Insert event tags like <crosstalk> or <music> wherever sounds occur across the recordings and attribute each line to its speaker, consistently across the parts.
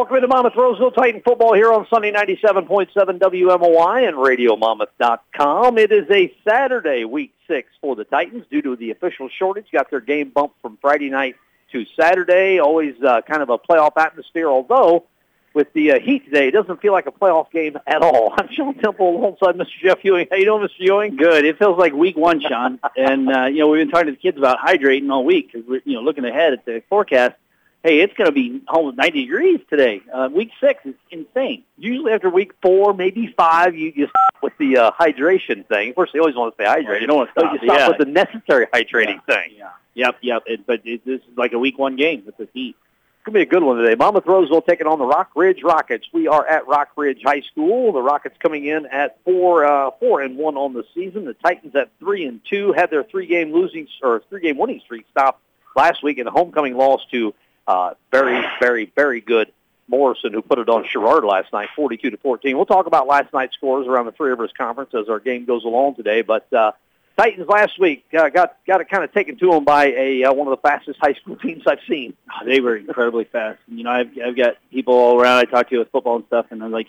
Speaker 1: Welcome into Monmouth Roseville Titan football here on Sunday 97.7 WMOI and RadioMonmouth.com. It is a Saturday, week six for the Titans due to the official shortage. Got their game bumped from Friday night to Saturday. Always uh, kind of a playoff atmosphere, although with the uh, heat today, it doesn't feel like a playoff game at all. <laughs> I'm Sean Temple alongside Mr. Jeff Ewing. How you doing, Mr. Ewing?
Speaker 2: Good. It feels like week one, Sean. and, uh, you know, we've been talking to the kids about hydrating all week because we're, you know, looking ahead at the forecast hey, it's going to be almost 90 degrees today. Uh, week six is insane.
Speaker 1: Usually after week four, maybe five, you, you stop with the uh, hydration thing. Of course, they always want to stay hydrated.
Speaker 2: You don't want to stop.
Speaker 1: you stop
Speaker 2: yeah.
Speaker 1: with the necessary hydrating
Speaker 2: yeah.
Speaker 1: thing.
Speaker 2: Yeah. Yep, yep. It, but it, this is like a week one game with the heat.
Speaker 1: It's going to be a good one today. Monmouth Roseville taking on the Rock Ridge Rockets. We are at Rock Ridge High School. The Rockets coming in at four, uh, four and one on the season. The Titans at three and two had their three-game losing or three-game winning streak stopped last week in a homecoming loss to uh, very, very, very good Morrison, who put it on Sherrard last night, 42 to 14. We'll talk about last night's scores around the Three Rivers Conference as our game goes along today. But uh, Titans last week uh, got got it kind of taken to them by a uh, one of the fastest high school <laughs> teams I've seen.
Speaker 2: Oh, they were incredibly fast. You know, I've I've got people all around I talk to with football and stuff, and I'm like,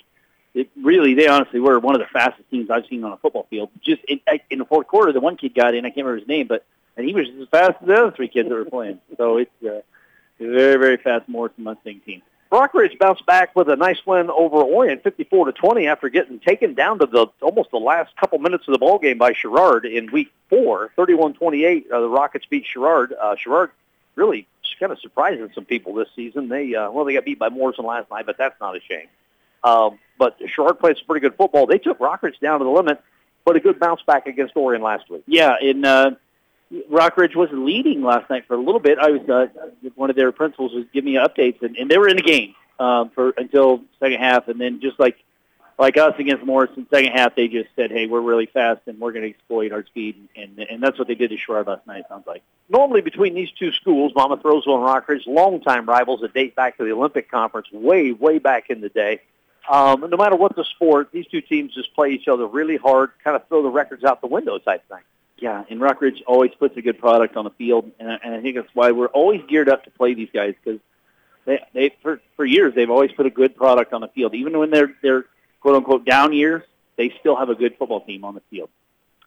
Speaker 2: it really, they honestly were one of the fastest teams I've seen on a football field. Just in, in the fourth quarter, the one kid got in. I can't remember his name, but and he was as fast as the other three kids that were playing. So it's. Uh, very, very fast Morrison Mustang team.
Speaker 1: Rockridge bounced back with a nice win over Orient, 54 to 20, after getting taken down to the almost the last couple minutes of the ball game by Sherrard in week four, 31-28. Uh, the Rockets beat Sherrard. Uh, Sherrard really kind of surprising some people this season. They uh, well, they got beat by Morrison last night, but that's not a shame. Um, but Sherrard played some pretty good football. They took Rockridge down to the limit, but a good bounce back against Orient last week.
Speaker 2: Yeah, in uh, Rockridge was leading last night for a little bit. I was uh, one of their principals was giving me updates, and, and they were in the game um, for until second half, and then just like like us against Morrison, second half they just said, "Hey, we're really fast, and we're going to exploit our speed," and and that's what they did to Sherrard last night. Sounds like
Speaker 1: normally between these two schools, Monmouth Roseville and Rockridge, longtime rivals that date back to the Olympic Conference way way back in the day. Um, no matter what the sport, these two teams just play each other really hard, kind of throw the records out the window type thing
Speaker 2: yeah, and Rockridge always puts a good product on the field, and I, and I think that's why we're always geared up to play these guys because they they for for years they've always put a good product on the field, even when they're they're quote unquote down years, they still have a good football team on the field.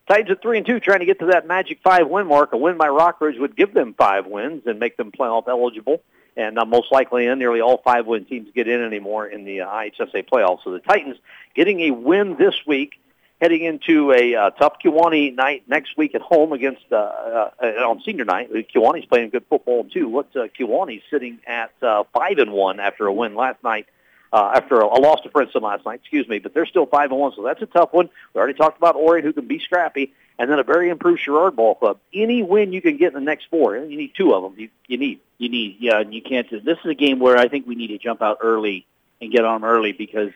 Speaker 1: Titans at three and two, trying to get to that magic five win mark. A win by Rockridge would give them five wins and make them playoff eligible. And uh, most likely, in nearly all five win teams get in anymore in the uh, IHSA playoffs. So the Titans getting a win this week heading into a uh, tough Kewanee night next week at home against uh, uh, on senior night. Kewanee's playing good football too. What uh, Kewanee's sitting at uh, five and one after a win last night. Uh, after a, a loss to Princeton last night, excuse me, but they're still five and one, so that's a tough one. We already talked about Orient, who can be scrappy, and then a very improved Sherrard Ball Club. Any win you can get in the next four, you need two of them. You, you need,
Speaker 2: you need, yeah, and you can't. This is a game where I think we need to jump out early and get on early because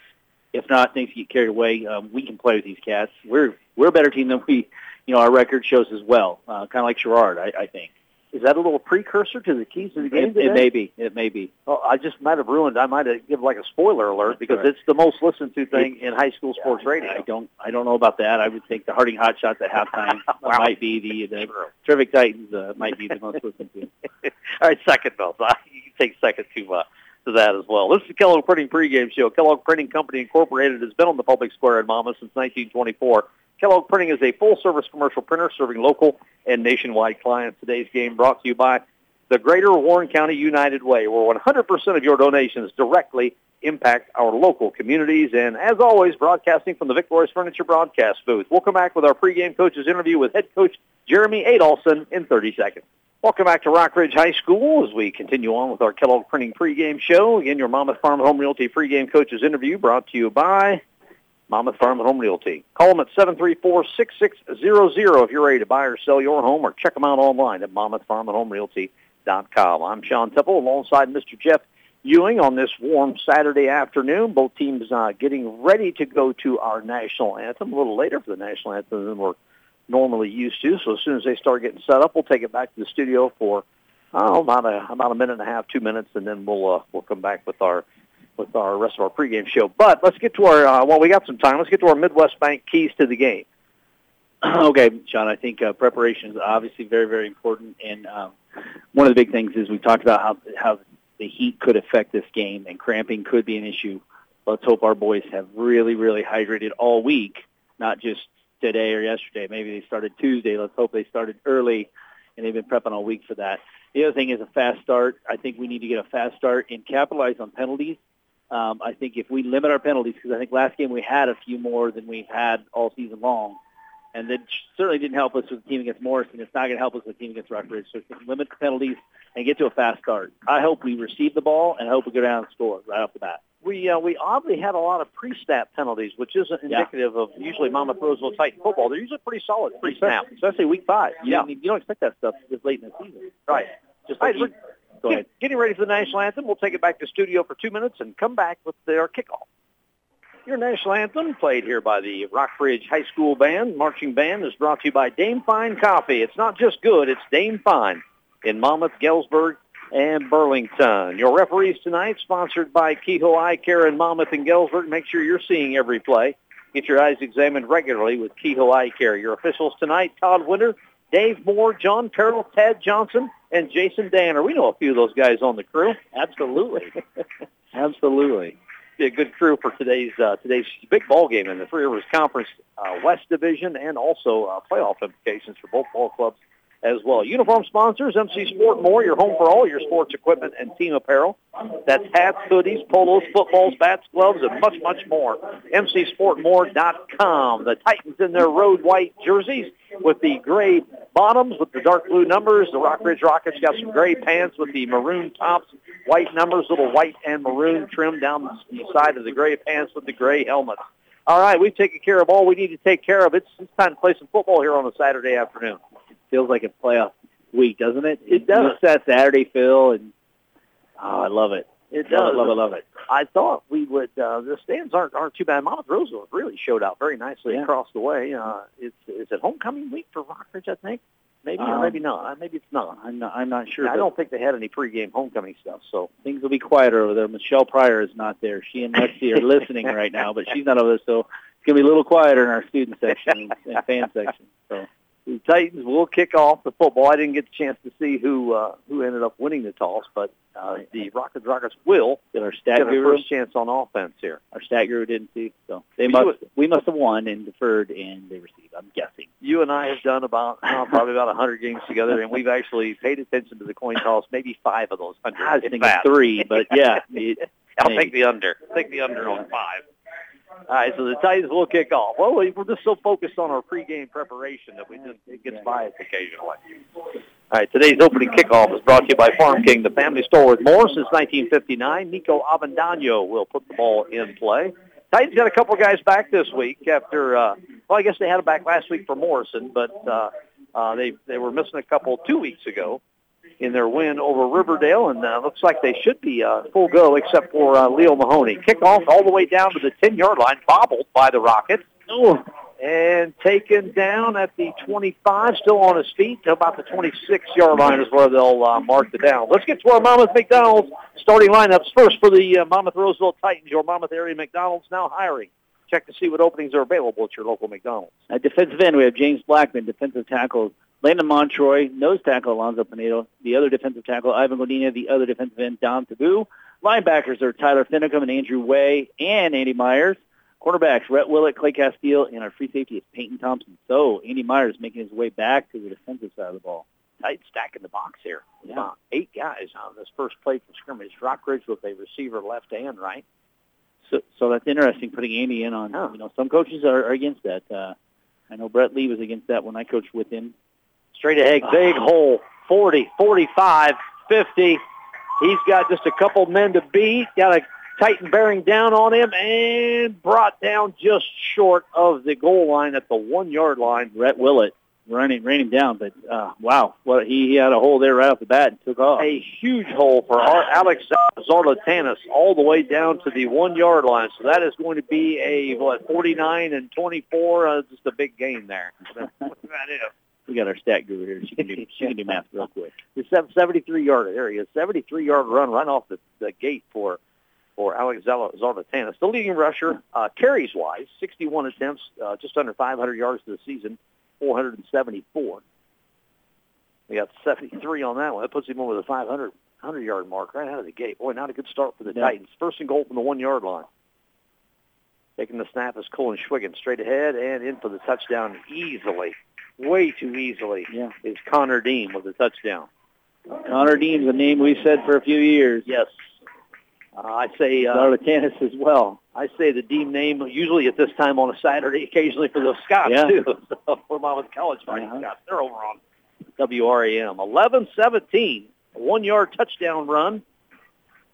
Speaker 2: if not, things get carried away. Um, we can play with these cats. We're we're a better team than we, you know, our record shows as well. Uh, kind of like Sherrard, I, I think.
Speaker 1: Is that a little precursor to the keys to the game?
Speaker 2: It, it may be. It may be.
Speaker 1: Oh, I just might have ruined. I might have given like a spoiler alert because right. it's the most listened to thing it, in high school sports
Speaker 2: yeah,
Speaker 1: radio.
Speaker 2: I don't. I don't know about that. I would think the Harding Hot Shots at halftime <laughs> wow. might be the the Terrific Titans uh, might be the most listened to. <laughs>
Speaker 1: All right, second, Bill. <laughs> You take second to uh, to that as well. This is the Kellogg Printing pregame show. Kellogg Printing Company Incorporated has been on the public square in Monmouth since 1924. Kellogg Printing is a full-service commercial printer serving local and nationwide clients. Today's game brought to you by the Greater Warren County United Way, where 100% of your donations directly impact our local communities. And as always, broadcasting from the Victoria's Furniture broadcast booth. We'll come back with our pregame coaches interview with head coach Jeremy Adolphson in 30 seconds. Welcome back to Rockridge High School as we continue on with our Kellogg Printing pregame show. Again, your Monmouth Farm and Home Realty pregame coaches interview brought to you by Monmouth Farm and Home Realty. Call them at 734-6600 if you're ready to buy or sell your home or check them out online at monmouthfarmandhomerealty.com. I'm Sean Temple alongside Mr. Jeff Ewing on this warm Saturday afternoon. Both teams uh, getting ready to go to our national anthem a little later for the national anthem than we're normally used to. So as soon as they start getting set up, we'll take it back to the studio for oh, about a about a minute and a half, two minutes, and then we'll uh, we'll come back with our with our rest of our pregame show. But let's get to our uh, well, we got some time. Let's get to our Midwest Bank keys to the game. <clears throat>
Speaker 2: okay, Sean. I think uh, preparation is obviously very very important, and um, one of the big things is we talked about how how the heat could affect this game, and cramping could be an issue. Let's hope our boys have really, really hydrated all week, not just today or yesterday. Maybe they started Tuesday. Let's hope they started early, and they've been prepping all week for that. The other thing is a fast start. I think we need to get a fast start and capitalize on penalties. Um, I think if we limit our penalties, because I think last game we had a few more than we've had all season long, and that certainly didn't help us with the team against Morrison. It's not going to help us with the team against Rockridge. So limit the penalties and get to a fast start. I hope we receive the ball and I hope we go down and score right off the bat.
Speaker 1: We uh, we oddly had a lot of pre-snap penalties, which isn't indicative yeah. of usually Monmouth Roseville Titan football. They're usually pretty solid pre-snap,
Speaker 2: especially week five. You yeah, you don't expect that stuff this late in the season.
Speaker 1: Right.
Speaker 2: Just like right,
Speaker 1: go ahead. Getting ready for the national anthem. We'll take it back to studio for two minutes and come back with their kickoff. Your national anthem, played here by the Rockridge High School Band, marching band, is brought to you by Dame Fine Coffee. It's not just good, it's Dame Fine in Monmouth, Galesburg, and Burlington. Your referees tonight, sponsored by Kehoe Eye Care in Monmouth and Galesburg. Make sure you're seeing every play. Get your eyes examined regularly with Kehoe Eye Care. Your officials tonight, Todd Winter, Dave Moore, John Carroll, Ted Johnson, and Jason Danner. We know a few of those guys on the crew.
Speaker 2: Absolutely. <laughs> Absolutely.
Speaker 1: Be a good crew for today's uh, today's big ball game in the Three Rivers Conference uh, West Division and also uh, playoff implications for both ball clubs as well. Uniform sponsors, MC Sport More, your home for all your sports equipment and team apparel. That's hats, hoodies, polos, footballs, bats, gloves, and much, much more. MCSportmore.com. The Titans in their road white jerseys with the gray bottoms with the dark blue numbers. The Rockridge Rockets got some gray pants with the maroon tops, white numbers, little white and maroon trim down the side of the gray pants with the gray helmets. All right, we've taken care of all we need to take care of. It's, it's time to play some football here on a Saturday afternoon
Speaker 2: feels like a playoff week, doesn't it?
Speaker 1: It does.
Speaker 2: It's that Saturday feel, and oh, I love it.
Speaker 1: It does.
Speaker 2: Love it, love it.
Speaker 1: I thought we would. Uh, the stands aren't aren't too bad. Monmouth Roseville really showed out very nicely yeah. across the way. Uh, it's is it homecoming week for Rockridge? I think maybe um, or maybe not. Uh, maybe it's not.
Speaker 2: I'm not. I'm not sure.
Speaker 1: Yeah, I don't think they had any pregame homecoming stuff. So
Speaker 2: things will be quieter over there. Michelle Pryor is not there. She and Lexi are listening right now, but she's not over there. So it's gonna be a little quieter in our student section and fan section. So
Speaker 1: the Titans will kick off the football. I didn't get the chance to see who uh, who ended up winning the toss, but uh, the Rockets Rockets will
Speaker 2: get our stat
Speaker 1: get
Speaker 2: guru
Speaker 1: first chance on offense here.
Speaker 2: Our stat guru didn't see, so they we must we must have won and deferred, and they received. I'm guessing.
Speaker 1: You and I have done about uh, probably about 100 games together, and we've actually paid attention to the coin toss. Maybe five of those hundred.
Speaker 2: I was thinking three, but yeah, it, <laughs>
Speaker 1: I'll take the under. Take the under on five. All right, so the Titans will kick off. Well, we're just so focused on our pregame preparation that we just it gets by us occasionally. All right, today's opening kickoff is brought to you by Farm King, the family store with more since 1959. Nico Avendano will put the ball in play. Titans got a couple guys back this week after, uh, well, I guess they had them back last week for Morrison, but uh, uh, they they were missing a couple two weeks ago in their win over Riverdale, and uh, looks like they should be uh, full go except for uh, Leo Mahoney. Kickoff all the way down to the 10-yard line, bobbled by the Rockets. Oh. And taken down at the 25, still on his feet. About the 26-yard line is where they'll uh, mark the down. Let's get to our Monmouth McDonald's starting lineups. First for the uh, Monmouth Roseville Titans, your Monmouth area McDonald's now hiring. Check to see what openings are available at your local McDonald's.
Speaker 2: At defensive end, we have James Blackman, defensive tackle Landon Montroy, nose tackle Alonzo Pinedo, the other defensive tackle Ivan Godina, the other defensive end Dom Taboo. Linebackers are Tyler Finicum and Andrew Way and Andy Myers. Cornerbacks, Rhett Willett, Clay Castile, and our free safety is Peyton Thompson. So Andy Myers making his way back to the defensive side of the ball.
Speaker 1: Tight stack in the box here. Yeah. Uh, eight guys on this first play from scrimmage. Rockridge with a receiver left and right.
Speaker 2: So, so that's interesting, putting Andy in on. Oh. You know, some coaches are, are against that. Uh, I know Brett Lee was against that when I coached with him
Speaker 1: Straight ahead, big <sighs> hole, 40, 45, 50. He's got just a couple men to beat. Got a Titan bearing down on him and brought down just short of the goal line at the one-yard line.
Speaker 2: Rhett Willett running, raining down, but uh, wow, well, he, he had a hole there right off the bat and took off.
Speaker 1: A huge hole for Alex Zarlatanis all the way down to the one-yard line. So that is going to be a, what, 49 and 24, uh, just a big gain there. <laughs> that is
Speaker 2: we got our stat guru here. She can do she can do math real <laughs> quick.
Speaker 1: The 73 yard there he is. 73 yard run right off the, the gate for for Alex Zarlatanis. The leading rusher, uh, carries wise, 61 attempts, uh, just under 500 yards to the season, 474. We got 73 on that one. That puts him over the 500 100-yard mark right out of the gate. Boy, not a good start for the
Speaker 2: Yeah.
Speaker 1: Titans. First and goal from the one-yard line. Taking the snap is Colin Schwiggin straight ahead and in for the touchdown easily. Way too easily
Speaker 2: Yeah.
Speaker 1: is Connor Dean with the touchdown.
Speaker 2: Connor Dean's a name we've said for a few years.
Speaker 1: Yes. Uh, I say uh,
Speaker 2: Started tennis as well.
Speaker 1: I say the Dean name usually at this time on a Saturday, occasionally for those Scots
Speaker 2: Yeah.
Speaker 1: too. <laughs> So for Monmouth College Fighting
Speaker 2: Uh-huh.
Speaker 1: Scots, they're over on WRAM. 11-17, a one-yard touchdown run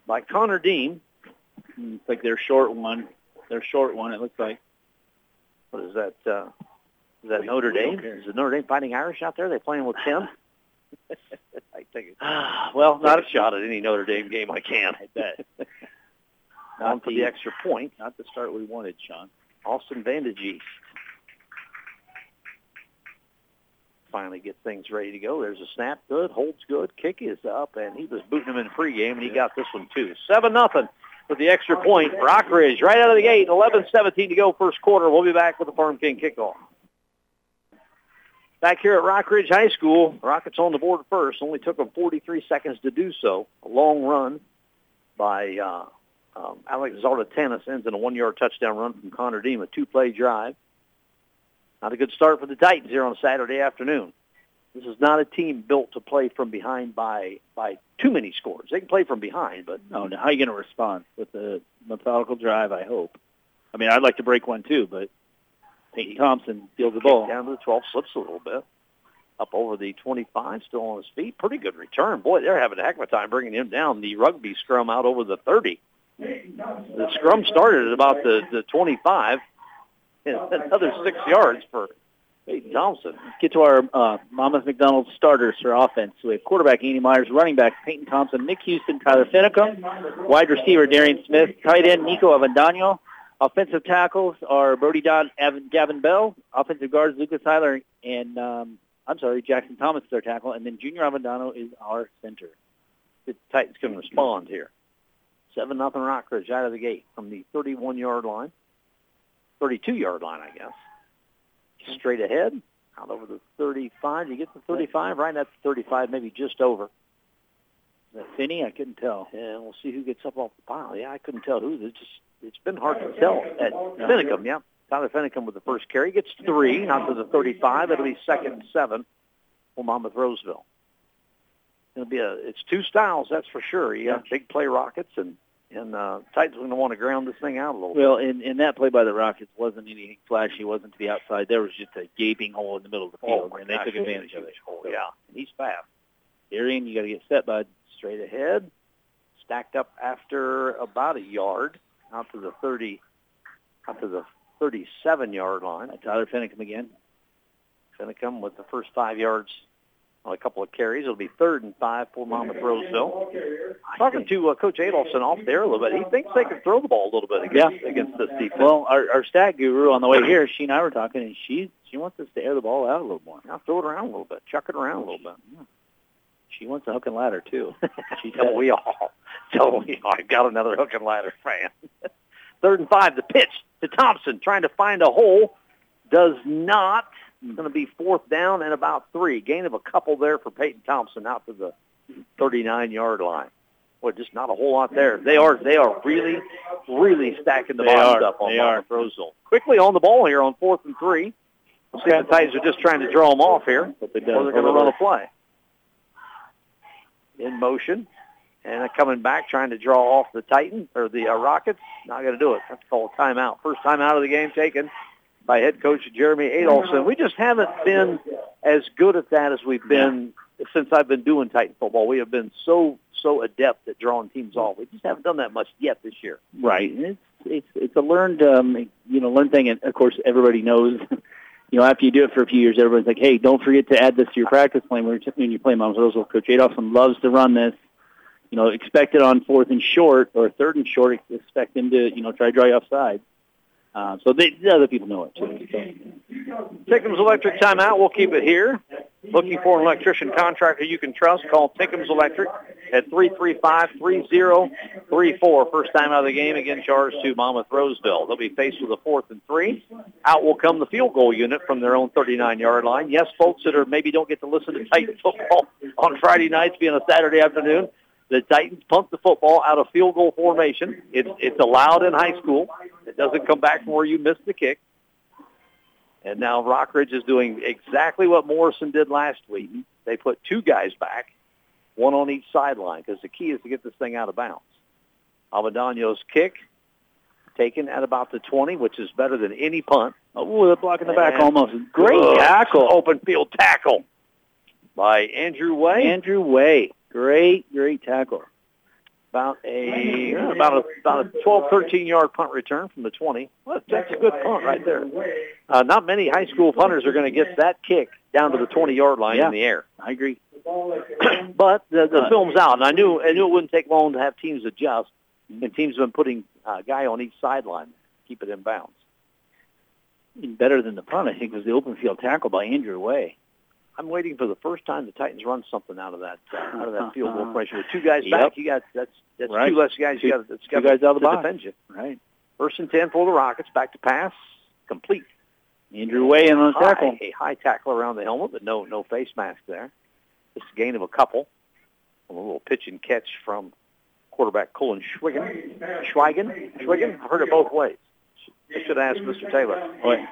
Speaker 1: by Connor Dean.
Speaker 2: It's like their short one. Their short one, it looks like.
Speaker 1: What is that? Uh, is that Notre Dame? Is it Notre Dame Fighting Irish out there? They playing with Tim? <laughs> I <sighs> take a,
Speaker 2: well,
Speaker 1: not a shot at any Notre Dame game I can.
Speaker 2: I bet. <laughs>
Speaker 1: On
Speaker 2: Not
Speaker 1: for the
Speaker 2: the-
Speaker 1: extra point.
Speaker 2: Not the start we wanted, Sean.
Speaker 1: Austin Vandegeest finally get things ready to go. There's a snap, good, holds good, kick is up, and he was booting him in the pregame, and he got this one too. Seven nothing with the extra point. Rockridge right out of the gate. 11-17 to go first quarter. We'll be back with the Farm King kickoff. Back here at Rockridge High School, Rockets on the board first. Only took them 43 seconds to do so. A long run by uh, um, Alex Zarlatanis ends in a one-yard touchdown run from Connor Dean, a two-play drive. Not a good start for the Titans here on a Saturday afternoon. This is not a team built to play from behind by by too many scores. They can play from behind, but
Speaker 2: Oh, now how are you going to respond with the methodical drive? I hope. I mean, I'd like to break one too, but Peyton Thompson fields the ball.
Speaker 1: down to the 12, slips a little bit. Up over the 25, still on his feet. Pretty good return. Boy, they're having a heck of a time bringing him down. The rugby scrum out over the 30. The scrum started at about the, the 25. And another six yards for Peyton Thompson.
Speaker 2: Let's get to our uh, Monmouth McDonald starters for offense. We have quarterback Andy Myers, running back Peyton Thompson, Nick Houston, Tyler Finicum, wide receiver Darian Smith, tight end Nico Avendano. Offensive tackles are Brody Dodd, Evan, Gavin Bell. Offensive guards Lucas Heiler and um, I'm sorry, Jackson Thomas is our tackle, and then Junior Avendano is our center.
Speaker 1: The Titans can respond here. Seven nothing Rockridge out of the gate from the 31 yard line, 32 yard line, I guess. Straight ahead, out over the 35. You get the 35 right at the 35, maybe just over.
Speaker 2: That Finney? I couldn't tell.
Speaker 1: And we'll see who gets up off the pile. Yeah, I couldn't tell who. It's just it's been hard to tell at Finicum. Yeah, Tyler Finicum with the first carry gets three, out to the 35. It'll be second and seven for Monmouth Roseville. It'll be a it's two styles, that's for sure. You got big play rockets and and uh, Titans are going to want to ground this thing out a little.
Speaker 2: Well, and, and that play by the Rockets wasn't anything flashy. Wasn't to the outside. There was just a gaping hole in the middle of the field,
Speaker 1: my
Speaker 2: and they
Speaker 1: gosh,
Speaker 2: took advantage of it.
Speaker 1: Oh, yeah, he's fast.
Speaker 2: Darian, you got to get set, bud.
Speaker 1: Straight ahead, stacked up after about a yard, out to the 30, out to the 37 yard line.
Speaker 2: Tyler Finicum again.
Speaker 1: Finicum with the first five yards on a couple of carries. It'll be third and five for Monmouth Roseville. Talking to uh, Coach Adolphson off there a little bit, he thinks they can throw the ball a little bit against, against this defense.
Speaker 2: Well, our, our stat guru on the way here, she and I were talking, and she she wants us to air the ball out a little more.
Speaker 1: now throw it around a little bit, chuck it around a little bit.
Speaker 2: She wants a hook and ladder too. <laughs> She
Speaker 1: so we all, so we all. I've got another hook and ladder fan. <laughs> Third and five, the pitch to Thompson, trying to find a hole, does not. It's going to be fourth down and about three. Gain of a couple there for Peyton Thompson out to the 39-yard line. Boy, just not a whole lot there. They are they are really, really stacking the
Speaker 2: They
Speaker 1: up on
Speaker 2: They
Speaker 1: Monmouth Roseville. Quickly on the ball here on fourth and three. See the Titans are just trying to draw them off here,
Speaker 2: But they
Speaker 1: or they're going to run a play. In motion, and uh, coming back trying to draw off the Titan or the uh, Rockets. Not going to do it. That's called a timeout. First timeout of the game taken by head coach Jeremy Adolphson. We just haven't been as good at that as we've been since I've been doing Titan football. We have been so so adept at drawing teams off. We just haven't done that much yet this year.
Speaker 2: Right. And It's it's it's a learned um you know learned thing, and of course everybody knows. <laughs> You know, after you do it for a few years, everyone's like, "Hey, don't forget to add this to your practice plan when you're, when you play Moms Roseville." Coach Adolphson loves to run this. You know, expect it on fourth and short or third and short. Expect him to you know try to draw you offside. Uh, so they, the other people know it too. So.
Speaker 1: Tickham's Electric timeout. We'll keep it here. Looking for an electrician contractor you can trust? Call Tickham's Electric at 335-3034. First time out of the game, again charged to Monmouth Roseville. They'll be faced with a fourth and three. Out will come the field goal unit from their own 39-yard line. Yes, folks that are maybe don't get to listen to Titan <laughs> football on Friday nights, being a Saturday afternoon, The Titans punt the football out of field goal formation. It's it's allowed in high school. It doesn't come back from where you missed the kick. And now Rockridge is doing exactly what Morrison did last week. They put two guys back, one on each sideline, because the key is to get this thing out of bounds. Avendano's kick taken at about the 20, which is better than any punt.
Speaker 2: Oh, the block in the back
Speaker 1: And
Speaker 2: almost. Great
Speaker 1: good
Speaker 2: tackle.
Speaker 1: Open field tackle by Andrew Way.
Speaker 2: Andrew Way. Great, great tackle.
Speaker 1: About a about a about a 12, 13 yard punt return from the 20. Well, that's a good punt right there. Uh, not many high school punters are going to get that kick down to the 20 yard line
Speaker 2: Yeah.
Speaker 1: in the air.
Speaker 2: I agree. <clears throat>
Speaker 1: but the, the
Speaker 2: Uh,
Speaker 1: film's out, and I knew I knew it wouldn't take long to have teams adjust. And teams have been putting a guy on each sideline, to keep it in bounds.
Speaker 2: Better than the punt, I think, was the open field tackle by Andrew Way.
Speaker 1: I'm waiting for the first time the Titans run something out of that uh, out of that <laughs> field goal pressure. With two guys
Speaker 2: Yep.
Speaker 1: back, you got that's that's
Speaker 2: Right.
Speaker 1: two less guys. You got that's
Speaker 2: two
Speaker 1: got
Speaker 2: guys out of the
Speaker 1: to
Speaker 2: box.
Speaker 1: defend you.
Speaker 2: Right.
Speaker 1: First and ten for the Rockets. Back to pass, complete.
Speaker 2: Andrew Way in on the tackle.
Speaker 1: A high tackle around the helmet, but no no face mask there. Just a gain of a couple. A little pitch and catch from quarterback Colin Schwigen. Schweigen? Schwigen? I've heard it both ways. I should ask Mr. Taylor.
Speaker 2: Boy,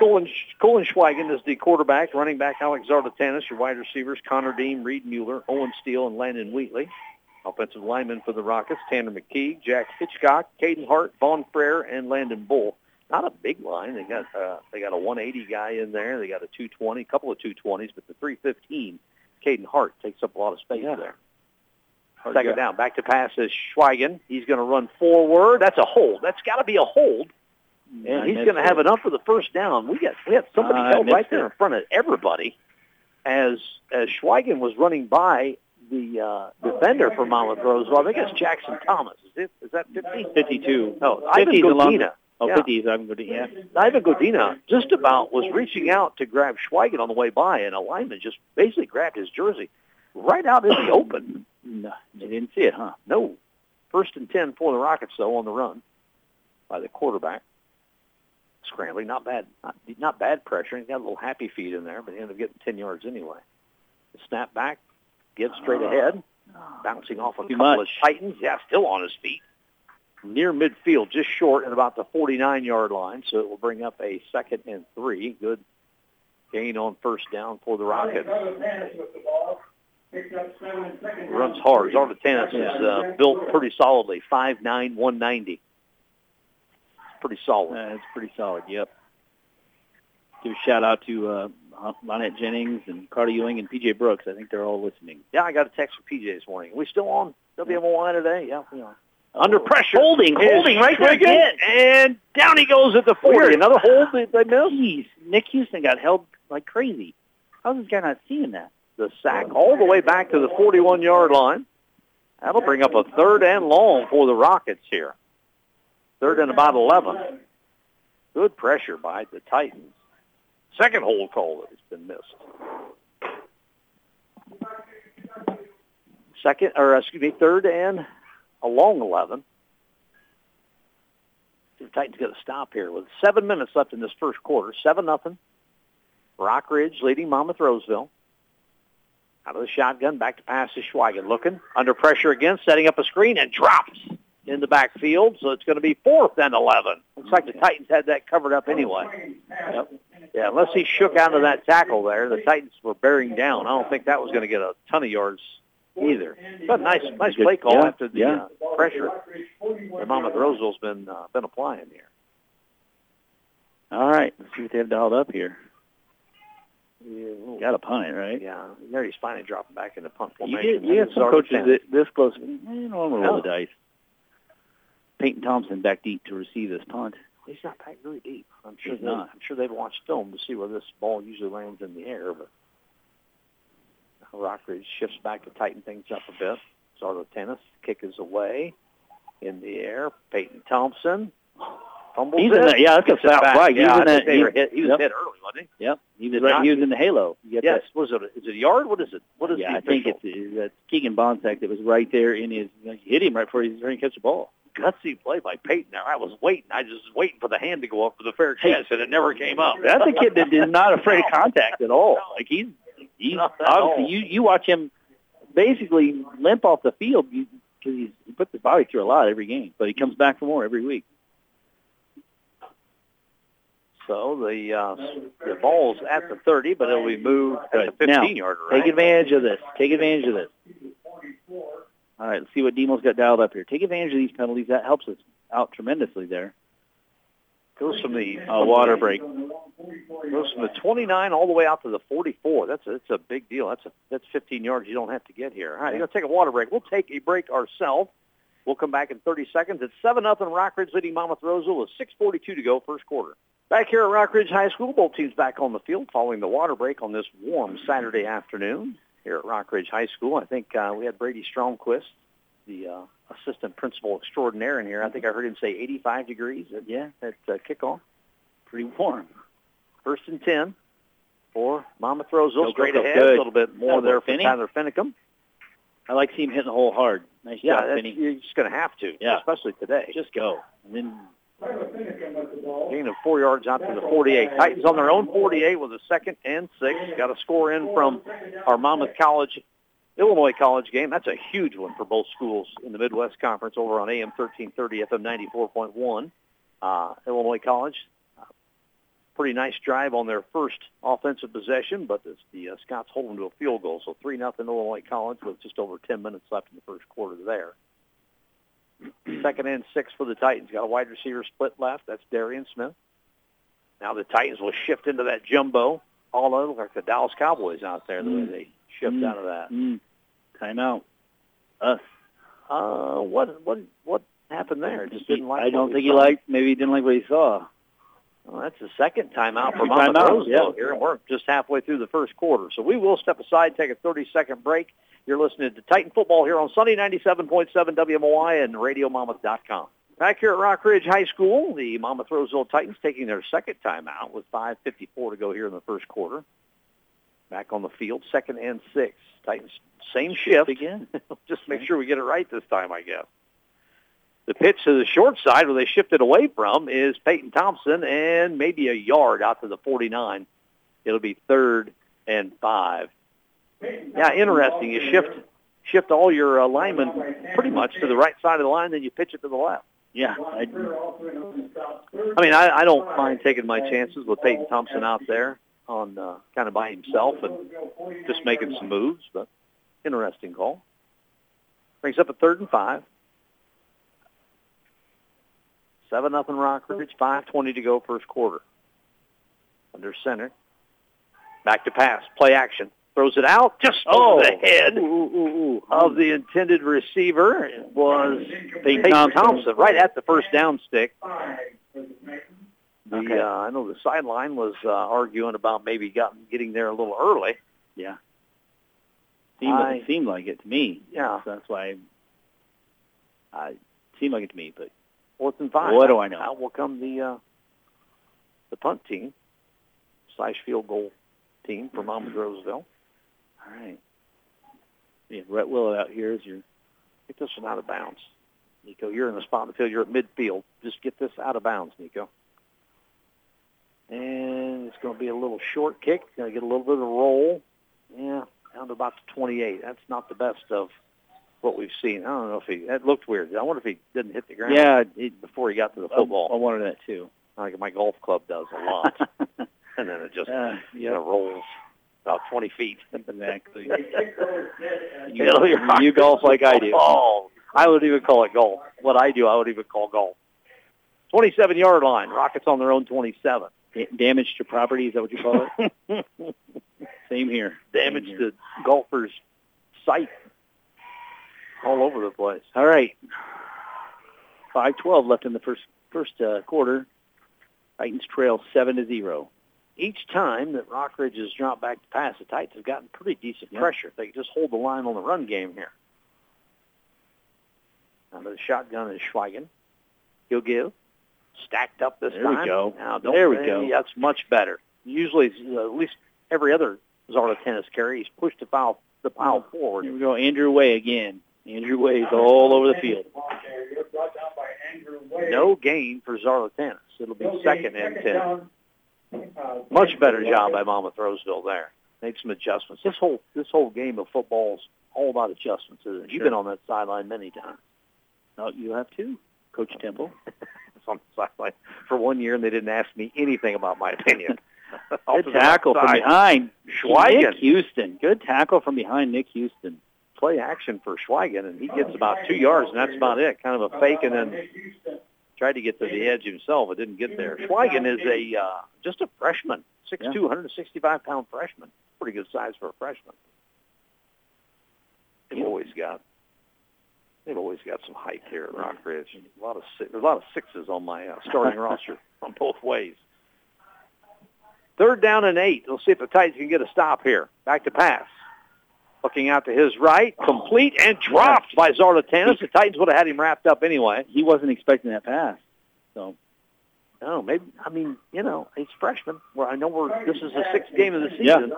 Speaker 1: Schweigen is the quarterback, running back Alex Zarlatanis, your wide receivers Connor Dean, Reed Mueller, Owen Steele, and Landon Wheatley. Offensive linemen for the Rockets, Tanner McKeague, Jack Hitchcock, Caden Hart, Vaughn Frere, and Landon Bull. Not a big line. They got uh, they got a 180 guy in there. They got a 220, a couple of 220s, but the 315, Caden Hart takes up a lot of space
Speaker 2: Yeah.
Speaker 1: there. Second down, back to pass is Schweigen. He's going to run forward. That's a hold. That's got to be a hold. And
Speaker 2: I
Speaker 1: he's going to have enough for the first down. We got we had somebody
Speaker 2: Uh,
Speaker 1: held right there
Speaker 2: it.
Speaker 1: in front of everybody as as Schweigen was running by the uh, defender for Monmouth Roseville. I think it's Jackson Thomas. Is it? Is that 50?
Speaker 2: 52.
Speaker 1: No, Ivan
Speaker 2: 50 is a long-
Speaker 1: Godina.
Speaker 2: Oh,
Speaker 1: Yeah.
Speaker 2: 50 is Ivan Godina. Yeah.
Speaker 1: Ivan Godina just about was reaching out to grab Schweigen on the way by, and a lineman just basically grabbed his jersey right out in the <clears throat> open.
Speaker 2: No, they didn't see it, huh?
Speaker 1: No. First and 10 for the Rockets, though, on the run by the quarterback. Scrambling, not bad, not, not bad pressure. He got a little happy feet in there, but he ended up getting 10 yards anyway. Snap back, gives straight ahead, bouncing off a couple
Speaker 2: much.
Speaker 1: of Titans. Yeah, still on his feet. Near midfield, just short at about the 49-yard line, so it will bring up a second and three. Good gain on first down for the Rockets. Runs hard. Zarlatanis is uh, built pretty solidly, 5'9", 190. Pretty solid.
Speaker 2: Uh, it's pretty solid. Yep. Give a shout out to uh, Lonette Jennings and Carter Ewing and PJ Brooks. I think they're all listening.
Speaker 1: Yeah, I got a text from PJ this morning. we still on WMOI today? Yeah, we are. Under pressure.
Speaker 2: Holding, holding right there again.
Speaker 1: And down he goes at the 40.
Speaker 2: Weird.
Speaker 1: Another hold that they missed.
Speaker 2: Jeez, Nick Houston got held like crazy. How's this guy not seeing that?
Speaker 1: The sack all the way back to the 41-yard line. That'll bring up a third and long for the Rockets here. Third and about 11. Good pressure by the Titans. Second hold call that has been missed. Second, or excuse me, third and a long 11. The Titans get a stop here with seven minutes left in this first quarter. Seven nothing. Rock Ridge leading Monmouth Roseville. Out of the shotgun, back to pass to Schweigen. Looking, under pressure again, setting up a screen, and drops in the backfield. So it's going to be fourth and 11. Looks like the Titans had that covered up anyway. Yep. Yeah, unless he shook out of that tackle there, the Titans were bearing down. I don't think that was going to get a ton of yards either. But nice, nice play call
Speaker 2: Yeah,
Speaker 1: after the
Speaker 2: yeah.
Speaker 1: uh, pressure that Monmouth Roseville's been uh, been applying here.
Speaker 2: All right, let's see what they have dialed up here.
Speaker 1: Yeah,
Speaker 2: Got a punt right?
Speaker 1: yeah, there he's finally dropping back into punt
Speaker 2: You
Speaker 1: formation.
Speaker 2: get, you get some coaches that this close. You know, I'm gonna roll the dice. Peyton Thompson back deep to receive this punt.
Speaker 1: He's not packed very deep. I'm sure
Speaker 2: He's
Speaker 1: they,
Speaker 2: not.
Speaker 1: I'm sure they've watched film to see where this ball usually lands in the air, but Rockridge shifts back to tighten things up a bit. Zarlatanis kick is away in the air. Peyton Thompson fumbles
Speaker 2: He's
Speaker 1: it.
Speaker 2: in that. Yeah, that's a foul
Speaker 1: back.
Speaker 2: He
Speaker 1: Yeah,
Speaker 2: was
Speaker 1: I
Speaker 2: in. He,
Speaker 1: were hit. He was
Speaker 2: yep,
Speaker 1: hit early, wasn't
Speaker 2: Yep. He was right. He was in the halo.
Speaker 1: He? Yes.
Speaker 2: that?
Speaker 1: Was it? Is it a yard? What is it? What is
Speaker 2: Yeah,
Speaker 1: the
Speaker 2: I think
Speaker 1: official?
Speaker 2: it's uh, that's Keegan Bonsack that was right there in his. You know, he hit him right before he was trying to catch the ball.
Speaker 1: gutsy play by Peyton there. I was waiting. I just was waiting for the hand to go up for the fair catch, and it never came up. <laughs>
Speaker 2: That's a kid that is not afraid of contact at all. <laughs> Like he's he's obviously you you watch him basically limp off the field because he's he puts his body through a lot every game, but he comes back for more every week.
Speaker 1: So the uh, the ball's at the 30, but it'll be moved at the 15 yard
Speaker 2: line. Take advantage of this. Take advantage of this. All right, let's see what Demo's got dialed up here. Take advantage of these penalties. That helps us out tremendously there.
Speaker 1: Goes from the
Speaker 2: uh, water break.
Speaker 1: Goes from the 29 all the way out to the 44. That's a, that's a big deal. That's a, that's 15 yards you don't have to get here. All right, you're going to take a water break. We'll take a break ourselves. We'll come back in 30 seconds. It's 7 nothing Rockridge leading Monmouth Roseville with 6.42 to go first quarter. Back here at Rockridge High School, both teams back on the field following the water break on this warm Saturday afternoon here at Rockridge High School. I think uh, we had Brady Stromquist, the uh, assistant principal extraordinaire in here. I think I heard him say 85 degrees at, yeah, at uh, kickoff. Pretty warm. First and 10 for Mama throws
Speaker 2: Go,
Speaker 1: straight ahead.
Speaker 2: Good.
Speaker 1: A little bit more there for
Speaker 2: Finney.
Speaker 1: Tyler Finicum.
Speaker 2: I like seeing him hitting the hole hard. Nice
Speaker 1: yeah,
Speaker 2: job, Finney.
Speaker 1: you're just going to have to,
Speaker 2: Yeah.
Speaker 1: especially today.
Speaker 2: Just go. And then
Speaker 1: Gain of four yards out to the 48. Titans on their own 48 with a second and six. Got a score in from our Monmouth College, Illinois College game. That's a huge one for both schools in the Midwest Conference over on AM 1330, FM 94.1. Uh, Illinois College, uh, pretty nice drive on their first offensive possession, but the, the uh, Scots hold them to a field goal. So 3 nothing Illinois College with just over 10 minutes left in the first quarter there. <clears throat> Second and six for the Titans. Got a wide receiver split left. That's Darian Smith. Now the Titans will shift into that jumbo. All over like the Dallas Cowboys out there, the way they shift
Speaker 2: Mm.
Speaker 1: out of that.
Speaker 2: mm, timeout. Us.
Speaker 1: Uh, what what what happened there? Just didn't like.
Speaker 2: I don't think he liked. Maybe he didn't like what he saw.
Speaker 1: Well, that's the second timeout for
Speaker 2: Timeout,
Speaker 1: Monmouth Roseville
Speaker 2: yeah.
Speaker 1: here, and we're just halfway through the first quarter. So we will step aside, take a 30-second break. You're listening to Titan Football here on Sunday 97.7 WMOI and RadioMonmouth.com. Back here at Rock Ridge High School, the Monmouth Roseville Titans taking their second timeout with 5.54 to go here in the first quarter. Back on the field, second and six. Titans, same shift.
Speaker 2: again. <laughs>
Speaker 1: Just make sure we get it right this time, I guess. The pitch to the short side where they shifted away from is Peyton Thompson and maybe a yard out to the 49. It'll be third and five. Yeah, interesting. You shift shift all your uh, linemen pretty much to the right side of the line, then you pitch it to the left.
Speaker 2: Yeah. I,
Speaker 1: I mean, I, I don't mind taking my chances with Peyton Thompson out there on uh, kind of by himself and just making some moves, but interesting call. Brings up a third and five. Seven nothing Rockridge. Five twenty to go first quarter. Under center. Back to pass. Play action. Throws it out just
Speaker 2: oh,
Speaker 1: over the head
Speaker 2: Ooh, ooh, ooh,
Speaker 1: of the intended receiver. It was
Speaker 2: Peyton Thompson.
Speaker 1: Right at the first down stick. The,
Speaker 2: Okay.
Speaker 1: uh, I know the sideline was uh, arguing about maybe got, getting there a little early.
Speaker 2: Yeah. Seemed,
Speaker 1: I-
Speaker 2: it seemed like it to me.
Speaker 1: Yeah.
Speaker 2: So that's why I, I seemed like it to me. But
Speaker 1: Fourth and five.
Speaker 2: What do I know?
Speaker 1: Out will come the uh, the punt team slash field goal team for Monmouth Roseville.
Speaker 2: all right. Yeah, Rhett Willett out here is your
Speaker 1: Get this one out of bounds. Nico, you're in the spot in the field. You're at midfield. Just get this out of bounds, Nico. And it's going to be a little short kick. Going to get a little bit of a roll. Yeah, down to about the 28. That's not the best of what we've seen. I don't know if he, that looked weird. I wonder if he didn't hit the ground
Speaker 2: yeah. It,
Speaker 1: before he got to the football.
Speaker 2: I wanted that too.
Speaker 1: like my golf club does a lot. <laughs> and then it just
Speaker 2: Uh,
Speaker 1: you know, rolls about 20 feet.
Speaker 2: Exactly. <laughs>
Speaker 1: you, know, you're-
Speaker 2: you golf like I do.
Speaker 1: Oh, I would even call it golf. What I do, I would even call golf. 27-yard line. Rockets on their own 27.
Speaker 2: Da- damage to property is that what you call it? <laughs> Same here.
Speaker 1: Damage
Speaker 2: Same here.
Speaker 1: to golfers' sight all over the place.
Speaker 2: All right. Five twelve left in the first first uh, quarter. Titans trail seven to zero.
Speaker 1: Each time that Rockridge has dropped back to pass, the Titans have gotten pretty decent
Speaker 2: Yep.
Speaker 1: pressure. They just hold the line on the run game here. Now the shotgun is Schweigen. He'll give. Stacked up this
Speaker 2: There we go.
Speaker 1: Now, don't
Speaker 2: There we go.
Speaker 1: That's much better. Usually, uh, at least every other Zarlatanis carry, he's pushed the foul, the pile forward.
Speaker 2: Here we go. Andrew Way again. Andrew Way is all over the field.
Speaker 1: No gain for Zarlatanis. It'll be second and ten. Much better job by Monmouth Roseville there. Made some adjustments. This whole this whole game of football's all about adjustments, isn't it? You've been on that sideline many times.
Speaker 2: No, you have too, Coach Temple. <laughs>
Speaker 1: on the sideline for one year, and they didn't ask me anything about my opinion. <laughs>
Speaker 2: Good tackle from behind.
Speaker 1: Schweigen.
Speaker 2: Nick Houston. Good tackle from behind Nick Houston.
Speaker 1: Play action for Schweigen, and he gets about two yards, and that's about it. Kind of a fake, and then tried to get to the edge himself, but didn't get there. Schweigen is a uh, just a freshman, 6'2",
Speaker 2: Yeah.
Speaker 1: 165 pound freshman. Pretty good size for a freshman. They've always got they've always got some height here at Rock Ridge. A lot of there's a lot of sixes on my uh, starting <laughs> roster on both ways. Third down and eight. We'll see if the Titans can get a stop here. Back to pass. Looking out to his right, complete and dropped by Zarlatanis. The Titans would have had him wrapped up anyway.
Speaker 2: He wasn't expecting that pass. So
Speaker 1: No, maybe. I mean, you know, he's freshman. Where I know we're this is the sixth game of the season,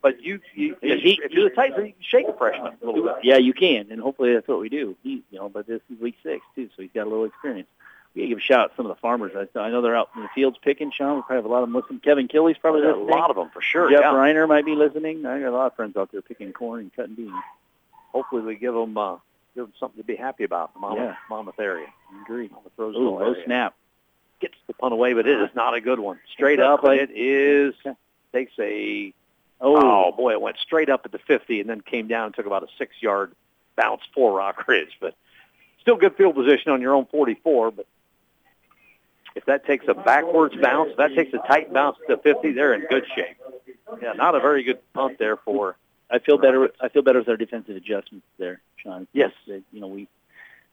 Speaker 1: but you, you
Speaker 2: Yeah,
Speaker 1: if,
Speaker 2: he-
Speaker 1: if you're the Titans, you can shake a freshman a little bit.
Speaker 2: yeah, you can, and hopefully that's what we do. He, you know, but this is week six too, so he's got a little experience. We gotta give a shout out to some of the farmers. I, I know they're out in the fields picking. Sean, we probably have a lot of them listening. Kevin Killy's probably
Speaker 1: There's a lot of them for sure.
Speaker 2: Jeff
Speaker 1: yeah.
Speaker 2: Reiner might be listening. I got a lot of friends out there picking corn and cutting beans.
Speaker 1: Hopefully, we give them uh, give them something to be happy about. The Monmouth,
Speaker 2: Yeah.
Speaker 1: Monmouth area,
Speaker 2: Agree.
Speaker 1: Monmouth
Speaker 2: Oh,
Speaker 1: Roseville
Speaker 2: no
Speaker 1: area.
Speaker 2: snap.
Speaker 1: Gets the punt away, but it is not a good one. Straight
Speaker 2: Good
Speaker 1: up, it is
Speaker 2: Okay.
Speaker 1: takes a
Speaker 2: Oh,
Speaker 1: Oh boy, it went straight up at the 50 and then came down and took about a six-yard bounce for Rock Ridge. But still good field position on your own 44. But if that takes a backwards bounce, if that takes a tight bounce to 50, they're in good shape. Yeah, not a very good punt there for.
Speaker 2: I feel better. I feel better with our defensive adjustments there, Sean.
Speaker 1: Yes.
Speaker 2: You know we.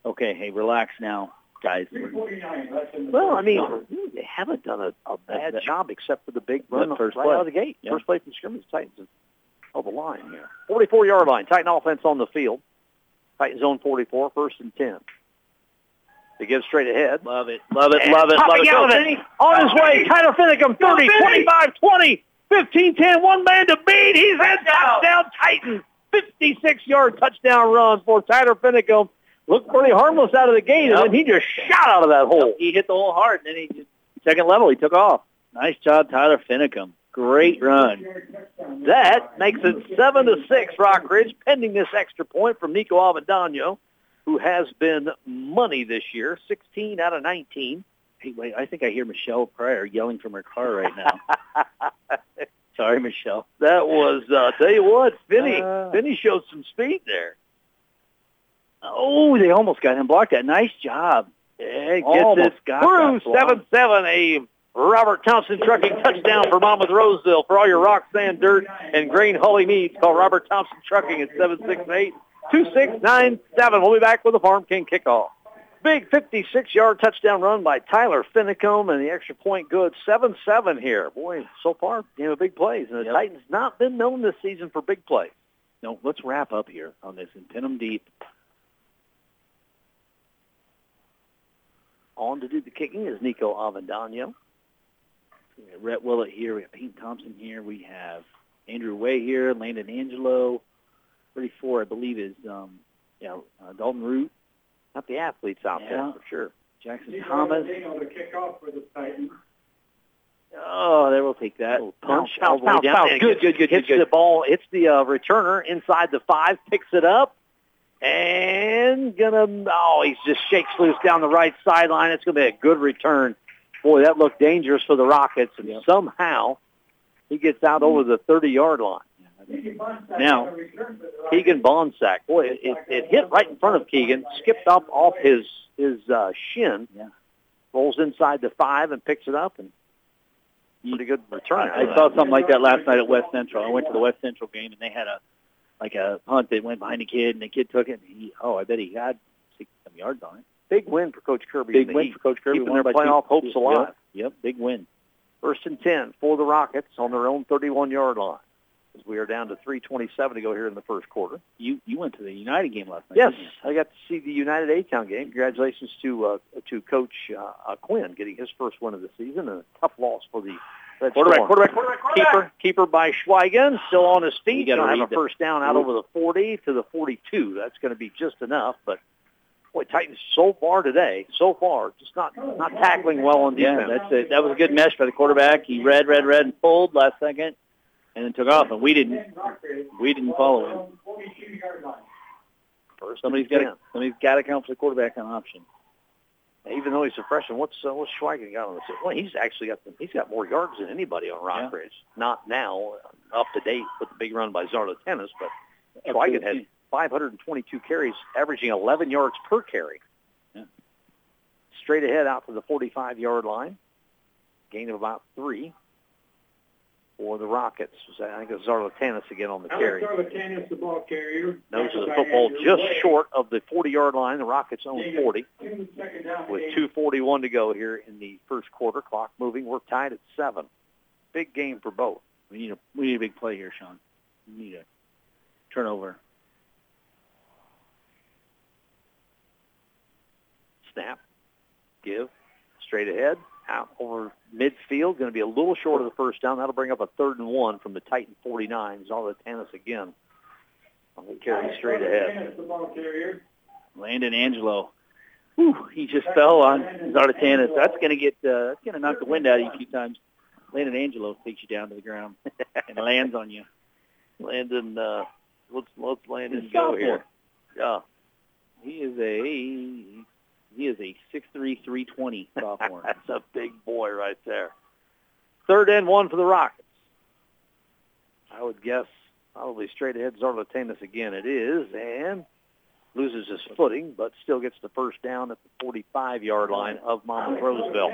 Speaker 2: Okay, hey, relax now, guys.
Speaker 1: Well, I mean, they haven't done a, a bad
Speaker 2: That-
Speaker 1: job except for the big run
Speaker 2: first
Speaker 1: right
Speaker 2: play.
Speaker 1: out of the gate.
Speaker 2: Yeah.
Speaker 1: First play from scrimmage, Titans held the line here. 44-yard line. Titan offense on the field. Titan zone 44, first and 10. They give straight ahead.
Speaker 2: Love it, love it, love it, love it.
Speaker 1: out
Speaker 2: Go,
Speaker 1: of
Speaker 2: Finney.
Speaker 1: On his way, Tyler Finicum, 30, 25, 20, 15, 10, one man to beat. He's in touchdown Titan. 56-yard touchdown run for Tyler Finicum. Looked pretty harmless out of the gate,
Speaker 2: Yep.
Speaker 1: and then he just shot out of that hole.
Speaker 2: He hit the hole hard, and then he just second level. He took off. Nice job, Tyler Finicum. Great run.
Speaker 1: That makes it 7 to six. Rockridge, pending this extra point from Nico Avendano, who has been money this year, 16 out of 19.
Speaker 2: Hey, wait, I think I hear Michelle Pryor yelling from her car right now. <laughs> Sorry, Michelle.
Speaker 1: That was, uh, tell you what, Finney,
Speaker 2: Uh.
Speaker 1: Finney showed some speed there.
Speaker 2: Oh, they almost got him blocked. That nice job.
Speaker 1: Yeah,
Speaker 2: Almost
Speaker 1: it
Speaker 2: got
Speaker 1: through seven seven. A Robert Thompson trucking touchdown for Monmouth Roseville for all your rock, sand, dirt, and grain Hully needs. Call Robert Thompson Trucking at seven six eight two six nine seven. We'll be back with the Farm King kickoff. Big 56-yard touchdown run by Tyler Finicum, and the extra point good. 7-7 here. Boy, so far, game of big plays. And the
Speaker 2: Yep.
Speaker 1: Titans not been known this season for big plays.
Speaker 2: No, let's wrap up here on this and pin them deep.
Speaker 1: On to do the kicking is Nico Avendano.
Speaker 2: We have Rhett Willett here. We have Peyton Thompson here. We have Andrew Way here. Landon Angelo. 34, I believe, is um, yeah, uh, Dalton Root.
Speaker 1: Not the athletes out
Speaker 2: Yeah.
Speaker 1: there, for sure.
Speaker 2: Jackson Thomas.
Speaker 3: the kickoff for the Titans.
Speaker 2: Oh, there we'll take that.
Speaker 1: Little
Speaker 2: Punch
Speaker 1: bounce,
Speaker 2: all the way down.
Speaker 1: bounce.
Speaker 2: Yeah, Good, good, good,
Speaker 1: hits
Speaker 2: good,
Speaker 1: the ball, hits the uh, returner inside the five, picks it up, and gonna oh he just shakes loose down the right sideline. It's gonna be a good return. Boy, that looked dangerous for the Rockets, and
Speaker 2: Yep.
Speaker 1: somehow he gets out over the 30-yard line.
Speaker 2: Now,
Speaker 1: Keegan Bonsack, boy, it, it, it hit right in front of Keegan, skipped up off his his uh, shin,
Speaker 2: Yeah.
Speaker 1: rolls inside the five and picks it up, and pretty good return.
Speaker 2: I saw something like that last night at West Central. I went to the West Central game, and they had a like a punt that went behind the kid, and the kid took it. And he, oh, I bet he had six some yards on it.
Speaker 1: Big win for Coach Kirby.
Speaker 2: Big win
Speaker 1: Heat.
Speaker 2: for Coach Kirby.
Speaker 1: Keeping their playoff hopes
Speaker 2: Yep,
Speaker 1: alive.
Speaker 2: Yep, big win.
Speaker 1: First and 10 for the Rockets on their own 31-yard line. As we are down to 3.27 to go here in the first quarter.
Speaker 2: You you went to the United game last night.
Speaker 1: Yes, I got to see the United A-Town game. Congratulations to uh, to Coach uh, uh, Quinn getting his first win of the season and a tough loss for the Red
Speaker 2: Quarterback,
Speaker 1: Storm.
Speaker 2: quarterback, quarterback, quarterback.
Speaker 1: Keeper, keeper by Schweigen, still on his feet.
Speaker 2: gotta
Speaker 1: Gonna have a first down out over the 40 to the 42. That's going to be just enough. But boy, Titans so far today, so far, just not not tackling well on defense.
Speaker 2: Yeah, that's it. That was a good mesh by the quarterback. He read, read, read, and pulled last second. And then took off, and we didn't. We didn't follow him.
Speaker 1: First
Speaker 2: Somebody's got to somebody's got to count for the quarterback on option.
Speaker 1: Even though he's a freshman, what's uh, what's Schweigen got on this? Well, he's actually got the, he's got more yards than anybody on Rock
Speaker 2: Yeah.
Speaker 1: Not now, uh, up to date with the big run by Zarla Tennis, but Schweigen had 522 carries, averaging 11 yards per carry.
Speaker 2: Yeah.
Speaker 1: Straight ahead out to the 45-yard line, gain of about three for the Rockets. I think it's Zarlatanis again on the carry.
Speaker 3: Alex Zarlatanis, the ball carrier.
Speaker 1: Nose of the football just short of the 40-yard line. The Rockets own 40
Speaker 3: In the second down
Speaker 1: with 2.41 to go here in the first quarter. Clock moving. We're tied at seven. Big game for both.
Speaker 2: We need a we need a big play here, Sean. We need a turnover.
Speaker 1: Snap, give, straight ahead, out over midfield. Going to be a little short of the first down. That'll bring up a third and one from the Titan 49. Zala Tanis again on the carry straight ahead.
Speaker 3: Zarlatanis, the ball carrier.
Speaker 2: Landon Angelo. Whew, he just fell on Zarlatanis. That's going to get uh, that's going to knock the wind out of you a few times. Landon Angelo takes you down to the ground <laughs> and lands on you.
Speaker 1: Landon, uh, let's let's Landon go here. Yeah,
Speaker 2: He is a he is a six three three twenty <laughs> sophomore.
Speaker 1: That's a big boy right there. Third and one for the Rockets. I would guess probably straight ahead Zarlatanis again. It is, and loses his footing, but still gets the first down at the 45-yard line of Monmouth Roseville.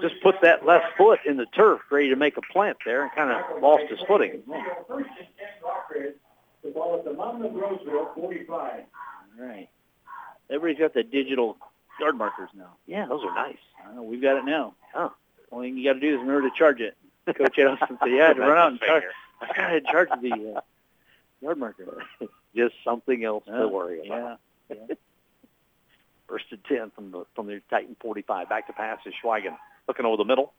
Speaker 1: Just put that left foot in the turf, ready to make a plant there, and kind of lost his footing.
Speaker 3: First and ten, Rockridge. The ball at the Monmouth Roseville, 45.
Speaker 2: All right. Everybody's got the digital yard markers now.
Speaker 1: Yeah, those are nice.
Speaker 2: Know, we've got it now.
Speaker 1: Huh.
Speaker 2: Only thing you got to do is remember to charge it. Coach said, "Yeah, to <laughs> run out and charge. I got to charge the uh, yard marker." <laughs>
Speaker 1: Just something else
Speaker 2: Yeah,
Speaker 1: to worry about.
Speaker 2: Yeah. yeah.
Speaker 1: First and 10 from the from the Titan 45. Back to pass is Schweigen. Looking over the middle.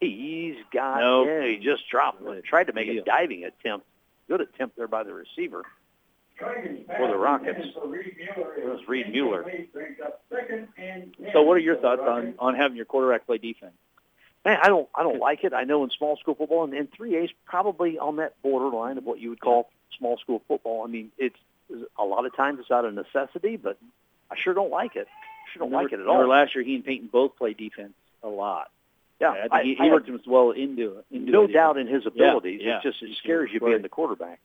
Speaker 1: He's got,
Speaker 2: Nope.
Speaker 1: yeah, he just dropped. Tried to make a diving attempt. Good attempt there by the receiver. For the Rockets.
Speaker 3: for Reed Mueller
Speaker 1: It was Reed Mueller.
Speaker 3: Brings up second and ten.
Speaker 2: So, what are your thoughts on on having your quarterback play defense?
Speaker 1: Man, I don't I don't like it. I know in small school football and, and 3A is probably on that borderline of what you would call small school football. I mean, it's a lot of times it's out of necessity, but I sure don't like it. I Sure don't like it at all.
Speaker 2: last year, he and Peyton both played defense a lot.
Speaker 1: Yeah,
Speaker 2: I think
Speaker 1: I-
Speaker 2: he, he
Speaker 1: have
Speaker 2: worked him as well into it. Into
Speaker 1: no
Speaker 2: it.
Speaker 1: doubt in his abilities.
Speaker 2: yeah.
Speaker 1: It just it scares you
Speaker 2: right.
Speaker 1: being the quarterback.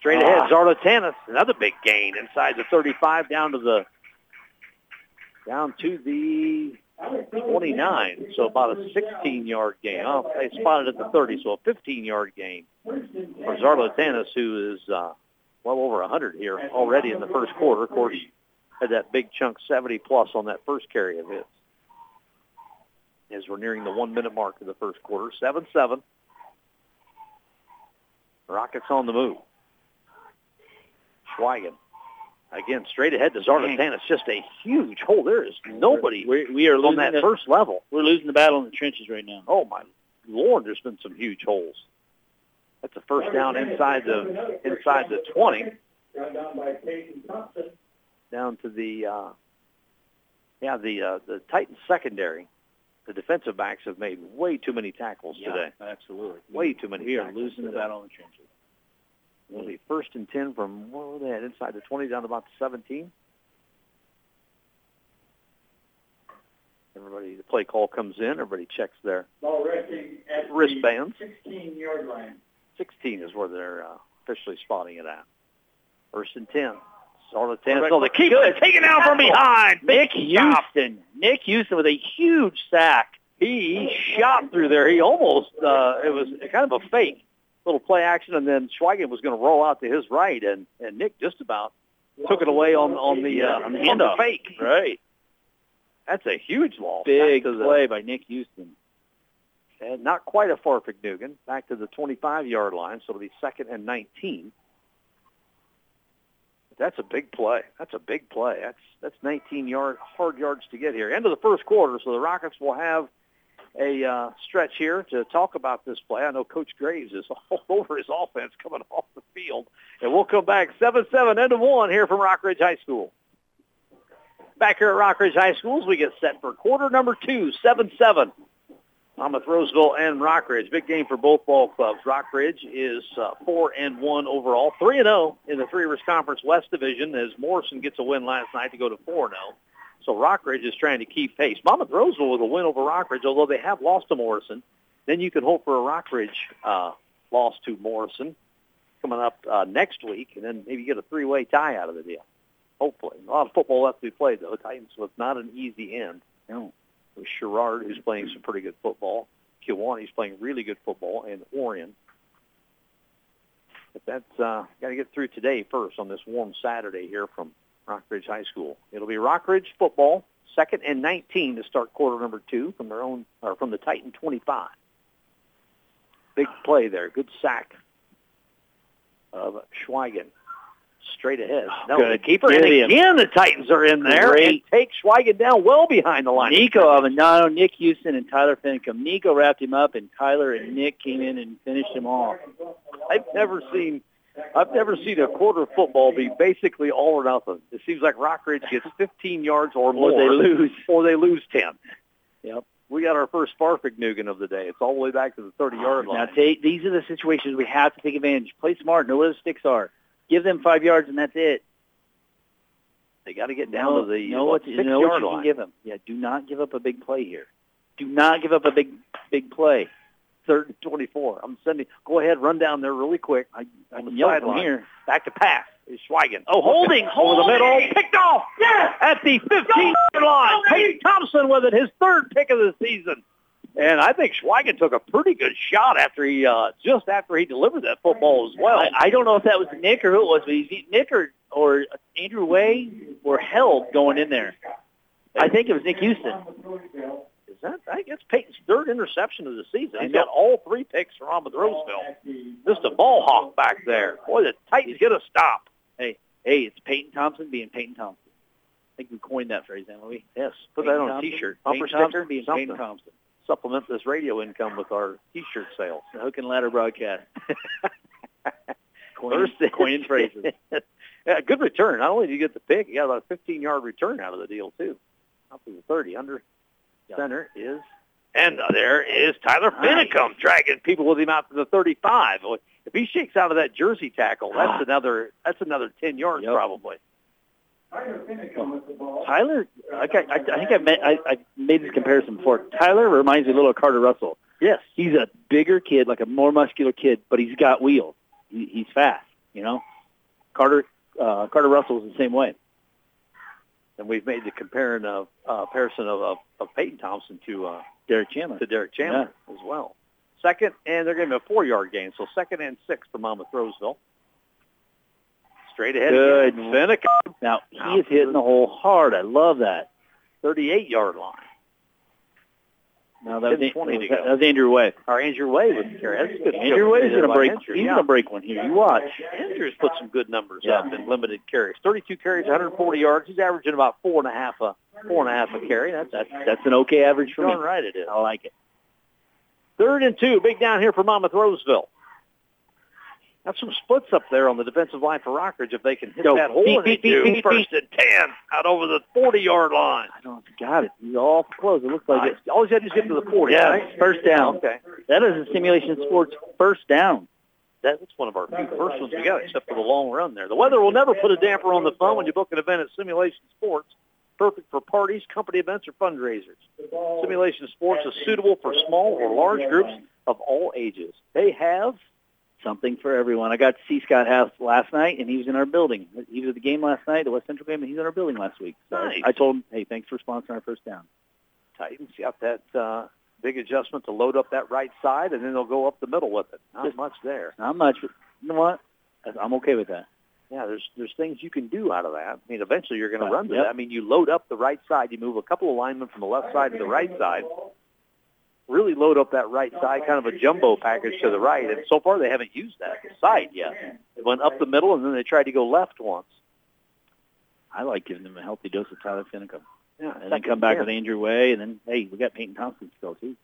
Speaker 1: Straight
Speaker 2: Ah.
Speaker 1: ahead, Zarlatanis, another big gain inside the 35 down to the down to the 29. So about a 16-yard gain. Oh, they spotted at the 30, so a 15-yard gain for Zarlatanis, who is uh, well over 100 here already in the first quarter. Of course, had that big chunk 70 plus on that first carry of his. As we're nearing the one-minute mark of the first quarter, 7-7. Rockets on the move. Schweigen. Again, straight ahead to Zarlatanis. Just a huge hole. There is nobody
Speaker 2: We're, we are
Speaker 1: on that
Speaker 2: the,
Speaker 1: first level.
Speaker 2: We're losing the battle in the trenches right now.
Speaker 1: Oh, my Lord, there's been some huge holes. That's a first down inside the inside the 20,
Speaker 3: down by Peyton Thompson.
Speaker 1: down to the uh, yeah the uh, the Titans secondary. The defensive backs have made way too many tackles today.
Speaker 2: absolutely.
Speaker 1: Way too many.
Speaker 2: We are losing the battle in the trenches.
Speaker 1: It'll be first and 10 from, what were they at, inside the 20 down to about the 17. Everybody, the play call comes in. Everybody checks their
Speaker 3: Ball resting at the
Speaker 1: wristbands.
Speaker 3: 16-yard line.
Speaker 1: 16 is where they're uh, officially spotting it at. First and 10. Zarlatanis.
Speaker 2: Quarterback
Speaker 1: So they keep it taken down from behind.
Speaker 2: Nick Houston. Nick Houston with a huge sack.
Speaker 1: He shot through there. He almost, uh, it was kind of a fake little play action, and then Schweigen was going to roll out to his right, and, and Nick just about took it away on, on the, uh,
Speaker 2: on the
Speaker 1: on the fake.
Speaker 2: Right.
Speaker 1: That's a huge loss.
Speaker 2: Big
Speaker 1: Back to the-
Speaker 2: play by Nick Houston.
Speaker 1: And not quite a Farfig Nugan, back to the 25-yard line, so it'll be second and 19. That's a big play. That's a big play. That's that's 19 yard hard yards to get here. End of the first quarter, so the Rockets will have a uh, stretch here to talk about this play. I know Coach Graves is <laughs> all over his offense coming off the field, and we'll come back 7-7 end of one here from Rockridge High School. Back here at Rockridge High School as we get set for quarter number two, 7-7. Monmouth Roseville and Rockridge. Big game for both ball clubs. Rockridge is uh, four and one overall, three and zero in the Three Rivers Conference West Division as Morrison gets a win last night to go to four and zero. So Rockridge is trying to keep pace. Monmouth Roseville with a win over Rockridge, although they have lost to Morrison. Then you can hope for a Rockridge uh, loss to Morrison coming up uh, next week, and then maybe get a three-way tie out of the deal. Hopefully, a lot of football left to be played though. Titans with not an easy end.
Speaker 2: No.
Speaker 1: With Sherrard, who's playing some pretty good football. Kewanee's playing really good football, and Orion. But that's uh, got to get through today first on this warm Saturday here from Rockridge High School. It'll be Rockridge football, second and 19 to start quarter number two from their own or from the Titan 25. Big play there, good sack of Schweigen. Straight ahead. Oh, no,
Speaker 2: Good.
Speaker 1: the keeper.
Speaker 2: Get
Speaker 1: and
Speaker 2: him.
Speaker 1: again, the Titans are in there
Speaker 2: Great.
Speaker 1: and take Schweigen down well behind the line.
Speaker 2: Nico Avendano, Nick Houston, and Tyler Finicum. Nico wrapped him up, and Tyler and Nick came in and finished him off.
Speaker 1: I've never seen I've never seen a quarter of football be basically all or nothing. It seems like Rockridge gets <laughs> 15 yards or more,
Speaker 2: Or they lose.
Speaker 1: or they lose 10.
Speaker 2: Yep.
Speaker 1: We got our first Sparfig of the day. It's all the way back to the 30-yard
Speaker 2: Now,
Speaker 1: line.
Speaker 2: take, these are the situations we have to take advantage. Play smart. Know where the sticks are. Give them five yards, and that's it.
Speaker 1: They got to get down
Speaker 2: know,
Speaker 1: to the
Speaker 2: know
Speaker 1: what,
Speaker 2: you know what you
Speaker 1: line.
Speaker 2: can give them. Yeah, do not give up a big play here. Do not give up a big big play.
Speaker 1: Third and 24. I'm sending. Go ahead, run down there really quick.
Speaker 2: I, I
Speaker 1: On the
Speaker 2: can yell from
Speaker 1: sideline.
Speaker 2: here.
Speaker 1: Back to pass is Schweigen. Oh, holding holding. over the middle, picked off.
Speaker 3: Yes!
Speaker 1: at the 15-yard line. Peyton Thompson with it, his third pick of the season. And I think Schweigen took a pretty good shot after he uh, just after he delivered that football as well.
Speaker 2: I, I don't know if that was Nick or who it was, but he's, Nick or, or Andrew Way were held going in there. I think it was Nick Houston.
Speaker 1: Is that I it's Peyton's third interception of the season. He's got all three picks from Monmouth Roseville. Just a ball hawk back there. Boy, the Titans get a stop.
Speaker 2: Hey, hey, it's Peyton Thompson being Peyton Thompson. I think we coined that phrase, haven't we?
Speaker 1: Yes, put
Speaker 2: Peyton
Speaker 1: that on a
Speaker 2: Thompson,
Speaker 1: T-shirt.
Speaker 2: Peyton Thompson being
Speaker 1: something.
Speaker 2: Peyton Thompson.
Speaker 1: Supplement this radio income with our T-shirt sales.
Speaker 2: The <laughs> hook and ladder broadcast. <laughs> Coin,
Speaker 1: First
Speaker 2: phrases. <laughs>
Speaker 1: yeah, good return. Not only did you get the pick, you got about a 15-yard return out of the deal too. Up to the 30. Under. Center is, and uh, there is Tyler
Speaker 2: Nice.
Speaker 1: Finicum dragging people with him out to the 35. If he shakes out of that jersey tackle, that's
Speaker 2: Ah.
Speaker 1: another that's another 10 yards
Speaker 2: Yep.
Speaker 1: probably.
Speaker 3: Tyler Finicum with the ball.
Speaker 2: Tyler, like I, I, I think I, met, I, I made this comparison before. Tyler reminds me a little of Carter Russell.
Speaker 1: Yes.
Speaker 2: He's a bigger kid, like a more muscular kid, but he's got wheels. He, he's fast, you know. Carter uh, Carter Russell is the same way.
Speaker 1: And we've made the comparing of uh, comparison of, of, of Peyton Thompson to uh,
Speaker 2: Derek Chandler.
Speaker 1: to Derek Chandler as well. Second, and they're going to have a four-yard gain, so second and six for Monmouth Roseville. Straight ahead
Speaker 2: Good.
Speaker 1: Finicum,
Speaker 2: Now he is hitting the hole hard. I love that.
Speaker 1: 38-yard line.
Speaker 2: Now that was,
Speaker 1: 10, 20
Speaker 2: that, that was Andrew Way.
Speaker 1: Our Andrew Way with the carry. That's good.
Speaker 2: Andrew Way is going to break.
Speaker 1: Andrew,
Speaker 2: He's
Speaker 1: yeah.
Speaker 2: going to break one here. You watch.
Speaker 1: Andrew's put some good numbers
Speaker 2: Yeah.
Speaker 1: up in limited carries. 32 carries, 140 yards. He's averaging about four and a half a four and a half a carry. That's
Speaker 2: That's that's an okay average for me.
Speaker 1: darn right it is.
Speaker 2: I like it.
Speaker 1: Third and two, big down here for Monmouth Roseville. Got some splits up there on the defensive line for Rockridge if they can hit
Speaker 2: Go.
Speaker 1: that hole. And they do. First and ten out over the 40-yard line.
Speaker 2: I don't know if you got it. He's all close. It looks like it.
Speaker 1: Uh, all you have to do is get to the 40,
Speaker 2: Yeah,
Speaker 1: right?
Speaker 2: first down.
Speaker 1: Okay.
Speaker 2: That is a simulation sports first down.
Speaker 1: That's one of our few first ones we got, except for the long run there. The weather will never put a damper on the fun when you book an event at Simulation Sports. Perfect for parties, company events, or fundraisers. Simulation Sports is suitable for small or large groups of all ages. They have
Speaker 2: Something for everyone. I got to see Scott House last night, and he was in our building. He was at the game last night, the West Central game, and he's in our building last week. So
Speaker 1: Nice.
Speaker 2: I told him, hey, thanks for sponsoring our first down.
Speaker 1: Titans got that uh, big adjustment to load up that right side, and then they'll go up the middle with it. Not
Speaker 2: Just-
Speaker 1: much there.
Speaker 2: Not much, but you know what? I'm okay with that.
Speaker 1: Yeah, there's there's things you can do out of that. I mean, eventually you're going to run to
Speaker 2: yep.
Speaker 1: that. I mean, you load up the right side, you move a couple of linemen from the left side to the right side, really load up that right side, kind of a jumbo package to the right. And so far they haven't used that side yet. They went up the middle and then they tried to go left once.
Speaker 2: I like giving them a healthy dose of Tyler Finicum.
Speaker 1: Yeah,
Speaker 2: And then come back with Andrew Way, and then, hey, we got Peyton Thompson still, too.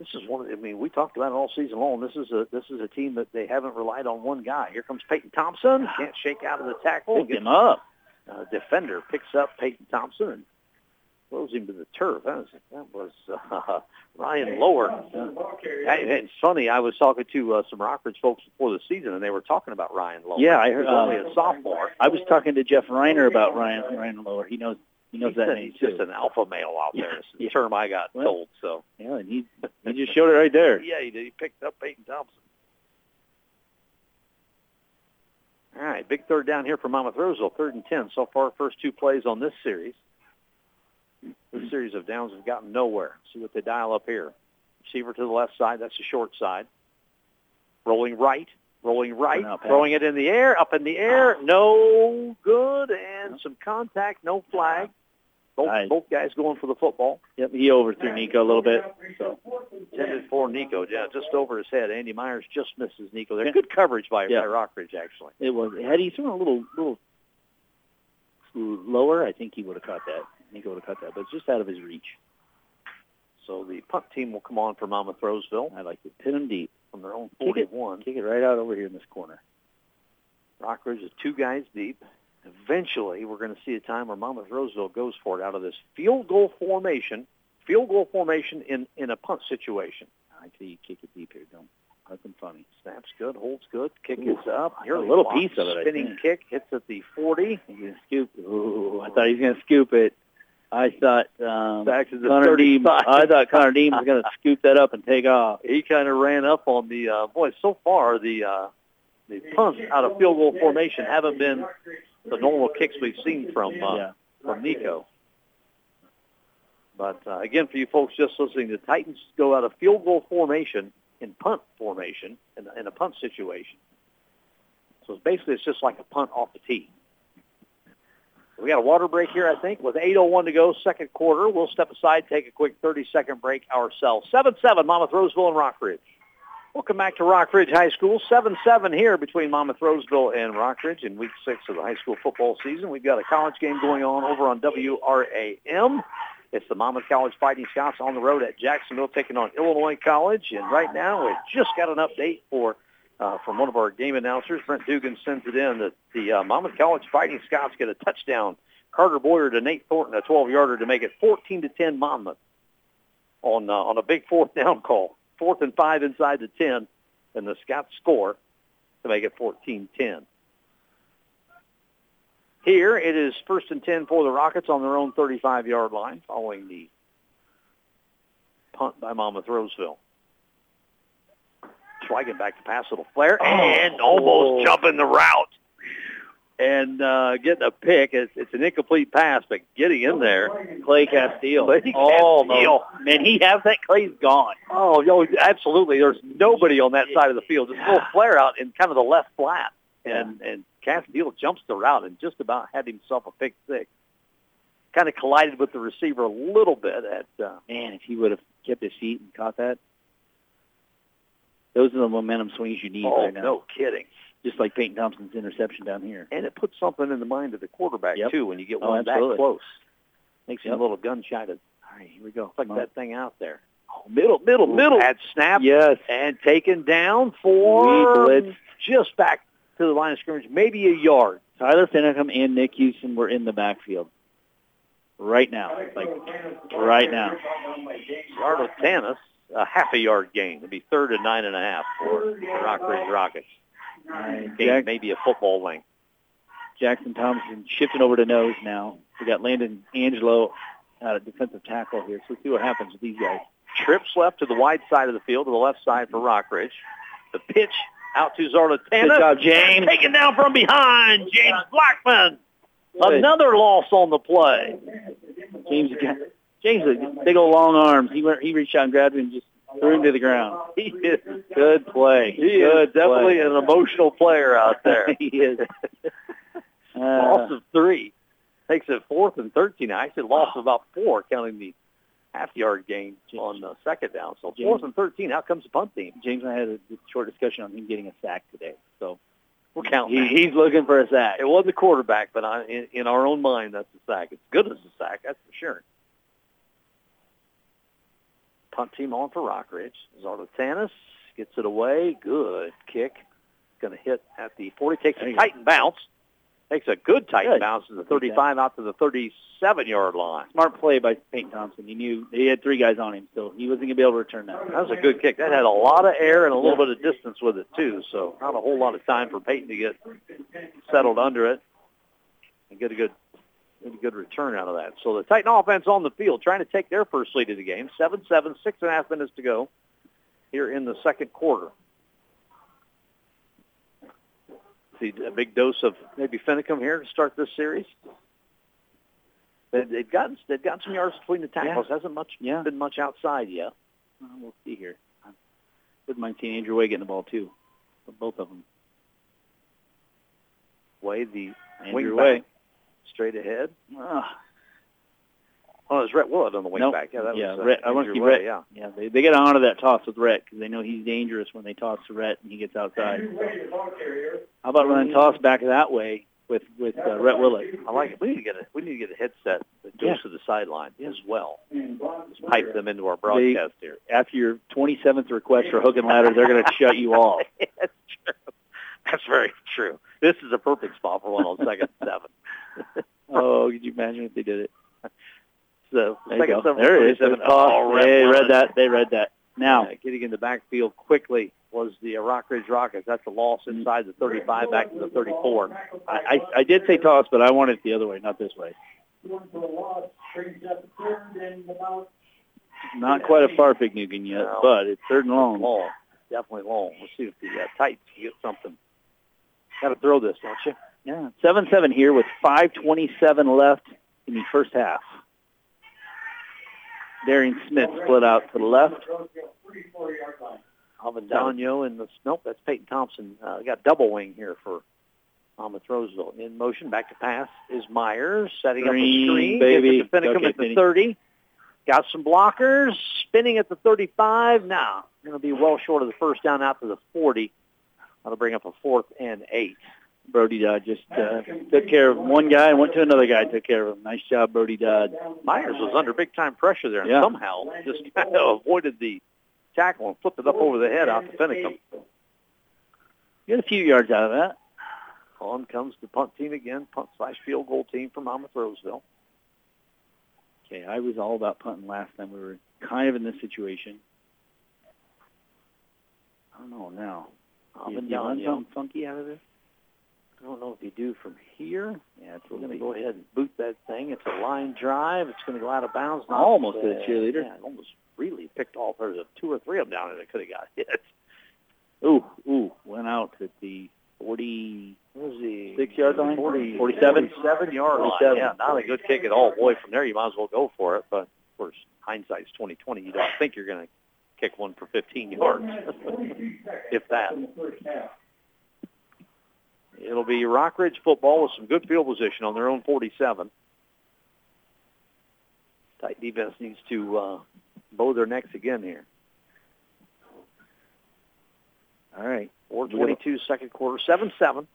Speaker 1: This is one. Of, I mean, we talked about it all season long. This is a this is a team that they haven't relied on one guy. Here comes Peyton Thompson. Can't shake out of the tackle.
Speaker 2: Pick
Speaker 1: Gets
Speaker 2: him up.
Speaker 1: uh, defender picks up Peyton Thompson and throws him to the turf. That was, that was <laughs> uh, Ryan Lower. it's funny. I was talking to uh, some Rockridge folks before the season, and they were talking about Ryan Lower.
Speaker 2: Yeah, I heard.
Speaker 1: He's only
Speaker 2: uh,
Speaker 1: a sophomore.
Speaker 2: I was talking to Jeff Reiner about Ryan Ryan Lower. He knows he knows
Speaker 1: He
Speaker 2: that
Speaker 1: said
Speaker 2: name
Speaker 1: he's
Speaker 2: too.
Speaker 1: just an alpha male out
Speaker 2: Yeah,
Speaker 1: there. It's the
Speaker 2: yeah.
Speaker 1: term I got
Speaker 2: Well,
Speaker 1: told. So
Speaker 2: yeah, and he he just showed it right there. <laughs>
Speaker 1: yeah, he did. He picked up Peyton Thompson. All right, big third down here for Monmouth Roseville, third and ten. So far, first two plays on this series. This series of downs have gotten nowhere. See what they dial up here. Receiver to the left side. That's the short side. Rolling right. Rolling right. Throwing it in the air. Up in the air. Ah. No good. And some contact. No flag. Both,
Speaker 2: Nice.
Speaker 1: both guys going for the football.
Speaker 2: Yep, he overthrew Nico a little bit. So
Speaker 1: Intended for Nico. Yeah, just over his head. Andy Myers just misses Nico there. Good coverage by,
Speaker 2: Yeah.
Speaker 1: by Rockridge, actually.
Speaker 2: it was had he thrown a little little lower, I think he would have caught that. Nico would have caught that, but it's just out of his reach.
Speaker 1: So the punt team will come on for Monmouth Roseville
Speaker 2: I like to pin him deep,
Speaker 1: from their own
Speaker 2: Kick it.
Speaker 1: 41.
Speaker 2: kick it right out over here in this corner.
Speaker 1: Rockridge is two guys deep. Eventually, we're going to see a time where Monmouth Roseville goes for it out of this field goal formation, field goal formation in, in a punt situation.
Speaker 2: I see you kick it deep here. Don't nothing funny.
Speaker 1: Snaps good, holds good, kick
Speaker 2: Ooh,
Speaker 1: is up.
Speaker 2: You're
Speaker 1: a
Speaker 2: little piece of it,
Speaker 1: Spinning kick hits at the 40.
Speaker 2: He's gonna scoop. Ooh, I thought he was gonna scoop it. I thought um,
Speaker 1: Back to the
Speaker 2: Connor
Speaker 1: Dean.
Speaker 2: I thought Connor Dean was gonna scoop that up and take off.
Speaker 1: He kind of ran up on the uh, boy. So far, the uh, the punts out of field goal formation haven't been the normal kicks we've seen from uh,
Speaker 2: yeah.
Speaker 1: from Nico. But uh, again, for you folks just listening, the Titans go out of field goal formation in punt formation in, in a punt situation. So it's basically, it's just like a punt off the tee. We got a water break here, I think, with 8.01 to go, second quarter. We'll step aside, take a quick 30-second break ourselves. 7-7, Monmouth Roseville and Rockridge. Welcome back to Rockridge High School. 7-7 here between Monmouth Roseville and Rockridge in week six of the high school football season. We've got a college game going on over on WRAM. It's the Monmouth College Fighting Scots on the road at Jacksonville taking on Illinois College. And right now, we just got an update for uh, from one of our game announcers. Brent Dugan sends it in that the uh, Monmouth College Fighting Scots get a touchdown. Carter Boyer to Nate Thornton, a 12-yarder to make it 14 to 10 Monmouth on uh, on a big fourth down call. Fourth and five inside the 10, and the Scots score to make it 14-10. Here it is first and 10 for the Rockets on their own 35-yard line following the punt by Monmouth Roseville. Schweigen back to pass, little flare, and almost
Speaker 2: Oh.
Speaker 1: jumping the route and uh, getting a pick. It's, it's an incomplete pass, but getting in there.
Speaker 2: Clay Castile.
Speaker 1: Clay
Speaker 2: oh
Speaker 1: Castile.
Speaker 2: man, he has that. Clay's gone.
Speaker 1: Oh, yo, absolutely. There's nobody on that side of the field. Just a little flare out in kind of the left flat. And and Castile jumps the route and just about had himself a pick six. Kind of collided with the receiver a little bit at uh,
Speaker 2: Man, if he would have kept his feet and caught that, those are the momentum swings you need
Speaker 1: oh
Speaker 2: right now.
Speaker 1: no kidding.
Speaker 2: Just like Peyton Thompson's interception down here.
Speaker 1: And it puts something in the mind of the quarterback
Speaker 2: Yep.
Speaker 1: too when you get
Speaker 2: Oh,
Speaker 1: one that close. Makes him
Speaker 2: Yep.
Speaker 1: a little gun shy to
Speaker 2: All right, here we go.
Speaker 1: flick
Speaker 2: Come on.
Speaker 1: that thing out there. Oh, middle, middle,
Speaker 2: Ooh.
Speaker 1: middle. At snap
Speaker 2: Yes.
Speaker 1: and taken down for
Speaker 2: We blitzed.
Speaker 1: just back to the line of scrimmage, maybe a yard.
Speaker 2: Tyler Finicum and Nick Houston were in the backfield. Right now. Like right now.
Speaker 1: Yard of Tanis, a half a yard gain. It'd be third and nine and a half for the Rockridge Rockets.
Speaker 2: Right,
Speaker 1: Gain
Speaker 2: Jack,
Speaker 1: maybe a football length.
Speaker 2: Jackson Thompson shifting over to nose now. We got Landon Angelo out of defensive tackle here. So let's see what happens with these guys.
Speaker 1: Trips left to the wide side of the field, to the left side for Rockridge. The pitch out to Zarda
Speaker 2: Good job, James.
Speaker 1: Taken down from behind, James Blackman.
Speaker 2: Good.
Speaker 1: Another loss on the play.
Speaker 2: James got James big old long arms. He went, he reached out and grabbed him and just threw him to the ground. <laughs>
Speaker 1: He is,
Speaker 2: Good play.
Speaker 1: he
Speaker 2: Good
Speaker 1: is definitely
Speaker 2: play.
Speaker 1: an emotional player out there. <laughs>
Speaker 2: he is. <laughs>
Speaker 1: loss
Speaker 2: Uh,
Speaker 1: of three. Takes it fourth and 13. I said loss of about four, counting the half-yard gain on the second down. So fourth and 13, out comes the punt team.
Speaker 2: James and I had a short discussion on him getting a sack today. So
Speaker 1: We're counting
Speaker 2: he, he's looking for a sack.
Speaker 1: It wasn't the quarterback, but I, in, in our own mind, that's a sack. It's good as a sack, that's for sure. Punt team on for Rockridge. Zarlatanis gets it away. Good kick. Going to hit at the 40. Takes a
Speaker 2: go.
Speaker 1: Bounce. Takes a good tight
Speaker 2: Good.
Speaker 1: bounce to the 35 out to the 37-yard line.
Speaker 2: Smart play by Peyton Thompson. He knew he had three guys on him, so he wasn't going to be able to return that.
Speaker 1: That was a good kick. That had a lot of air and a little bit of distance with it too, so not a whole lot of time for Peyton to get settled under it and get a good get a good return out of that. So the Titan offense on the field trying to take their first lead of the game. 7-7, six and a half minutes to go here in the second quarter. See a big dose of maybe Finicum here to start this series. They- They've gotten they've got some yards between the tackles. Hasn't much
Speaker 2: Yeah.
Speaker 1: been much outside yet.
Speaker 2: Well, we'll see here. I wouldn't mind seeing Andrew Way getting the ball too, both of them.
Speaker 1: Way the
Speaker 2: Andrew
Speaker 1: wing
Speaker 2: Way.
Speaker 1: back straight ahead.
Speaker 2: Ah,
Speaker 1: Oh, it's Rhett Willett on the wing
Speaker 2: Nope.
Speaker 1: back. Yeah, that
Speaker 2: Yeah,
Speaker 1: was uh,
Speaker 2: Rhett- I wanna
Speaker 1: Andrew
Speaker 2: see
Speaker 1: Way,
Speaker 2: Rhett.
Speaker 1: Yeah.
Speaker 2: yeah, they they got to honor that toss with Rhett because they know he's dangerous when they toss to Rhett and he gets outside. How about running toss back that way with with uh, Rhett Willett?
Speaker 1: I like it. We need to get a we need to get a headset that goes
Speaker 2: Yeah.
Speaker 1: to the sideline as well. Just pipe them into our broadcast here.
Speaker 2: After your 27th request for hook and ladder, they're going to shut you off. <laughs>
Speaker 1: That's true. That's very true. This is a perfect spot for one on second seven. <laughs>
Speaker 2: Oh, could you imagine if they did it?
Speaker 1: So
Speaker 2: There you
Speaker 1: second
Speaker 2: go.
Speaker 1: seven,
Speaker 2: There it is.
Speaker 1: 47.
Speaker 2: Toss.
Speaker 1: Oh,
Speaker 2: they read that. They read that. Now,
Speaker 1: Uh, getting in the backfield quickly was the uh, Rockridge Rockets. That's a loss inside the 35 back to the 34.
Speaker 2: I, I I did say toss, but I want it the other way, not this way.
Speaker 3: Going for a loss, brings up third and about
Speaker 2: Not quite a Farpig Nugan yet,
Speaker 1: No.
Speaker 2: but it's third and long.
Speaker 1: Long. Definitely long. Let's see if the uh, Titans get something. Got to throw this, don't you?
Speaker 2: Yeah, seven seven here with five twenty seven left in the first half. Darian Smith split out to the left.
Speaker 3: Thirty-four yard line.
Speaker 1: Avendano and the nope, that's Peyton Thompson. Uh, got double wing here for Monmouth Roseville. In motion, back to pass is Myers setting
Speaker 2: Screen,
Speaker 1: up a screen.
Speaker 2: baby.
Speaker 1: Gives it to Finicum
Speaker 2: Okay,
Speaker 1: at the. 30. Got some blockers. Spinning at the 35. Now going to be well short of the first down out to the 40. That'll bring up a fourth and eight.
Speaker 2: Brody Dodd just uh, took care of one guy and went to another guy. Took care of him. Nice job, Brody Dodd.
Speaker 1: Myers was under big time pressure there and
Speaker 2: Yeah.
Speaker 1: somehow just <laughs> kind of avoided the tackle and flipped it up over the head out the Finicum.
Speaker 2: Get a few yards out of that.
Speaker 1: On comes the punt team again, punt slash field goal team from Monmouth Roseville.
Speaker 2: Okay, I was all about punting last time. We were kind of in this situation. I don't know now.
Speaker 1: Up
Speaker 2: You-
Speaker 1: and
Speaker 2: you
Speaker 1: down, you know.
Speaker 2: something funky out of this?
Speaker 1: I don't know if you do from here.
Speaker 2: Yeah, it's
Speaker 1: We're
Speaker 2: going to
Speaker 1: go ahead and boot that thing. It's a line drive. It's going to go out of bounds. Not,
Speaker 2: Almost to the cheerleader.
Speaker 1: Yeah, almost really picked off. There's a two or three of them down there that could have got hit.
Speaker 2: Ooh, ooh, went out at the 40.
Speaker 1: What was the
Speaker 2: Six yard line?
Speaker 1: 40,
Speaker 2: 47?
Speaker 1: 47 yard line. Yeah, not a good kick at all. Boy, from there you might as well go for it. But of course, hindsight's 2020. You don't think you're going to kick one for 15 yards, <laughs> if that. It'll be Rockridge football with some good field position on their own 47. Tight defense needs to uh, bow their necks again here.
Speaker 2: All right.
Speaker 1: 422 second quarter, 7-7.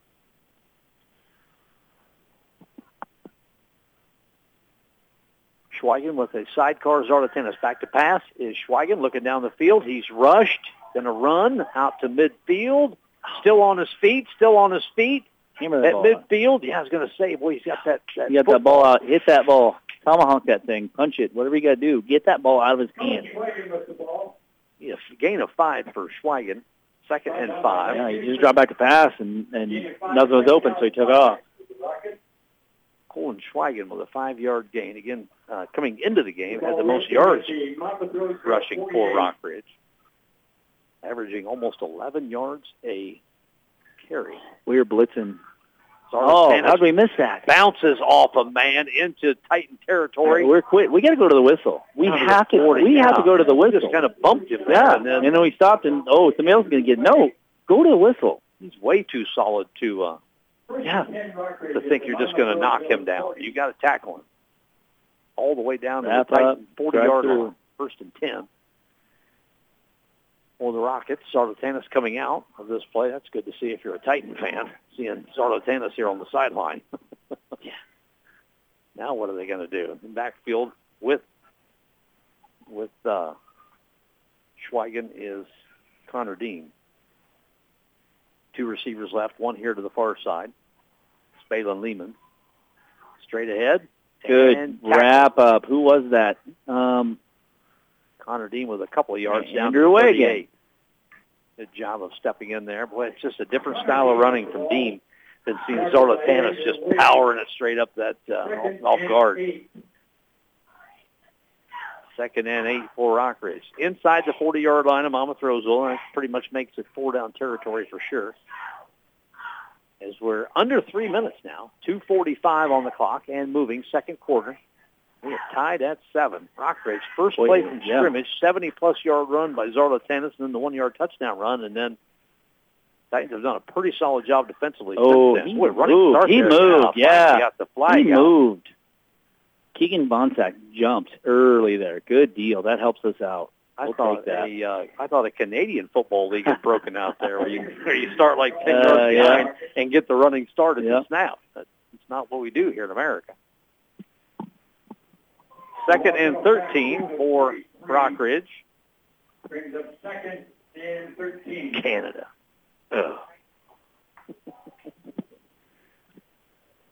Speaker 1: Schweigen with a sidecar Zarlatanis. Back to pass is Schweigen looking down the field. He's rushed, going to run out to midfield. Still on his feet, still on his feet.
Speaker 2: Hammer that
Speaker 1: At midfield, yeah, I was going to say, boy, he's got that. that
Speaker 2: You got that ball out. Hit that ball. Tomahawk that thing. Punch it. Whatever you got to do. Get that ball out of his hand.
Speaker 3: Schweigen with the ball.
Speaker 1: Yes, gain of five for Schweigen. Second and five.
Speaker 2: Yeah, he just dropped back to pass, and, and nothing was open, so he took off.
Speaker 1: Colin Schweigen with a five-yard gain. Again, uh, coming into the game, had the most yards rushing for Rockridge, averaging almost 11 yards a carry.
Speaker 2: We were blitzing. Oh,
Speaker 1: Tanis
Speaker 2: how'd we miss that?
Speaker 1: bounces off a man into Titan territory.
Speaker 2: We're quit. We got to go to the whistle. We
Speaker 1: Down to
Speaker 2: have to.
Speaker 1: 40
Speaker 2: We have to go to the
Speaker 1: He
Speaker 2: whistle.
Speaker 1: just kind of bumped him there,
Speaker 2: yeah,
Speaker 1: and then
Speaker 2: and then we stopped, and oh, somebody else is going to get no. Go to the whistle.
Speaker 1: he's way too solid to uh,
Speaker 2: Yeah.
Speaker 1: to think you're just going to knock him down. You got to tackle him all the way down to
Speaker 2: Wrap
Speaker 1: the Titan
Speaker 2: up,
Speaker 1: 40
Speaker 2: drive
Speaker 1: yard
Speaker 2: through.
Speaker 1: line, first and 10. For the Rockets, Zarlatanis coming out of this play. That's good to see if you're a Titan fan, seeing Zarlatanis here on the sideline. <laughs>
Speaker 2: Yeah.
Speaker 1: Now what are they going to do? In backfield with with uh, Schweigen is Connor Dean. Two receivers left, one here to the far side. Balin Lehman. Straight ahead.
Speaker 2: Good wrap up. Who was that? Um,
Speaker 1: Connor Dean with a couple of yards down
Speaker 2: Andrew
Speaker 1: to
Speaker 2: Way
Speaker 1: Good job of stepping in there. Boy, it's just a different style of running from Dean than seeing Zarlatanis just powering it straight up that uh, off, off guard. Second and eight for Rockridge. Inside the 40-yard line of Monmouth Roseville, and that pretty much makes it four-down territory for sure. As we're under three minutes now, 2.45 on the clock and moving, second quarter. We are tied at seven. Rockridge, first play from
Speaker 2: yeah.
Speaker 1: scrimmage, 70-plus yard run by Zarlatanis, and then the one-yard touchdown run, and then Titans have done a pretty solid job defensively.
Speaker 2: Oh, he
Speaker 1: Boy,
Speaker 2: moved. He moved,
Speaker 1: now.
Speaker 2: yeah.
Speaker 1: Got the flag
Speaker 2: he
Speaker 1: out.
Speaker 2: moved. Keegan Bonsack jumped early there. Good deal. That helps us out.
Speaker 1: I
Speaker 2: We'll
Speaker 1: thought a uh, I thought a Canadian football league had broken out there, where you <laughs> where you start like ten
Speaker 2: Uh,
Speaker 1: yards
Speaker 2: yeah.
Speaker 1: behind and get the running start at
Speaker 2: Yeah.
Speaker 1: the snap. That's it's not what we do here in America. Second and thirteen for Rockridge,
Speaker 3: Brings up second and 13.
Speaker 1: Canada. Ugh. <laughs>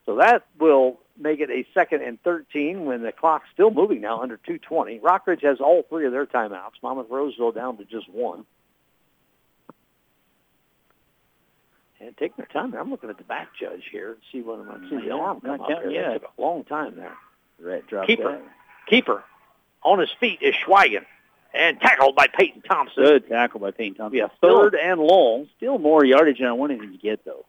Speaker 1: so that will make it a second and 13 when the clock's still moving now under 220. Rockridge has all three of their timeouts. Monmouth Roseville down to just one. And taking their time. there. I'm looking at the back judge here to see when I see the
Speaker 2: Yeah,
Speaker 1: arm come
Speaker 2: not
Speaker 1: up here.
Speaker 2: Yet.
Speaker 1: took a long time there.
Speaker 2: Right, drop
Speaker 1: Keeper.
Speaker 2: back.
Speaker 1: Keeper on his feet is Schweigen and tackled by Peyton Thompson.
Speaker 2: Good tackle by Peyton Thompson.
Speaker 1: Yeah, third and long.
Speaker 2: Still more yardage than I wanted him to get, though.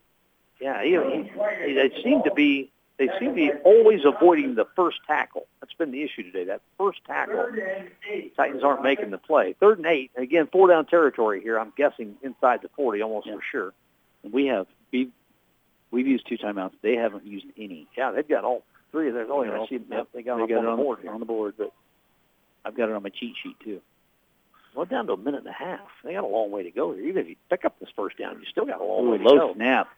Speaker 1: Yeah, he, he, they seem to be they seem to be always avoiding the first tackle. That's been the issue today. That first tackle.
Speaker 3: Third and eight.
Speaker 1: Titans aren't making the play. Third and eight. Again, four down territory here. I'm guessing inside the 40, almost
Speaker 2: Yeah.
Speaker 1: for sure.
Speaker 2: And we have we've we've used two timeouts. They haven't used any.
Speaker 1: Yeah, they've got all three of theirs. Oh, yeah, I see,
Speaker 2: Yep.
Speaker 1: they got,
Speaker 2: They
Speaker 1: it
Speaker 2: got
Speaker 1: up
Speaker 2: it
Speaker 1: on
Speaker 2: on
Speaker 1: the board here.
Speaker 2: on the board, but I've got it on my cheat sheet too.
Speaker 1: Well, down to a minute and a half. They got a long way to go here. Even if you pick up this first down, you still got a long
Speaker 2: Ooh,
Speaker 1: way to
Speaker 2: low
Speaker 1: go.
Speaker 2: snap.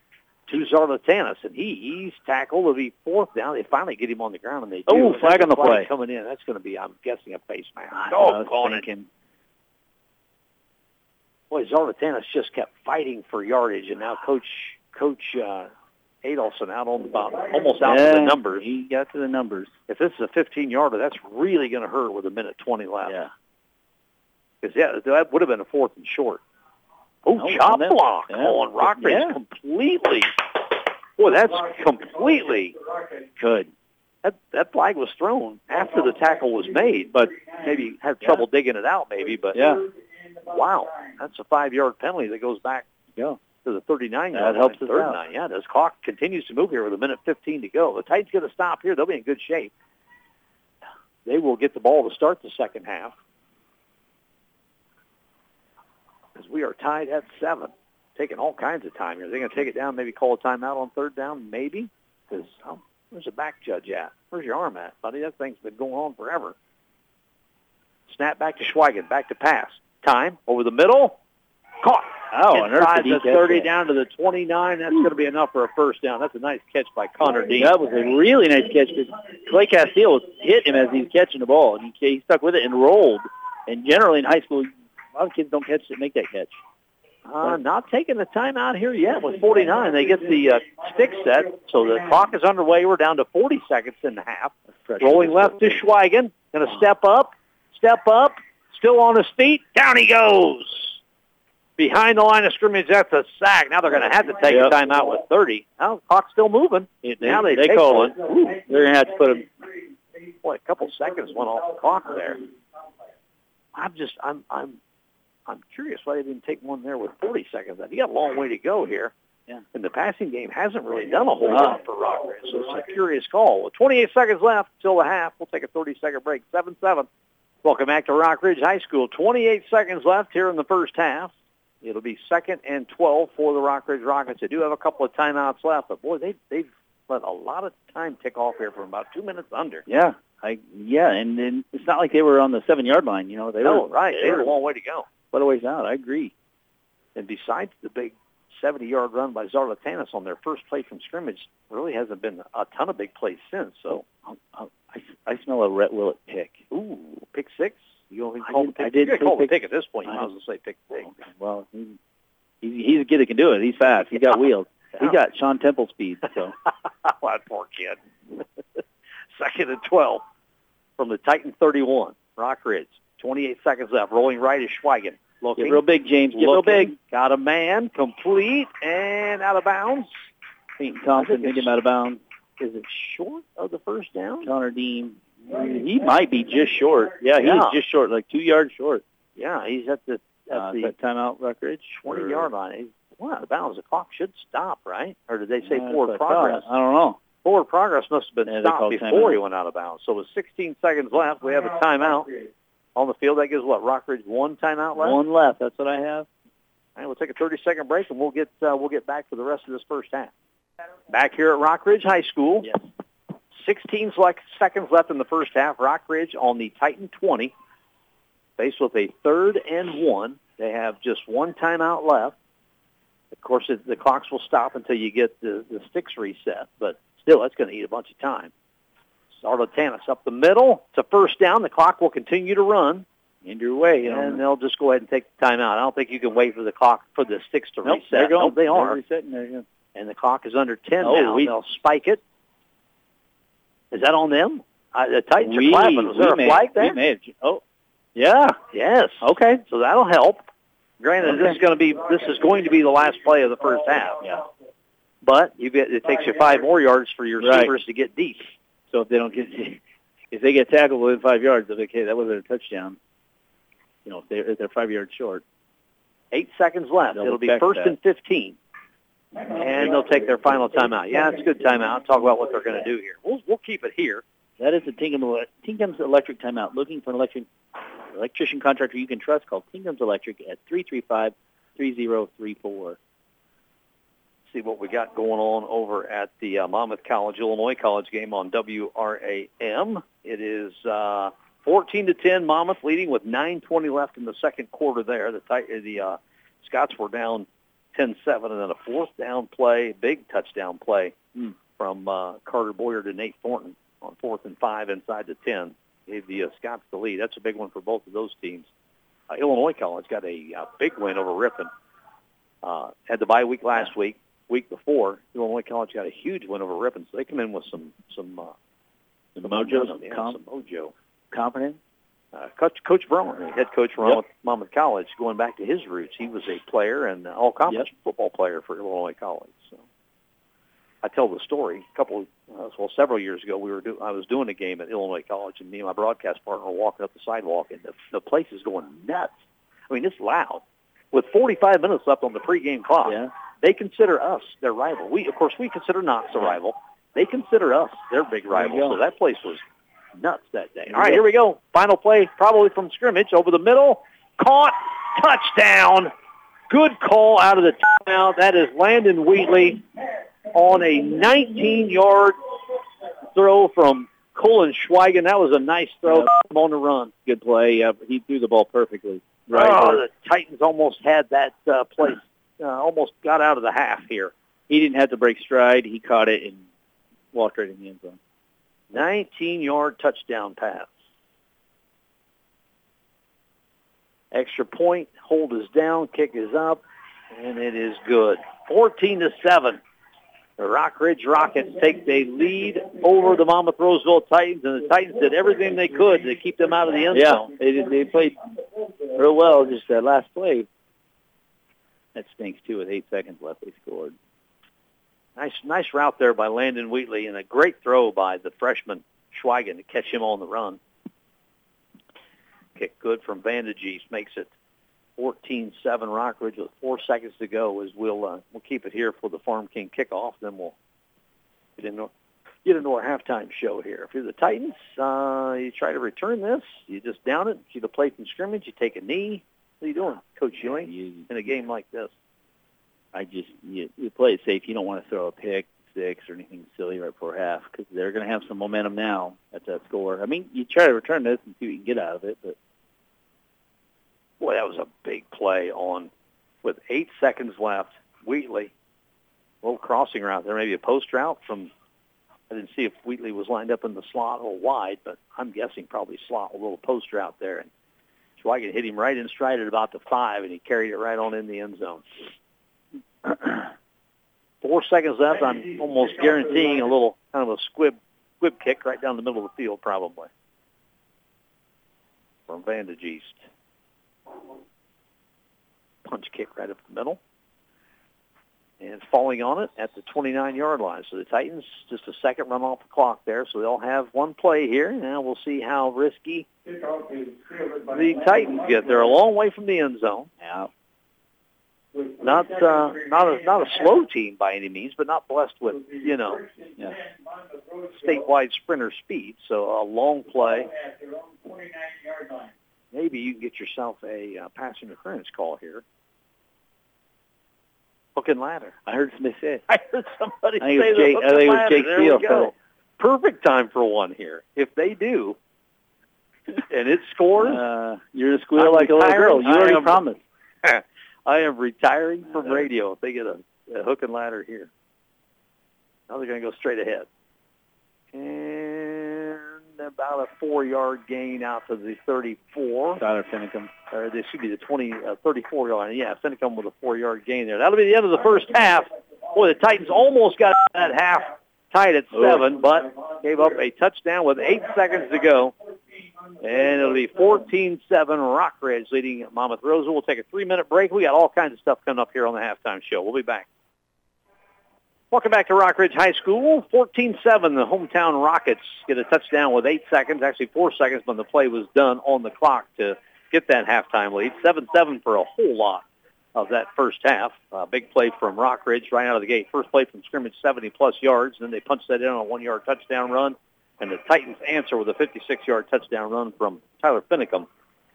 Speaker 1: To Zarlatanis, and he he's tackled. It'll be fourth down. They finally get him on the ground, and they do.
Speaker 2: Oh, flag on the play.
Speaker 1: coming in. That's going to be, I'm guessing, a face mask. Oh, calling it. Boy, Zarlatanis just kept fighting for yardage, and now Coach Coach uh, Adolphson out on about almost out to the numbers.
Speaker 2: He got to the numbers.
Speaker 1: If this is a 15 yarder, that's really going to hurt with a minute 20 left.
Speaker 2: Yeah.
Speaker 1: Because yeah, that would have been a fourth and short. Oh, chop
Speaker 2: that-
Speaker 1: block
Speaker 2: yeah.
Speaker 1: on Rockridge
Speaker 2: Yeah.
Speaker 1: completely. Boy, that's completely
Speaker 2: Good.
Speaker 1: that that flag was thrown after the tackle was made, but maybe had trouble digging it out, maybe. But
Speaker 2: Yeah.
Speaker 1: wow, that's a five-yard penalty that goes back
Speaker 2: Yeah.
Speaker 1: to the 39
Speaker 2: That
Speaker 1: yard
Speaker 2: helps
Speaker 1: line,
Speaker 2: us
Speaker 1: third
Speaker 2: out.
Speaker 1: nine. Yeah, this clock continues to move here with a minute 15 to go. The Titans get a stop here; they'll be in good shape. They will get the ball to start the second half as we are tied at seven. Taking all kinds of time here. They're going to take it down, maybe call a timeout on third down, maybe. Because um, where's the back judge at? Where's your arm at, buddy? That thing's been going on forever. Snap back to Schweigen, back to pass. Time over the middle. Caught.
Speaker 2: Oh,
Speaker 1: Inside the 30
Speaker 2: that?
Speaker 1: down to the 29. That's going to be enough for a first down. That's a nice catch by Connor Dean.
Speaker 2: That was a really nice catch because Clay Castile hit him as he was catching the ball, and he, he stuck with it and rolled. And generally in high school, a lot of kids don't catch it, make that catch.
Speaker 1: Uh, not taking the timeout here yet with 49. They get the uh, stick set, so the clock is underway. We're down to 40 seconds and a half. Rolling left to Schweigen. Going to step up, step up, still on his feet. Down he goes. Behind the line of scrimmage, that's a sack. Now they're going to have to take
Speaker 2: Yep.
Speaker 1: a timeout with 30. Now the clock's still moving.
Speaker 2: They,
Speaker 1: Now they,
Speaker 2: they call it.
Speaker 1: Ooh,
Speaker 2: They're going to have to put him.
Speaker 1: boy, a couple seconds went off the clock there. I'm just, I'm, I'm, I'm curious why they didn't take one there with 40 seconds left. You got a long way to go here.
Speaker 2: Yeah.
Speaker 1: And the passing game hasn't really done a whole lot for Rockridge, so it's a curious call. With 28 seconds left till the half, we'll take a 30-second break. 7-7. Welcome back to Rockridge High School. 28 seconds left here in the first half. It'll be second and 12 for the Rockridge Rockets. They do have a couple of timeouts left, but boy, they, they've let a lot of time tick off here from about two minutes under.
Speaker 2: Yeah. I yeah, and then it's not like they were on the seven yard line. You know, they
Speaker 1: No,
Speaker 2: were
Speaker 1: right.
Speaker 2: They
Speaker 1: They
Speaker 2: were
Speaker 1: a long way to go.
Speaker 2: Quite a ways out. I agree.
Speaker 1: And besides the big 70-yard run by Zarlatanis on their first play from scrimmage, really hasn't been a ton of big plays since. So,
Speaker 2: I, I, I smell a Rhett Willett pick.
Speaker 1: ooh, pick six. You don't call
Speaker 2: did-
Speaker 1: pick.
Speaker 2: I did
Speaker 1: call the
Speaker 2: pick-
Speaker 1: pick at this point. You
Speaker 2: I
Speaker 1: might as well say pick six.
Speaker 2: Well, he, he's, he's a kid that can do it. He's fast. He's got wheels. He got Sean Temple speed. So <laughs>
Speaker 1: that poor kid. <laughs> Second and 12 from the Titan 31. Rockridge. 28 seconds left. Rolling right is Schweigen. Looking.
Speaker 2: get real big, James. Get real big.
Speaker 1: Got a man. Complete and out of bounds.
Speaker 2: Peyton Thompson hit him out of bounds.
Speaker 1: Is it short of the first down?
Speaker 2: Connor Dean. He might be just short. Yeah, he
Speaker 1: Yeah.
Speaker 2: just short, like two yards short.
Speaker 1: Yeah, he's at the at
Speaker 2: Uh,
Speaker 1: the
Speaker 2: timeout, Rockridge.
Speaker 1: 20 yard line. He's well, out of bounds. The clock should stop, right? Or did they say
Speaker 2: Uh,
Speaker 1: forward
Speaker 2: what I
Speaker 1: progress?
Speaker 2: I don't know.
Speaker 1: Forward progress must have been
Speaker 2: Yeah,
Speaker 1: stopped before he went out of bounds. So with 16 seconds left, we have a timeout on the field. That gives what Rockridge one timeout left.
Speaker 2: One left. That's what I have.
Speaker 1: All right, we'll take a 30 second break and we'll get uh, we'll get back for the rest of this first half. Back here at Rockridge High School,
Speaker 2: Yes.
Speaker 1: 16 seconds left in the first half. Rockridge on the Titan 20, faced with a third and one. They have just one timeout left. Of course, it, the clocks will stop until you get the, the sticks reset, but still, that's going to eat a bunch of time. Zarlatanis up the middle. It's a first down. The clock will continue to run.
Speaker 2: In your way. You
Speaker 1: And they'll just go ahead and take the timeout. I don't think you can wait for the clock for the sticks to
Speaker 2: Nope,
Speaker 1: reset.
Speaker 2: they're going.
Speaker 1: Nope, they
Speaker 2: They're
Speaker 1: are.
Speaker 2: resetting there. Yeah.
Speaker 1: And the clock is under 10
Speaker 2: Oh,
Speaker 1: now.
Speaker 2: we-
Speaker 1: They'll spike it. Is that on them? Uh, the Titans
Speaker 2: we,
Speaker 1: are clapping. Was there a flag
Speaker 2: we
Speaker 1: there?
Speaker 2: may have, oh, yeah.
Speaker 1: Yes.
Speaker 2: Okay.
Speaker 1: So that'll help. Granted, this is going to be this is going to be the last play of the first half.
Speaker 2: Yeah.
Speaker 1: But you get it takes you five more yards for your
Speaker 2: Right.
Speaker 1: receivers to get deep.
Speaker 2: So if they don't get <laughs> if they get tackled within five yards, they're like, hey, that wasn't a touchdown. You know, if they're, if they're five yards short.
Speaker 1: Eight seconds left.
Speaker 2: They'll
Speaker 1: It'll be first
Speaker 2: that.
Speaker 1: and 15. And they'll take their final timeout. Yeah, it's a good timeout. Talk about what they're going to do here. We'll, we'll keep it here.
Speaker 2: That is the Tingham's Electric timeout. Looking for an electric, electrician contractor you can trust, call Tingham's Electric at three three five three zero three four
Speaker 1: see what we got going on over at the uh, Monmouth College Illinois College game on WRAM. It is uh, 14 to 10. Monmouth leading with 9:20 left in the second quarter. There, the the uh, Scots were down 10-7, and then a fourth down play, big touchdown play
Speaker 2: Hmm.
Speaker 1: from uh, Carter Boyer to Nate Thornton on fourth and five inside the 10. Gave the uh, Scots the lead. That's a big one for both of those teams. Uh, Illinois College got a uh, big win over Ripon. Uh, had the bye week last week week before, Illinois College got a huge win over Ripon, so they come in with some some uh, some
Speaker 2: mojo, some
Speaker 1: yeah,
Speaker 2: comp-
Speaker 1: some mojo.
Speaker 2: Confident?
Speaker 1: Uh, Coach Coach the head coach from
Speaker 2: Yep.
Speaker 1: Monmouth, College, going back to his roots, he was a player and all conference football player for Illinois College. So I tell the story. A couple, uh, well, several years ago, we were do, I was doing a game at Illinois College, and me and my broadcast partner were walking up the sidewalk, and the, the place is going nuts. I mean, it's loud. With 45 minutes left on the pregame clock,
Speaker 2: Yeah.
Speaker 1: They consider us their rival. We, of course, we consider Knox a rival. They consider us their big rival. So that place was nuts that day. All right, here we go. Final play, probably from scrimmage, over the middle, caught, touchdown. Good call out of the timeout. That is Landon Wheatley on a 19-yard throw from Colin Schweigen. That was a nice throw on the run.
Speaker 2: Good play. Yeah, he threw the ball perfectly.
Speaker 1: Oh, the Titans almost had that uh, place, uh, almost got out of the half here.
Speaker 2: he didn't have to break stride. He caught it and walked right in the end zone.
Speaker 1: 19-yard touchdown pass. Extra point, hold is down, kick is up, and it is good. 14 to 7. The Rockridge Rockets take the lead over the Monmouth Roseville Titans, and the Titans did everything they could to keep them out of the end
Speaker 2: Yeah,
Speaker 1: zone.
Speaker 2: they they played real well. Just that last play. That stinks too. With eight seconds left, they scored.
Speaker 1: Nice, nice route there by Landon Wheatley, and a great throw by the freshman Schweigen to catch him on the run. Kick good from Vandages makes it 14-7 Rockridge with four seconds to go. As we'll uh, we'll keep it here for the Farm King kickoff, then we'll get into get into our halftime show here. If you're the Titans, uh, you try to return this, you just down it, see the play from scrimmage, you take a knee. What are you doing, Coach Ewing,
Speaker 2: You,
Speaker 1: in a game like this?
Speaker 2: I just you, you play it safe. You don't want to throw a pick six or anything silly right before half because they're going to have some momentum now at that score. I mean, you try to return this and see what you can get out of it, but
Speaker 1: Boy, that was a big play on with eight seconds left. Wheatley, little crossing route there, maybe a post route from. I didn't see if Wheatley was lined up in the slot or wide, but I'm guessing probably slot a little post route there. And Schweigen hit him right in stride at about the five, and he carried it right on in the end zone. <clears throat> Four seconds left. I'm almost guaranteeing a little kind of a squib squib kick right down the middle of the field, probably from Vantage East. Punch kick right up the middle. And falling on it at the 29-yard line. So the Titans, just a second run off the clock there. So they'll have one play here. Now we'll see how risky the Titans get. They're a long way from the end zone.
Speaker 2: Yeah.
Speaker 1: Not uh, not a not a slow team by any means, but not blessed with you know
Speaker 2: Yeah.
Speaker 1: statewide sprinter speed. So a long play. Maybe you can get yourself a uh, pass interference call here. Hook and ladder.
Speaker 2: I heard Smith say. <laughs>
Speaker 1: I heard somebody
Speaker 2: I
Speaker 1: say the
Speaker 2: Jake-
Speaker 1: hook
Speaker 2: I think it was
Speaker 1: ladder.
Speaker 2: Jake
Speaker 1: There we go. Perfect time for one here. If they do, and it scores,
Speaker 2: Uh, you're to squeal
Speaker 1: I'm
Speaker 2: like a little girl.
Speaker 1: retiring.
Speaker 2: You already
Speaker 1: am-
Speaker 2: promised. <laughs>
Speaker 1: I am retiring from radio if they get a, a hook and ladder here. Now they're going to go straight ahead. And about a four-yard gain out to the 34.
Speaker 2: Tyler Finicum.
Speaker 1: Or this should be the 20, uh, 34 yard line. Yeah, Finicum with a four-yard gain there. That'll be the end of the first half. Boy, the Titans almost got that half tied at seven, but gave up a touchdown with eight seconds to go. And it'll be 14-7 Rockridge leading Monmouth Roseville. We'll take a three-minute break. We got all kinds of stuff coming up here on the halftime show. We'll be back. Welcome back to Rockridge High School. 14-7, the hometown Rockets get a touchdown with eight seconds, actually four seconds when the play was done on the clock to get that halftime lead. 7-7 for a whole lot of that first half. Uh, big play from Rockridge right out of the gate. First play from scrimmage, 70-plus yards. Then they punched that in on a one-yard touchdown run. And the Titans answer with a 56-yard touchdown run from Tyler Finicum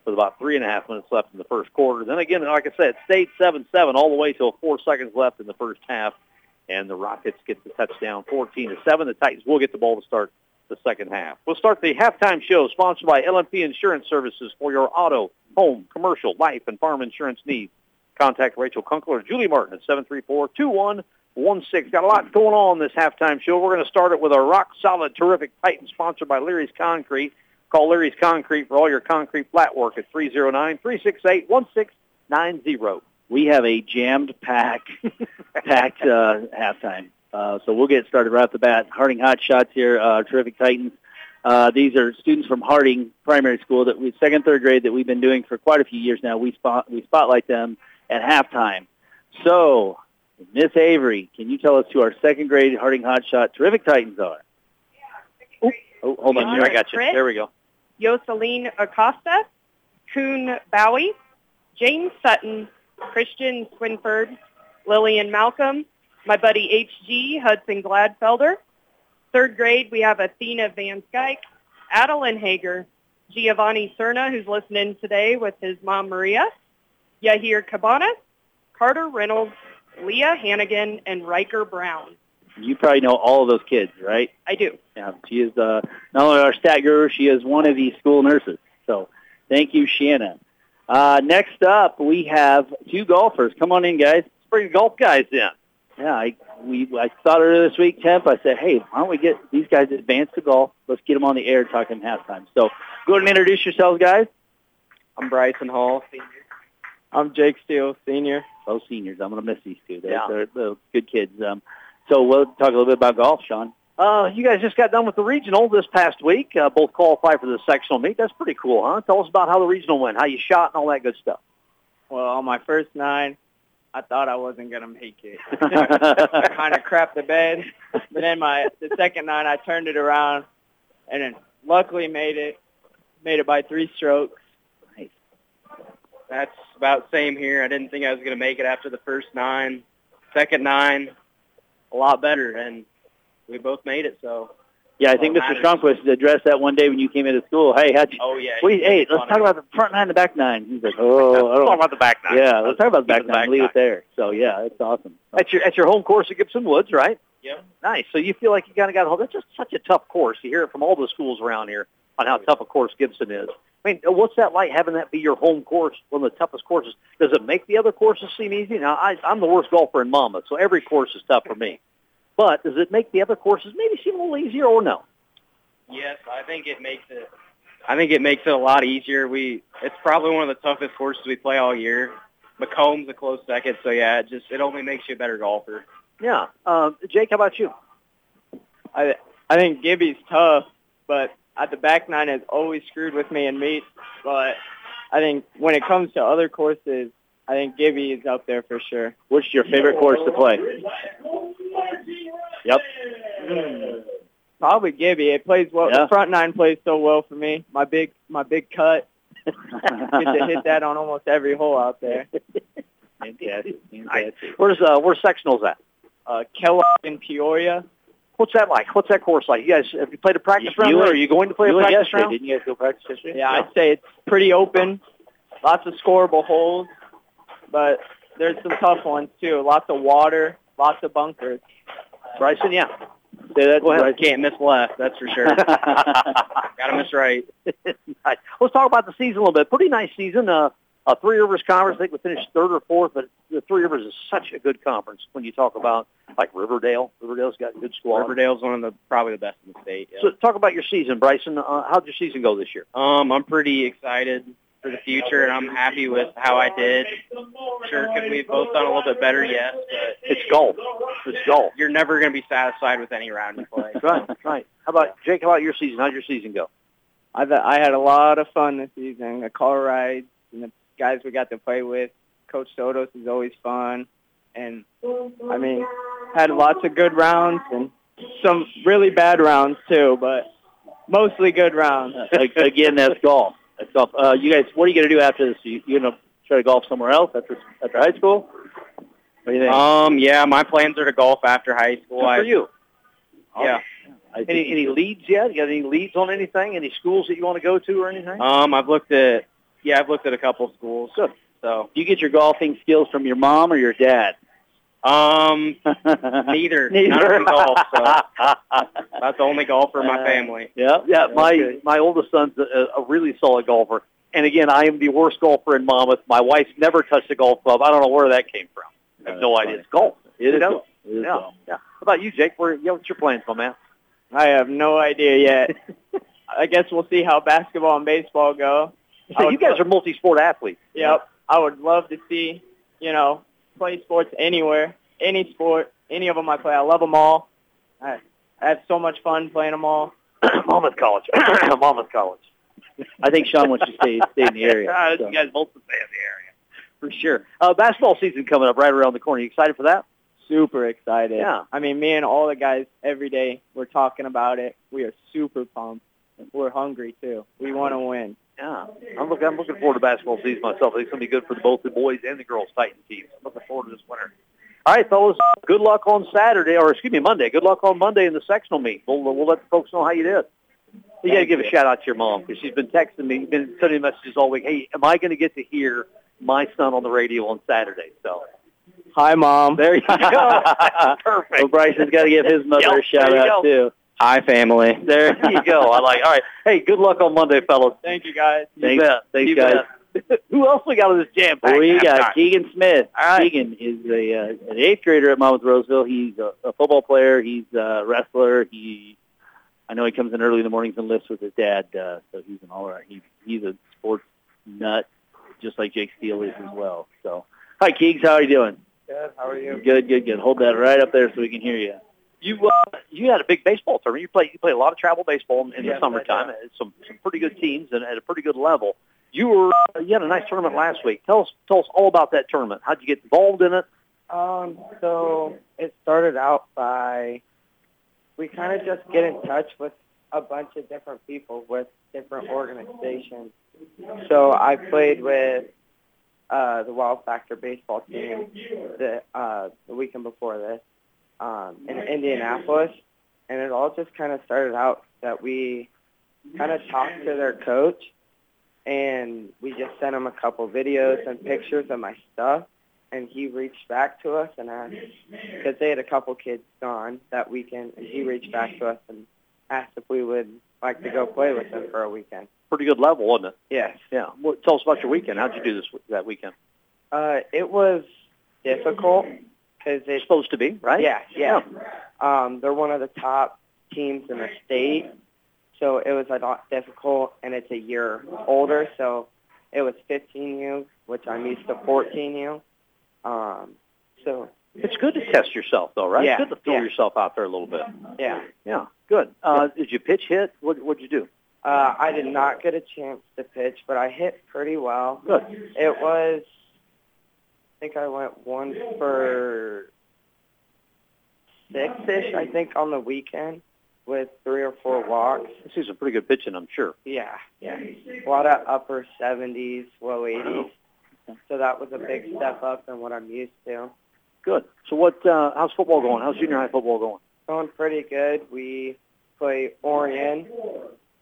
Speaker 1: with about three and a half minutes left in the first quarter. Then again, like I said, stayed 7-7 all the way till four seconds left in the first half. And the Rockets get the touchdown 14 to 7. The Titans will get the ball to start the second half. We'll start the halftime show sponsored by LMP Insurance Services for your auto, home, commercial, life, and farm insurance needs. Contact Rachel Kunkel or Julie Martin at 734-2116. Got a lot going on this halftime show. We're going to start it with a rock-solid, terrific Titan sponsored by Leary's Concrete. Call Leary's Concrete for all your concrete flat work at 309-368-1690.
Speaker 2: We have a jammed pack, <laughs> packed uh, halftime. Uh, so we'll get started right off the bat. Harding Hot Shots here, uh, terrific Titans. Uh, these are students from Harding Primary School that we second, third grade that we've been doing for quite a few years now. We spot we spotlight them at halftime. So, Miss Avery, can you tell us who our second grade Harding Hot Shot terrific Titans are? Oh, oh, hold on.
Speaker 1: Here, I got you.
Speaker 4: Chris?
Speaker 1: There we go.
Speaker 4: Yoseline Acosta, Kuhn Bowie, James Sutton, Christian Swinford, Lillian Malcolm, my buddy H.G. Hudson Gladfelder. Third grade, we have Athena Van Skyke, Adeline Hager, Giovanni Cerna, who's listening today with his mom Maria, Yahir Cabanas, Carter Reynolds, Leah Hannigan, and Riker Brown.
Speaker 2: You probably know all of those kids, right?
Speaker 4: I do.
Speaker 2: Yeah, she is uh, not only our stat guru, she is one of the school nurses. So thank you, Shannon. Uh, next up, we have two golfers. Come on in, guys.
Speaker 1: Let's bring the golf guys in.
Speaker 2: Yeah, I we I thought earlier this week, Temp. I said, hey, why don't we get these guys advanced to golf? Let's get them on the air talking halftime. So go ahead and introduce yourselves, guys.
Speaker 5: I'm Bryson Hall, senior. I'm Jake Steele, senior.
Speaker 2: Both seniors. I'm going to miss these two. They're,
Speaker 1: Yeah.
Speaker 2: they're, they're good kids. Um, so we'll talk a little bit about golf, Sean.
Speaker 1: Uh, you guys just got done with the regional this past week. Uh, both qualified for the sectional meet. That's pretty cool, huh? Tell us about how the regional went, how you shot, and all that good stuff.
Speaker 5: Well, on my first nine, I thought I wasn't gonna make it. <laughs> I kind of crapped the bed. But then my the second nine, I turned it around, and then luckily made it. Made it by three strokes.
Speaker 2: Nice.
Speaker 5: That's about same here. I didn't think I was gonna make it after the first nine. Second nine, a lot better, and we both made it. So.
Speaker 2: Yeah, I think
Speaker 5: Well,
Speaker 2: Mr. Stromquist addressed that one day when you came into school. Hey, how'd you?
Speaker 5: Oh yeah.
Speaker 2: Wait, hey, let's talk about the front nine and the back nine. He's like, oh, I
Speaker 1: Let's
Speaker 2: don't
Speaker 1: talk about the back nine.
Speaker 2: Yeah, let's talk about the
Speaker 1: Keep
Speaker 2: back nine. Leave it there. So yeah, it's awesome.
Speaker 1: At your at your home course at Gibson Woods, right?
Speaker 5: Yeah.
Speaker 1: Nice. So you feel like you kind of got a hold. That's just such a tough course. You hear it from all the schools around here on how tough a course Gibson is. I mean, what's that like having that be your home course, one of the toughest courses? Does it make the other courses seem easy? Now, I, I'm the worst golfer in Monmouth, so every course is tough for me. But does it make the other courses maybe seem a little easier or no?
Speaker 5: Yes, I think it makes it. I think it makes it a lot easier. We it's probably one of the toughest courses we play all year. Macomb's a close second, so yeah, it just it only makes you a better golfer.
Speaker 1: Yeah. Uh, Jake, how about you?
Speaker 5: I I think Gibby's tough, but at the back nine has always screwed with me in meets. But I think when it comes to other courses, I think Gibby is up there for sure.
Speaker 2: What's your favorite course to play? Yep.
Speaker 5: Probably Gibby. It plays well.
Speaker 2: Yeah.
Speaker 5: The front nine plays so well for me. My big my big cut. <laughs> Get to hit that on almost every hole out there.
Speaker 2: Fantastic. Fantastic.
Speaker 1: Where's uh, where's sectionals at?
Speaker 5: Uh, Kellogg in Peoria.
Speaker 1: What's that like? What's that course like? You guys have you played a practice
Speaker 2: You-
Speaker 1: round?
Speaker 2: you
Speaker 1: Are you going to play a practice
Speaker 2: yesterday,
Speaker 1: round?
Speaker 2: didn't you guys go practice yesterday?
Speaker 5: Yeah, I'd say it's pretty open. Lots of scoreable holes, but there's some tough ones too. Lots of water, lots of bunkers.
Speaker 1: Bryson, yeah.
Speaker 2: Say that.
Speaker 1: Go ahead.
Speaker 2: Bryce.
Speaker 5: Can't miss left, that's for sure. <laughs> Gotta miss right.
Speaker 1: nice. Let's talk about the season a little bit. Pretty nice season. Uh, uh, Three Rivers Conference, I think we finished third or fourth, but the Three Rivers is such a good conference when you talk about like Riverdale. Riverdale's got a good squad.
Speaker 6: Riverdale's one of the probably the best in the state. Yeah.
Speaker 1: So talk about your season, Bryson. Uh, how'd your season go this year?
Speaker 6: um, I'm pretty excited for the future, and I'm happy with how I did. Sure, could we have both done a little bit better? Yes, but
Speaker 1: It's golf. It's golf.
Speaker 6: you're never going to be satisfied with any round you play.
Speaker 1: Right. Right. How about Jake? How about your season? How'd your season go?
Speaker 5: I I had a lot of fun this season. The car rides and the guys we got to play with. Coach Sotos is always fun, and I mean, had lots of good rounds and some really bad rounds too, but mostly good rounds.
Speaker 2: Again, that's golf. That's golf. Uh, you guys, what are you going to do after this? You, you going to try to golf somewhere else after after high school? What do you think?
Speaker 6: Um, yeah, my plans are to golf after high school.
Speaker 1: Good
Speaker 6: I,
Speaker 1: for you.
Speaker 6: Yeah.
Speaker 2: I
Speaker 1: Any any leads yet? You got any leads on anything? Any schools that you want to go to or anything?
Speaker 6: Um, I've looked at yeah, I've looked at a couple schools.
Speaker 1: Good.
Speaker 6: So,
Speaker 2: Do you get your golfing skills from your mom or your dad?
Speaker 6: Um, <laughs> neither,
Speaker 2: Neither.
Speaker 6: none golf. So <laughs> that's the only golfer in my
Speaker 2: Uh,
Speaker 6: family.
Speaker 2: Yeah.
Speaker 1: Yeah, my
Speaker 2: Okay.
Speaker 1: my oldest son's a, a really solid golfer, and again, I am the worst golfer in Monmouth. My wife's never touched a golf club. I don't know where that came from. I have no
Speaker 2: That's
Speaker 1: idea.
Speaker 2: funny.
Speaker 1: It's golf.
Speaker 2: It is golf. It is
Speaker 1: Yeah,
Speaker 2: golf.
Speaker 1: yeah. How about you, Jake? Where, yeah, what's your plans, my man?
Speaker 5: I have no idea yet. <laughs> I guess we'll see how basketball and baseball go.
Speaker 1: So you guys are multi-sport athletes.
Speaker 5: Yep. I would love to see, you know, play sports anywhere, any sport, any of them I play. I love them all. I, I have so much fun playing them all. <coughs>
Speaker 1: Monmouth College. <coughs> Monmouth College.
Speaker 2: I think Sean wants to stay stay in the area. <laughs>
Speaker 1: Ah,
Speaker 2: so.
Speaker 1: You guys both stay in the area for sure. Uh, basketball season coming up right around the corner. You excited for that?
Speaker 5: Super excited.
Speaker 1: Yeah.
Speaker 5: I mean, me and all the guys every day, we're talking about it. We are super pumped. We're hungry too. We want to win.
Speaker 1: Yeah, I'm looking. I'm looking forward to basketball season myself. I think it's going to be good for both the boys and the girls Titan teams. I'm looking forward to this winter. All right, fellas. Good luck on Saturday, or excuse me, Monday. Good luck on Monday in the sectional meet. We'll we'll let the folks know how you did. You got to give a shout out to your mom because she's been texting me, been sending messages all week. Hey, am I going to get to hear my son on the radio on Saturday? So
Speaker 5: Hi, mom.
Speaker 1: there you go. <laughs> Perfect.
Speaker 2: Well, Bryson's got to give his mother
Speaker 1: Yep,
Speaker 2: a shout out
Speaker 1: go.
Speaker 2: too.
Speaker 6: Hi, family.
Speaker 1: There you go. I like. All right. Hey, good luck on Monday, fellas.
Speaker 5: Thank you guys.
Speaker 1: You
Speaker 2: Thanks.
Speaker 1: bet.
Speaker 2: Thanks,
Speaker 1: You
Speaker 2: guys.
Speaker 1: bet. <laughs> Who else we got on this jam?
Speaker 2: Well, we got Keegan Smith.
Speaker 1: All right.
Speaker 2: Keegan is a uh, an eighth grader at Monmouth Roseville. He's a, a football player. He's a wrestler. He, I know he comes in early in the mornings and lifts with his dad. Uh, so he's an all right. He, he's a sports nut, just like Jake Steele is as well. So, hi, Keegs. How are you doing?
Speaker 5: Good. How are you?
Speaker 2: Good, good, good. Hold that right up there so we can hear you.
Speaker 1: You uh, you had a big baseball tournament. You play you play a lot of travel baseball in, in
Speaker 5: Yes,
Speaker 1: the summertime. Some some pretty good teams and at a pretty good level. You were uh, you had a nice tournament last week. Tell us tell us all about that tournament. How'd you get involved in it?
Speaker 5: Um, so it started out by we kind of just get in touch with a bunch of different people with different organizations. So I played with uh, the Wild Factor baseball team the uh, the weekend before this um, in Indianapolis, and it all just kind of started out that we kind of talked to their coach, and we just sent him a couple videos and pictures of my stuff and he reached back to us and asked because they had a couple kids gone that weekend, and he reached back to us and asked if we would like to go play with them for a weekend.
Speaker 1: Pretty good level, wasn't it?
Speaker 5: Yes.
Speaker 1: Yeah. Well, tell us about your weekend. How'd you do this that weekend?
Speaker 5: Uh, it was difficult because
Speaker 1: It's supposed to be, right?
Speaker 5: yeah, yeah. Um, they're one of the top teams in the state, so it was a lot difficult, and it's a year older, so it was 15U, which I'm used to 14U. Um, so
Speaker 1: It's good to test yourself, though, right?
Speaker 5: Yeah,
Speaker 1: It's good to throw
Speaker 5: yeah.
Speaker 1: yourself out there a little bit.
Speaker 5: Yeah.
Speaker 1: Yeah, good. Uh, did you pitch hit? What what'd you do?
Speaker 5: Uh, I did not get a chance to pitch, but I hit pretty well.
Speaker 1: Good.
Speaker 5: It was, think I went one for six-ish, I think, on the weekend with three or four walks.
Speaker 1: This is some pretty good pitching, I'm sure.
Speaker 5: Yeah, yeah. A lot of upper 70s, low 80s. So that was a big step up than what I'm used to.
Speaker 1: Good. So what? Uh, how's football going? How's junior high football going?
Speaker 5: Going pretty good. We play Orion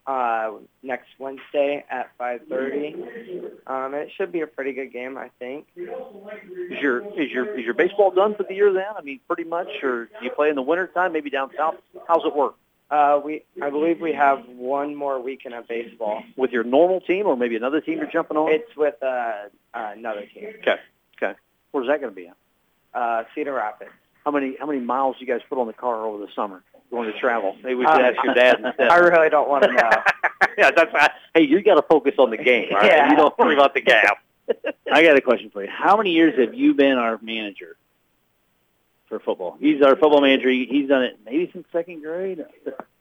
Speaker 5: uh, next Wednesday at 5:30. Um, it should be a pretty good game, I think.
Speaker 1: Is your is your is your baseball done for the year then? I mean, pretty much, or do you play in the winter time, maybe down south? How's it work
Speaker 5: Uh, we, I believe we have one more weekend of baseball.
Speaker 1: with your normal team, or maybe another team you're jumping on?
Speaker 5: It's with uh, another team,
Speaker 1: okay. Okay. Where's that going to be at?
Speaker 5: uh, Cedar Rapids.
Speaker 1: How many how many miles you guys put on the car over the summer going to travel? Maybe we should
Speaker 5: Uh,
Speaker 1: ask your dad instead. <laughs>
Speaker 5: I really don't want to know. <laughs>
Speaker 1: yeah, that's right. Hey, you got to focus on the game. All right?
Speaker 5: Yeah.
Speaker 1: You don't worry about the gap. <laughs>
Speaker 2: I got a question for you. How many years have you been our manager for football? He's our football manager. He's done it maybe since second grade,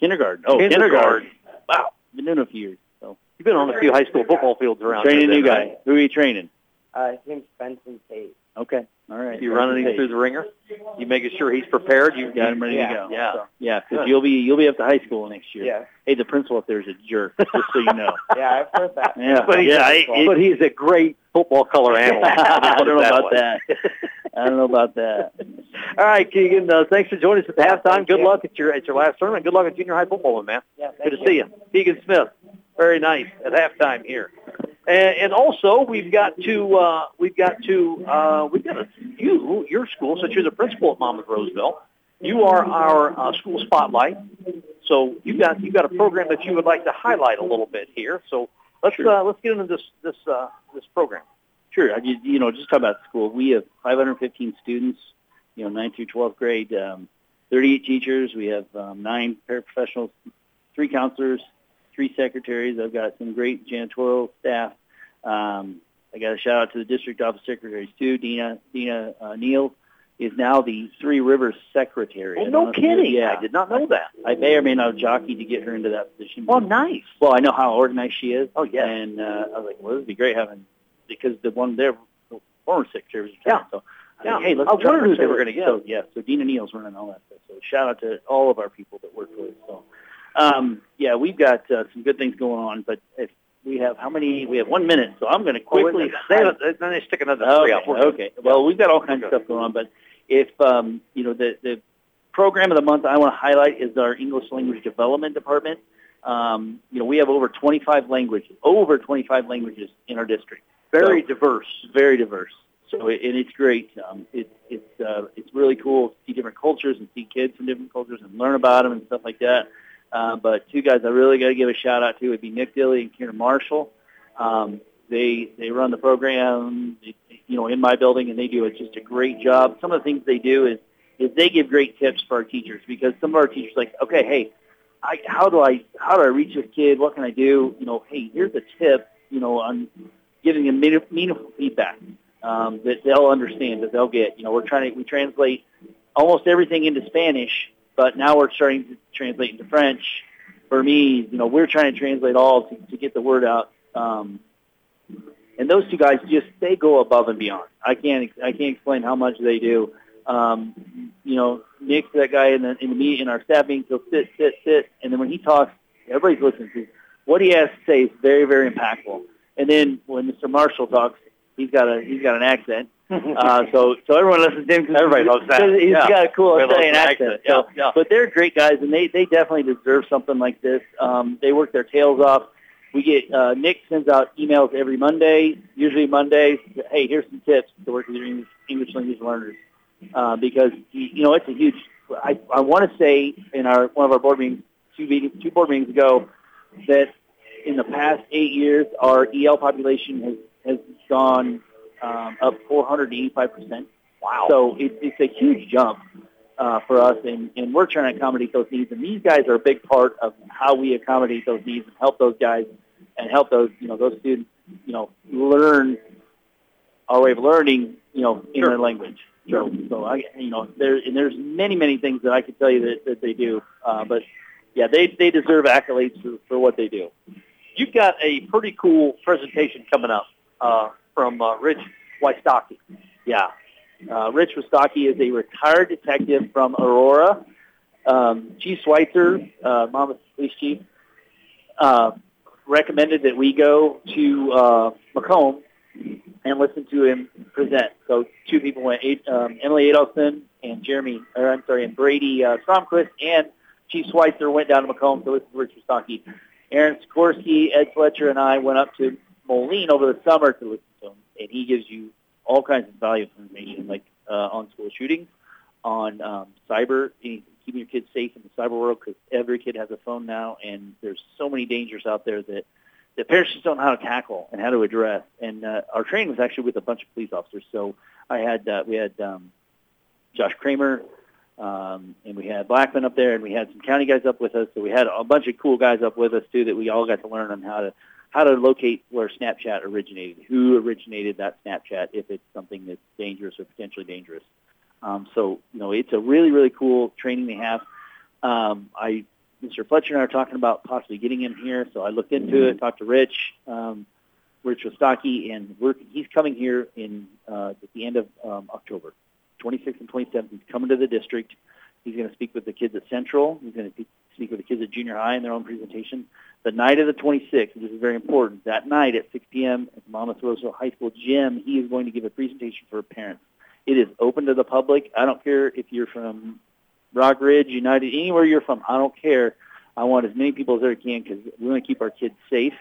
Speaker 2: kindergarten. Oh, kindergarten. Wow, been doing it a few years. So
Speaker 1: You've been on a few high school football fields around.
Speaker 2: training a
Speaker 1: here
Speaker 2: new guy.
Speaker 1: right?
Speaker 2: Who are you training?
Speaker 5: Uh, his name's Benson Tate.
Speaker 2: Okay, all right.
Speaker 1: You running him through the ringer? You making sure he's prepared? You
Speaker 2: Got him ready
Speaker 5: Yeah.
Speaker 2: to go.
Speaker 1: Yeah.
Speaker 2: So, yeah, because you'll be you'll be up to high school next year.
Speaker 5: Yeah,
Speaker 2: Hey, the principal up there is a jerk. Just so you know. <laughs>
Speaker 5: yeah, I've heard that.
Speaker 2: Yeah,
Speaker 1: But he's,
Speaker 2: yeah.
Speaker 1: a,
Speaker 2: I-
Speaker 1: but he's a great football color analyst. <laughs>
Speaker 2: I don't know about
Speaker 1: way.
Speaker 2: that. I don't know about that. <laughs>
Speaker 1: All right, Keegan. Uh, thanks for joining us at the halftime.
Speaker 5: thank
Speaker 1: Good
Speaker 5: you.
Speaker 1: luck at your at your last tournament. Good luck at junior high football, man.
Speaker 5: Yeah,
Speaker 1: Good to see you, Keegan Smith. Very nice at halftime here. And, and also, we've got to uh, we've got to uh, we've got a you your school since you're the principal at Monmouth Roseville. You are our uh, school spotlight. So you got you got a program that you would like to highlight a little bit here. So let's
Speaker 2: Sure.
Speaker 1: uh, let's get into this this uh, this program.
Speaker 2: Sure. I just, you know, just talk about school. We have 515 students, you know, 9th through 12th grade, um, 38 teachers. We have um, nine paraprofessionals, three counselors, three secretaries. I've got some great janitorial staff. Um, I got a shout out to the district office secretaries too. Dina Dina uh, Neal is now the Three Rivers secretary.
Speaker 1: Oh, no
Speaker 2: you-
Speaker 1: kidding!
Speaker 2: Yeah,
Speaker 1: I did not know that.
Speaker 2: I may or may not have jockeyed to get her into that position.
Speaker 1: Oh, nice.
Speaker 2: Well, I know how organized she is.
Speaker 1: Oh, yeah.
Speaker 2: And uh, I was like, well, this would be great having because the one there, the former secretary was retired. So,
Speaker 1: Yeah.
Speaker 2: think, hey, let's
Speaker 1: I wondered who they were gonna get.
Speaker 2: So yeah, so Dina Neal's running all that stuff. So shout out to all of our people that work with us. So, um, yeah, we've got uh, some good things going on. But if we have how many? We have one minute, so I'm going to quickly.
Speaker 1: Say it, then they stick another three
Speaker 2: Okay,
Speaker 1: up. We're good.
Speaker 2: okay. Well, we've got all kinds of stuff going on, but if um, you know the the program of the month I want to highlight is our English language development department. Um, you know, we have over 25 languages, over 25 languages in our district.
Speaker 1: Very
Speaker 2: So-
Speaker 1: diverse.
Speaker 2: Very diverse. So it, and it's great. Um, it, it's uh, it's really cool to see different cultures and see kids from different cultures and learn about them and stuff like that. Uh, but two guys I really got to give a shout out to would be Nick Dilly and Kieran Marshall. Um, they they run the program, you know, in my building, and they do a, just a great job. Some of the things they do is is they give great tips for our teachers because some of our teachers like, okay, hey, I, how do I how do I reach this kid? What can I do? You know, hey, here's a tip. You know, on giving them meaningful feedback um, that they'll understand, that they'll get. You know, we're trying to we translate almost everything into Spanish, but now we're starting to translate into French, Burmese. You know, we're trying to translate all to, to get the word out. Um, and those two guys just they go above and beyond. I can't I can't explain how much they do. Um, you know, Nick's that guy in the in the meet in our staff meetings. He'll sit, sit, sit, and then when he talks, everybody's listening to what he has to say is very, very impactful. And then when Mr. Marshall talks, he's got a he's got an accent. <laughs> uh, so so everyone listens to him because
Speaker 1: Everybody loves that.
Speaker 2: He's
Speaker 1: Yeah.
Speaker 2: got a cool Australian accent.
Speaker 1: accent.
Speaker 2: So,
Speaker 1: Yeah, yeah.
Speaker 2: But they're great guys, and they they definitely deserve something like this. Um, they work their tails off. We get uh, Nick sends out emails every Monday, usually Mondays. Hey, here's some tips to work with your English, English language learners uh, because you know it's a huge. I I want to say in our one of our board meetings two meetings, two board meetings ago that in the past eight years our EL population has has gone um, up 485 percent.
Speaker 1: Wow.
Speaker 2: So it, it's a huge jump uh, for us, and, and we're trying to accommodate those needs. And these guys are a big part of how we accommodate those needs and help those guys and help those you know those students you know learn our way of learning you know, in
Speaker 1: Sure.
Speaker 2: their language. So, so I, you know, there and there's many, many things that I could tell you that, that they do. Uh, but yeah, they they deserve accolades for, for what they do.
Speaker 1: You've got a pretty cool presentation coming up uh, from uh, Rich Wistocki.
Speaker 2: Yeah. Uh, Rich Wistocki is a retired detective from Aurora. Um, Chief Schweitzer, uh, police chief, uh, recommended that we go to uh, Macomb and listen to him present. So two people went, um, Emily Adolphson and Jeremy, or I'm sorry, and Brady uh, Stromquist and Chief Schweitzer went down to Macomb to listen to Rich Wistocki. Aaron Sikorsky, Ed Fletcher, and I went up to Moline over the summer to listen and he gives you all kinds of valuable information, like uh, on school shootings, on um, cyber, keeping your kids safe in the cyber world, because every kid has a phone now, and there's so many dangers out there that that parents just don't know how to tackle and how to address. And uh, our training was actually with a bunch of police officers. So I had uh, we had um, Josh Kramer, um, and we had Blackman up there, and we had some county guys up with us. So we had a bunch of cool guys up with us too that we all got to learn on how to how to locate where Snapchat originated, who originated that Snapchat, if it's something that's dangerous or potentially dangerous. Um, so you know, it's a really really cool training they have. Um, I Mr. Fletcher and I are talking about possibly getting him here, so I looked into it, talked to Rich, um, Rich Wistocki, and we're, he's coming here in uh, at the end of um, October, 26th and 27th. He's coming to the district. He's going to speak with the kids at Central. He's going to speak with the kids at junior high in their own presentation. The night of the 26th, this is very important, that night at 6 p.m. at the Roseville High School gym, he is going to give a presentation for parents. It is open to the public. I don't care if you're from Rock Ridge, United, anywhere you're from, I don't care. I want as many people as I can because we want to keep our kids safe.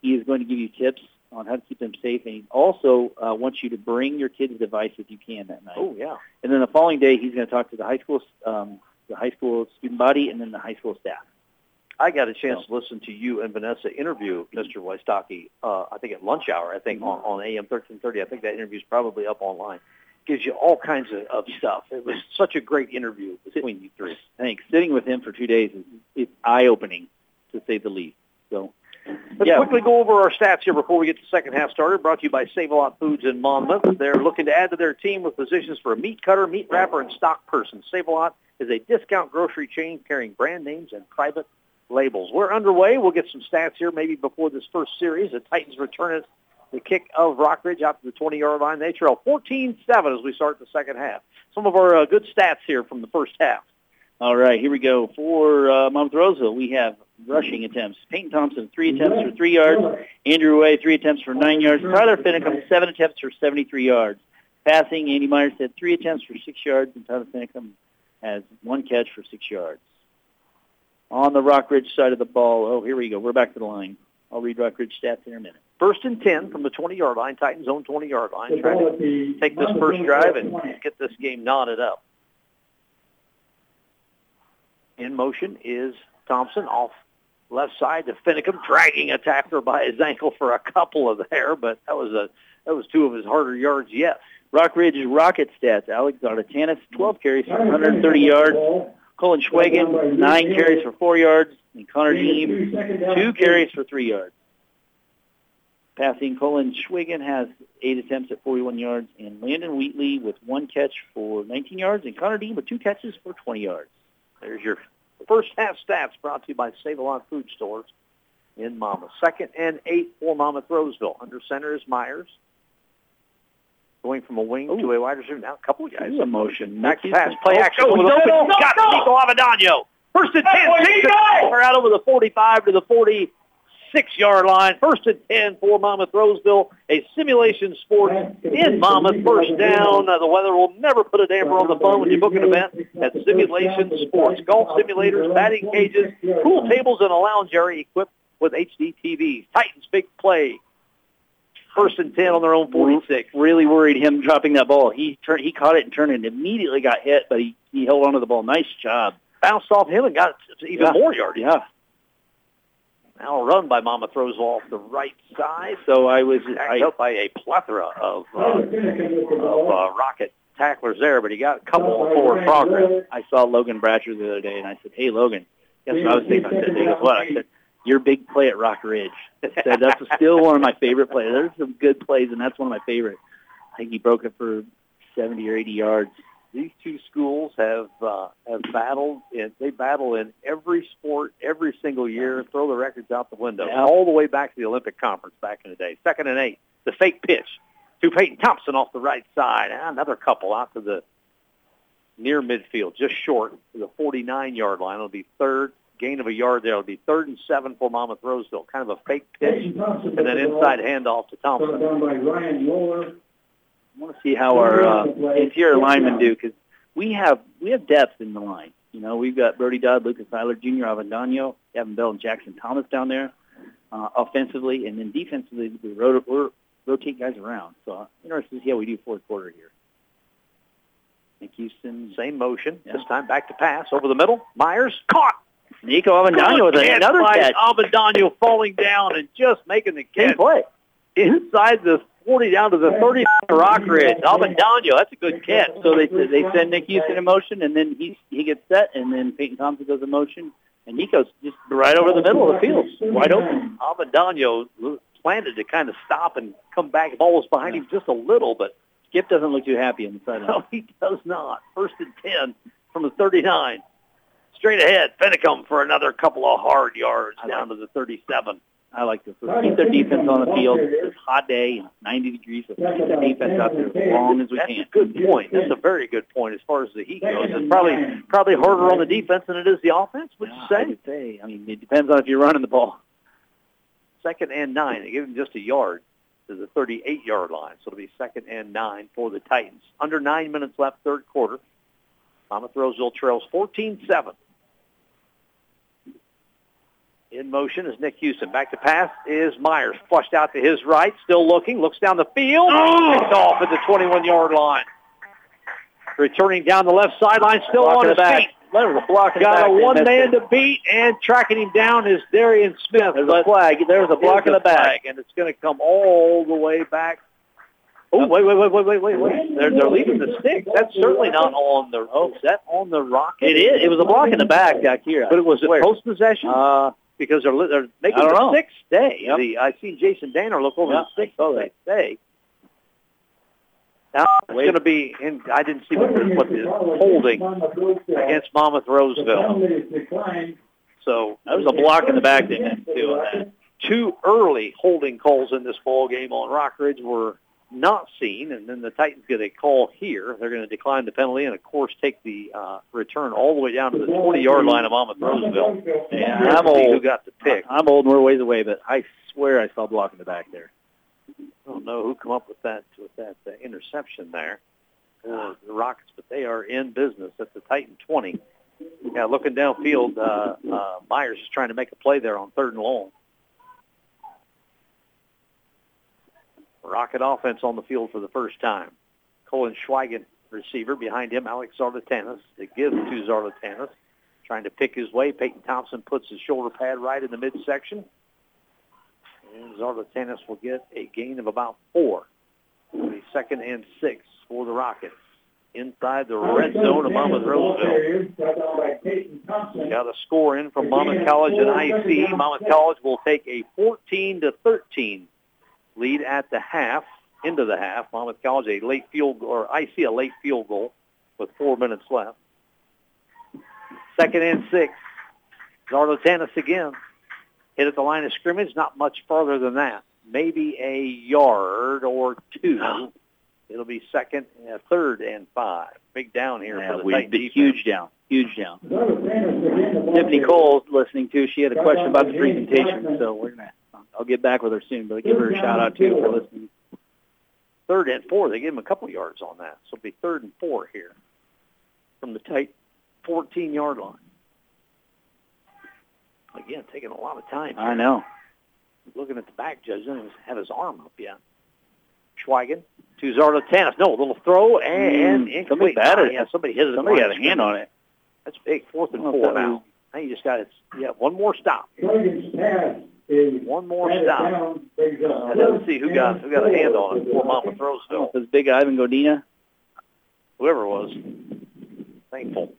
Speaker 2: He is going to give you tips on how to keep them safe, and he also uh, wants you to bring your kid's device if you can that night.
Speaker 1: Oh, yeah.
Speaker 2: And then the following day, he's going to talk to the high school, um, the high school student body, and then the high school staff.
Speaker 1: I got a chance to listen to you and Vanessa interview Mr. Wistocki, uh, I think at lunch hour, I think on, on AM 1330. I think that interview's probably up online. Gives you all kinds of, of stuff. It was such a great interview between you three.
Speaker 2: Thanks. Sitting with him for two days is it's eye-opening, to say the least. So,
Speaker 1: Let's
Speaker 2: yeah.
Speaker 1: quickly go over our stats here before we get the second half started. Brought to you by Save-A-Lot Foods in Monmouth. They're looking to add to their team with positions for a meat cutter, meat wrapper, and stock person. Save-A-Lot is a discount grocery chain carrying brand names and private labels. We're underway. We'll get some stats here maybe before this first series. The Titans return it the kick of Rockridge out to the 20-yard line. They trail 14-7 as we start the second half. Some of our uh, good stats here from the first half.
Speaker 2: All right, here we go. For uh, Monmouth we have rushing attempts. Peyton Thompson, three attempts for three yards. Andrew Way, three attempts for nine yards. Tyler Finicum, seven attempts for 73 yards. Passing, Andy Myers had three attempts for six yards, and Tyler Finicum has one catch for six yards. On the Rockridge side of the ball, oh, here we go. We're back to the line. I'll read Rockridge stats in a minute.
Speaker 1: First and 10 from the 20-yard line, Titans own 20-yard line, trying to take this first drive and get this game knotted up. In motion is Thompson off left side to Finicum, dragging a tackler by his ankle for a couple of there, but that was a that was two of his harder yards yet.
Speaker 2: Rockridge Rocket stats. Alex Zarlatanis, 12 carries for 130 yards. Colin Schweigen, nine carries for four yards. And Connor Dean, two carries for three yards. Passing, Colin Schweigen has eight attempts at 41 yards. And Landon Wheatley with one catch for 19 yards. And Connor Dean with two catches for 20 yards.
Speaker 1: There's your first half stats brought to you by Save-A-Lot Food Stores in Monmouth. Second and eight for Monmouth Roseville. Under center is Myers. Going from a wing
Speaker 2: Ooh.
Speaker 1: to a wide receiver. Now a couple of guys.
Speaker 2: Ooh, a motion.
Speaker 1: Back pass. Play
Speaker 2: Oh,
Speaker 1: action.
Speaker 2: oh, no,
Speaker 1: open.
Speaker 2: no, no,
Speaker 1: Got
Speaker 2: no.
Speaker 1: Nico Avendano. First and 10.
Speaker 3: That's
Speaker 1: Takes
Speaker 3: what
Speaker 1: it out over the 45 to the 46-yard line. First and 10 for Monmouth Roseville. A simulation sport in Monmouth. First down. Uh, the weather will never put a damper on the fun when you book an event at Simulation Sports. Golf simulators, batting cages, pool tables, and a lounge area equipped with HD TVs. Titans big play. First and 10 on their own 46.
Speaker 2: Really worried him dropping that ball. He turned, he caught it and turned and immediately got hit, but he, he held onto the ball. Nice job.
Speaker 1: Bounced off him and got even
Speaker 2: Yeah.
Speaker 1: more yards.
Speaker 2: Yeah.
Speaker 1: Now a run by Mama throws off the right side.
Speaker 2: So I was, I,
Speaker 1: up by a plethora of, uh, of uh, rocket tacklers there, but he got a couple of forward progress.
Speaker 2: I saw Logan Bratcher the other day, and I said, "Hey, Logan, guess what I was thinking?" I said, "He what?" I said, "Your big play at Rock Ridge." I said, "That's <laughs> still one of my favorite plays. There's some good plays, and that's one of my favorite." I think he broke it for 70 or 80 yards.
Speaker 1: These two schools have uh, have battled. In, they battle in every sport every single year. Throw the records out the window,
Speaker 2: Yeah.
Speaker 1: all the way back to the Olympic conference back in the day. Second and eight, the fake pitch to Peyton Thompson off the right side. Ah, Another couple out to the near midfield, just short to the 49-yard line. It'll be third gain of a yard there. It'll be third and seven for Monmouth Roseville. Kind of a fake pitch and then inside handoff to
Speaker 3: Brought
Speaker 1: Thompson.
Speaker 3: down by Ryan Yoler.
Speaker 2: I want to see how our uh, interior linemen do because we have we have depth in the line. You know, we've got Brody Dodd, Lucas Eiler Jr., Avendano, Gavin Bell, and Jackson Thomas down there uh, offensively, and then defensively we rot- we're, rotate guys around. So uh, interested to see how we do fourth quarter here. Nick Houston,
Speaker 1: Same motion.
Speaker 2: Yeah.
Speaker 1: This time back to pass over the middle. Myers caught.
Speaker 2: Nico Avendano with
Speaker 1: Catch
Speaker 2: another
Speaker 1: by
Speaker 2: catch.
Speaker 1: Avendano falling down and just making the
Speaker 2: Same
Speaker 1: catch
Speaker 2: play.
Speaker 1: inside the 40 down to the 30 Rockridge. Avendano, that's a good catch.
Speaker 2: So they they send Nick Houston in motion, and then he he gets set, and then Peyton Thompson goes in motion, and Nico's just right over the middle of the field, wide open.
Speaker 1: Avendano planted to kind of stop and come back. The ball was behind him just a little, but
Speaker 2: Skip doesn't look too happy on the sideline.
Speaker 1: no, he does not. First and 10 from the 39. Straight ahead, Finicum for another couple of hard yards
Speaker 2: I
Speaker 1: down to the 37.
Speaker 2: I like this. So keep their defense on the field. It's a hot day, 90 degrees. So keep the defense out there as long as we
Speaker 1: That's
Speaker 2: can.
Speaker 1: a good point. That's a very good point as far as the heat goes. It's probably probably harder on the defense than it is the offense. Would you
Speaker 2: I
Speaker 1: say?
Speaker 2: would say. I mean, it depends on if you're running the ball.
Speaker 1: Second and nine. They give him just a yard to the 38-yard line, so it'll be second and nine for the Titans. Under nine minutes left, third quarter. Monmouth Roseville trails 14-7. In motion is Nick Houston. Back to pass is Myers. Flushed out to his right. Still looking. Looks down the field. Picked off at the 21-yard line. Returning down the left sideline. Still on his
Speaker 2: back.
Speaker 1: feet.
Speaker 2: There block in the
Speaker 1: Got a
Speaker 2: one-man
Speaker 1: to beat, and tracking him down is Darian Smith.
Speaker 2: There's a flag. There was a block in the back.
Speaker 1: and it's going to come all the way back. Oh, wait, wait, wait, wait, wait, wait, wait. They're, they're leaving the stick. That's certainly not on the, oh, is that on the Rocket?
Speaker 2: It is. It was a block in the back, back here.
Speaker 1: But it was a
Speaker 2: Where?
Speaker 1: post-possession?
Speaker 2: Uh,
Speaker 1: because they're, they're making the
Speaker 2: know.
Speaker 1: sticks stay.
Speaker 2: Yep.
Speaker 1: The, I seen Jason Danner look over
Speaker 2: Yeah,
Speaker 1: the sixth
Speaker 2: I saw
Speaker 1: and
Speaker 2: that.
Speaker 1: they. Now it's going to be, in, I didn't see what the, what the holding against Monmouth Roseville. So
Speaker 2: that was a block in the back they on that.
Speaker 1: two early holding calls in this ball game on Rockridge were not seen, and then the Titans get a call here. They're going to decline the penalty and, of course, take the uh, return all the way down to the 20-yard line of Monmouth Roseville.
Speaker 2: Yeah, I'm
Speaker 1: see Who got the pick?
Speaker 2: I'm old and we're ways away, but I swear I saw a block in the back there.
Speaker 1: I don't know who come up with that with that uh, interception there for the Rockets, but they are in business at the Titan 20. Yeah, looking downfield, uh, uh, Myers is trying to make a play there on third and long. Rocket offense on the field for the first time. Colin Schweigen, receiver. Behind him, Alex Zarlatanis. They give to Zarlatanis. Trying to pick his way. Peyton Thompson puts his shoulder pad right in the midsection. And Zarlatanis will get a gain of about four. It'll second and six for the Rockets. Inside the red zone of Monmouth Roseville. Got a score in from Monmouth College and IC. Monmouth College will take a 14 to 13 lead at the half, into the half. Monmouth College a late field or I see a late field goal with four minutes left. Second and six. Zarlatanis again. Hit at the line of scrimmage, not much farther than that. Maybe a yard or two. <gasps> It'll be second, uh, third and five. Big down here
Speaker 2: Yeah,
Speaker 1: for the
Speaker 2: we
Speaker 1: Titan
Speaker 2: big,
Speaker 1: defense.
Speaker 2: huge down, huge down. Tiffany Cole's listening too. She had a question about the presentation, so we're gonna. I'll get back with her soon, but give her a shout out too for listening.
Speaker 1: Third and four. They gave him a couple yards on that. So it'll be third and four here from the tight 14-yard line. Again, taking a lot of time.
Speaker 2: I know.
Speaker 1: Looking at the back, Judge doesn't even have his arm up yet. Schweigen to Zarlatanis. No, a little throw and,
Speaker 2: Mm,
Speaker 1: and
Speaker 2: somebody
Speaker 1: incomplete.
Speaker 2: batted it.
Speaker 1: Yeah, somebody hit it.
Speaker 2: Somebody
Speaker 1: line
Speaker 2: had a hand on it.
Speaker 1: That's big. Fourth and
Speaker 2: I don't know
Speaker 1: four now.
Speaker 2: was-
Speaker 1: Now you just got it. Yeah, one more stop. One more
Speaker 3: One
Speaker 1: stop. Now, let's see who got who got a hand on it for Monmouth
Speaker 2: I don't know
Speaker 1: Roseville.
Speaker 2: if it's big Ivan Godina.
Speaker 1: Whoever it was. Thankful.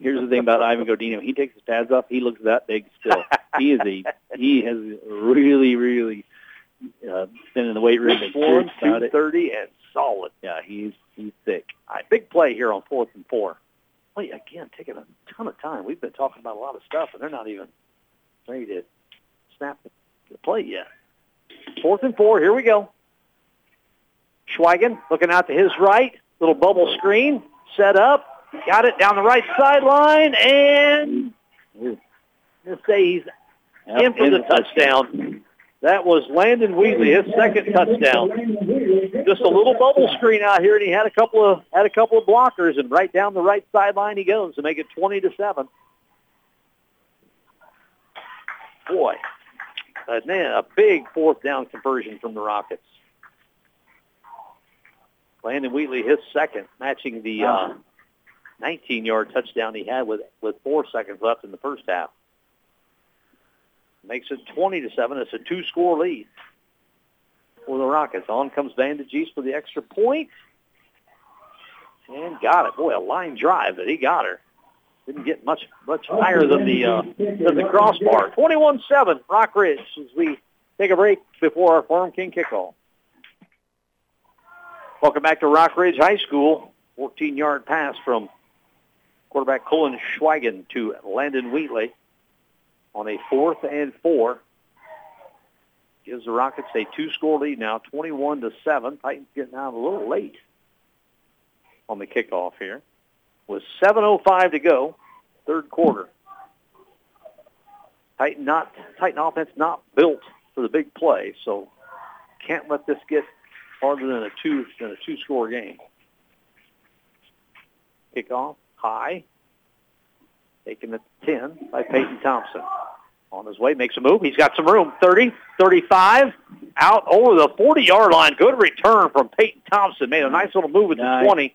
Speaker 2: Here's the thing about Ivan Godina: he takes his pads off, he looks that big still. he is a he has really really uh, been in the weight room.
Speaker 1: Six
Speaker 2: and about
Speaker 1: thirty, and solid.
Speaker 2: Yeah, he's he's thick.
Speaker 1: All right, big play here on fourth and four. Wait, again, taking a ton of time. We've been talking about a lot of stuff, and they're not even ready to snap the, play yet. Fourth and four. Here we go. Schweigen looking out to his right. Little bubble screen set up. Got it down the right sideline, and let's say he's
Speaker 2: Yep,
Speaker 1: in for the
Speaker 2: the
Speaker 1: touchdown. That was Landon Wheatley, his second touchdown. Just a little bubble screen out here, and he had a couple of had a couple of blockers, and right down the right sideline he goes to make it twenty to seven. Boy, a, a big fourth down conversion from the Rockets. Landon Wheatley, his second, matching the uh, 19-yard touchdown he had with with four seconds left in the first half. Makes it 20 to seven. It's a two-score lead for the Rockets. On comes Bandage East for the extra point. point, and got it. Boy, a line drive, but he got her. Didn't get much much higher than the uh, than the crossbar. 21-7, Rock Ridge. As we take a break before our Farm King kickoff. Welcome back to Rock Ridge High School. 14-yard pass from quarterback Colin Schweigen to Landon Wheatley on a fourth and four. Gives the Rockets a two-score lead now, 21 to seven. Titans getting out a little late on the kickoff here. With 7:05 to go, third quarter. Titan not Titan offense not built for the big play, so can't let this get farther than a two than a two-score game. Kickoff high, taken at 10 by Peyton Thompson. On his way, makes a move. He's got some room. 30, 35, out over the 40-yard line. Good return from Peyton Thompson. Made a nice little move at the
Speaker 2: Nice.
Speaker 1: 20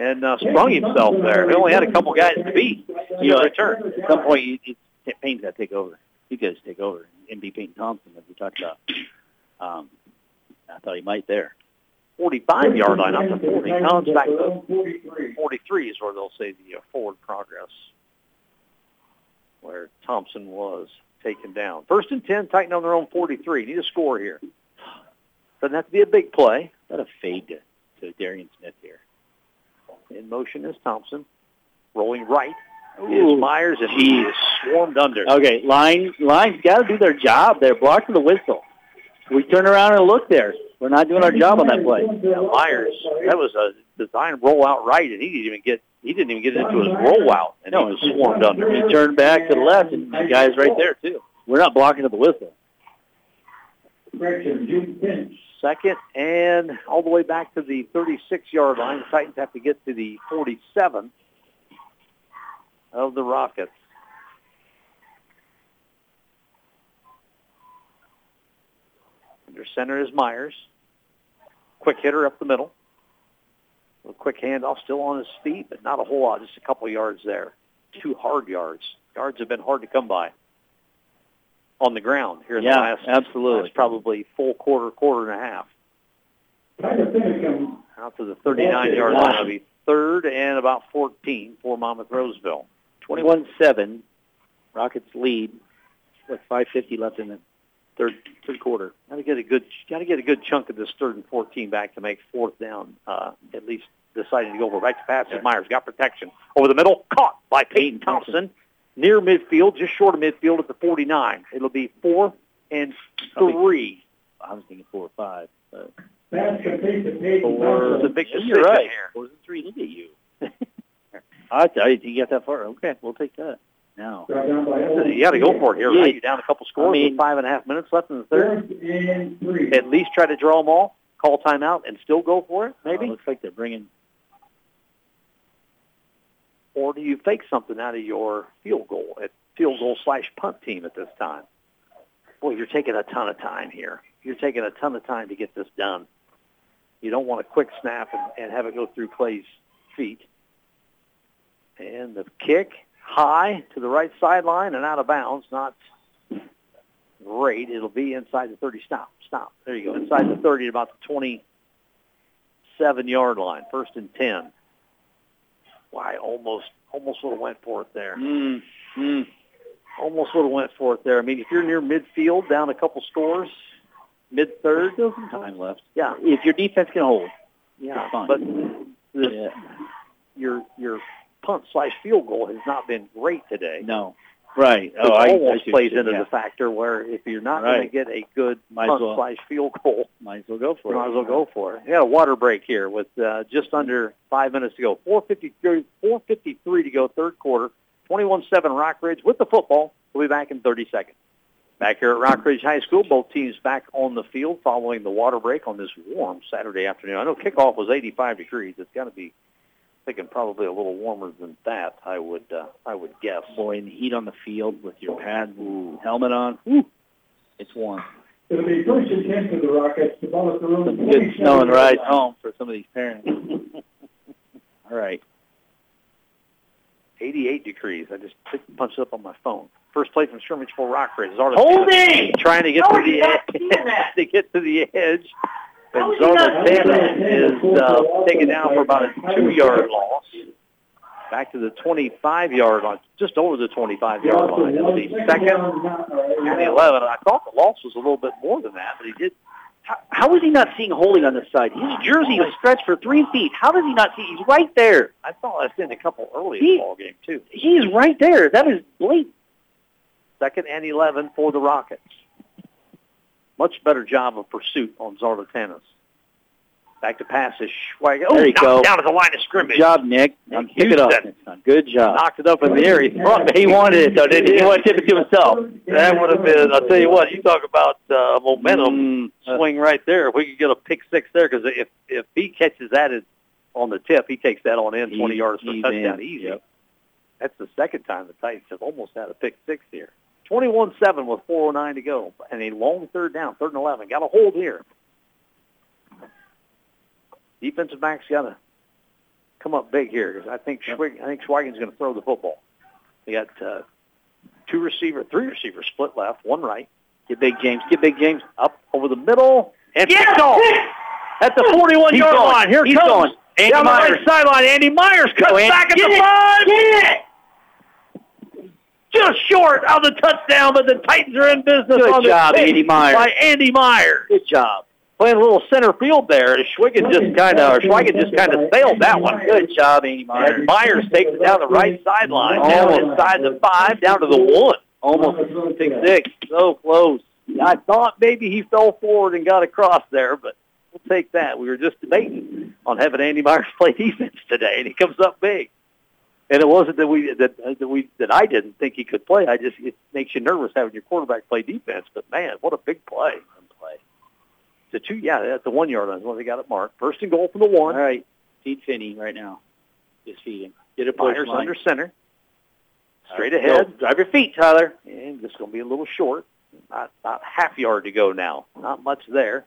Speaker 1: and uh, sprung himself there. He only had a couple guys to beat.
Speaker 2: You know,
Speaker 1: return.
Speaker 2: At some point, you, you, Payne's got to take over. He got to take over and be Peyton Thompson, as we talked about. Um, I thought he might there.
Speaker 1: 45-yard line up to 40. Now it's back to 43 is where they'll say the uh, forward progress, where Thompson was taken down. First and 10, Titan on their own 43. Need a score here. Doesn't have to be a big play.
Speaker 2: Got a fade to, to Darian Smith here.
Speaker 1: In motion is Thompson. Rolling right
Speaker 2: Ooh.
Speaker 1: is Myers, and he is swarmed under.
Speaker 2: Okay, line line's got to do their job. They're blocking the whistle. We turn around and look there. We're not doing our job on that play.
Speaker 1: Yeah, Myers, that was a design rollout right, and he didn't even get he didn't even get into his rollout, and
Speaker 2: No,
Speaker 1: he was swarmed under.
Speaker 2: He turned back to the left, and the guy's right there too. We're not blocking at the whistle.
Speaker 3: Correction, Jim Finch.
Speaker 1: Second and all the way back to the 36-yard line. The Titans have to get to the 47 of the Rockets. Under center is Myers. Quick hitter up the middle. A quick handoff, still on his feet, but not a whole lot, just a couple yards there. Two hard yards. Yards have been hard to come by on the ground here in
Speaker 2: Yeah,
Speaker 1: the last,
Speaker 2: absolutely.
Speaker 1: last probably full quarter, quarter and a half.
Speaker 3: Try to finish him.
Speaker 1: Out to the 39-yard line. It'll be third and about 14 for Monmouth Roseville.
Speaker 2: 21-7. Rockets lead with 5:50 left in the third third quarter.
Speaker 1: Got to get a good, got to get a good chunk of this third and 14 back to make fourth down. Uh, at least deciding to go for back to pass. as Myers got protection over the middle, caught by Peyton Thompson near midfield, just short of midfield at the 49. It'll be four and three.
Speaker 2: I was thinking four or five. But
Speaker 3: Pass complete to Peyton
Speaker 1: For the
Speaker 3: Thompson.
Speaker 1: big decision
Speaker 2: You're right.
Speaker 1: here.
Speaker 2: Four and three. Look at you. <laughs> I tell you, you got that far. Okay, we'll take that. Now,
Speaker 3: Brought down by Old.
Speaker 1: You got to go for it here,
Speaker 2: Yeah.
Speaker 1: right? You're down a couple scores
Speaker 2: I mean-
Speaker 1: with five and a half minutes left in the third.
Speaker 3: And three.
Speaker 1: At least try to draw them all, call timeout, and still go for it,
Speaker 2: maybe
Speaker 1: maybe?
Speaker 2: looks like they're bringing.
Speaker 1: Or do you fake something out of your field goal at field goal slash punt team at this time? Boy, you're taking a ton of time here. You're taking a ton of time to get this done. You don't want a quick snap and, and have it go through Clay's feet. And the kick high to the right sideline and out of bounds. Not great. It'll be inside the 30. Stop. Stop. There you go. Inside the 30 at about the 27-yard line. First and 10. Why almost almost would have went for it there.
Speaker 2: Mm, mm.
Speaker 1: Almost would have went for it there. I mean, if you're near midfield, down a couple scores, mid third,
Speaker 2: Still some time left.
Speaker 1: yeah,
Speaker 2: If your defense can hold,
Speaker 1: Yeah, but this,
Speaker 2: Yeah.
Speaker 1: your your punt slash field goal has not been great today.
Speaker 2: No. Right. Oh, I, I
Speaker 1: almost
Speaker 2: what
Speaker 1: plays into
Speaker 2: saying,
Speaker 1: the factor where if you're not
Speaker 2: Right.
Speaker 1: going to get a good
Speaker 2: Might
Speaker 1: punt
Speaker 2: well.
Speaker 1: slash field goal.
Speaker 2: Might as well go for it.
Speaker 1: might as well go for it. Yeah, water break here with uh, just under five minutes to go. 453, 453 to go, third quarter. 21-7 Rockridge with the football. We'll be back in 30 seconds. Back here at Rockridge High School, both teams back on the field following the water break on this warm Saturday afternoon. I know kickoff was 85 degrees. It's got to be thinking probably a little warmer than that. I would uh, I would guess.
Speaker 2: Boy, and the heat on the field with your pads and helmet on. Whew, it's warm.
Speaker 3: It'll be first and ten for the Rockets. The ball at the room.
Speaker 2: Some good snow and rides home for some of these parents. <laughs> All right.
Speaker 1: 88 degrees. I just punched it up on my phone. First play from scrimmage for Rockridge. Zarda
Speaker 2: Holding!
Speaker 1: trying to get
Speaker 2: How
Speaker 1: to the
Speaker 2: not <laughs>
Speaker 1: edge. to get to the edge. And
Speaker 2: How is he not
Speaker 1: Zarda
Speaker 2: seeing
Speaker 1: Tannen is uh, taken down for about a two-yard loss. Back to the 25-yard line, just over the 25-yard line. It'll be second and 11. I thought the loss was a little bit more than that, but he did.
Speaker 2: How, how is he not seeing holding on this side? His jersey was stretched for three feet. How does he not see? He's right there.
Speaker 1: I thought I seen a couple early in
Speaker 2: He-
Speaker 1: the ball game too.
Speaker 2: He's right there. That is blatant.
Speaker 1: Second and 11 for the Rockets. Much better job of pursuit on Zarlatanis. Back to pass is Schweigen. Oh,
Speaker 2: There you go.
Speaker 1: down at the line of scrimmage.
Speaker 2: Good job, Nick. Now pick it up next time. Good job.
Speaker 1: Knocked it up in the air. He, thought,
Speaker 2: He wanted it though, didn't he? He wanted to tip it to himself.
Speaker 1: That would have been, I'll tell you what, you talk about uh, momentum
Speaker 2: Mm, uh,
Speaker 1: swing right there. If we could get a pick six there, because if, if he catches that on the tip, he takes that on in 20
Speaker 2: He's-
Speaker 1: yards for a touchdown
Speaker 2: in.
Speaker 1: easy.
Speaker 2: Yep.
Speaker 1: That's the second time the Titans have almost had a pick six here. 21-7 with 4.09 to go. And a long third down, third and 11. Got a hold here. Defensive back's got to come up big here because I think Schwig, I think Schweigen's going to throw the football. They got uh, two receiver, three receivers split left, one right.
Speaker 2: Get big, James. Get big, James.
Speaker 1: Up over the middle and
Speaker 2: Yeah!
Speaker 1: picked off at the 41 yard line. Here
Speaker 2: He's
Speaker 1: comes
Speaker 2: going. Andy
Speaker 1: down the
Speaker 2: Myers.
Speaker 1: right sideline. Andy Myers cuts
Speaker 2: Go, Andy.
Speaker 1: back at
Speaker 2: Get
Speaker 1: the
Speaker 2: it.
Speaker 1: five.
Speaker 2: Get it.
Speaker 1: Just short of the touchdown, but the Titans are in business
Speaker 2: Good
Speaker 1: on
Speaker 2: job,
Speaker 1: the
Speaker 2: Andy Myers.
Speaker 1: by Andy Myers.
Speaker 2: Good job.
Speaker 1: Playing a little center field there. and Schwigen just kind of, or Schweigen just kind of sailed that one.
Speaker 2: Good job, Andy Myers.
Speaker 1: Myers takes it down the right sideline, down inside the five, down to the one.
Speaker 2: Almost pick six. So close.
Speaker 1: I thought maybe he fell forward and got across there, but we'll take that. We were just debating on having Andy Myers play <laughs> defense today, and he comes up big. And it wasn't that we that that we that I didn't think he could play. I just it makes you nervous having your quarterback play defense. But man, what a big play! Play. The two, yeah, that's the one yard line. is what they got it marked. First and goal from the one.
Speaker 2: right. Feed Finney right now. Just feed him. Get a push
Speaker 1: Myers
Speaker 2: line.
Speaker 1: under center, straight
Speaker 2: All right,
Speaker 1: ahead.
Speaker 2: go. Drive your feet, Tyler.
Speaker 1: And just going to be a little short. Not, not half yard to go now. Not much there.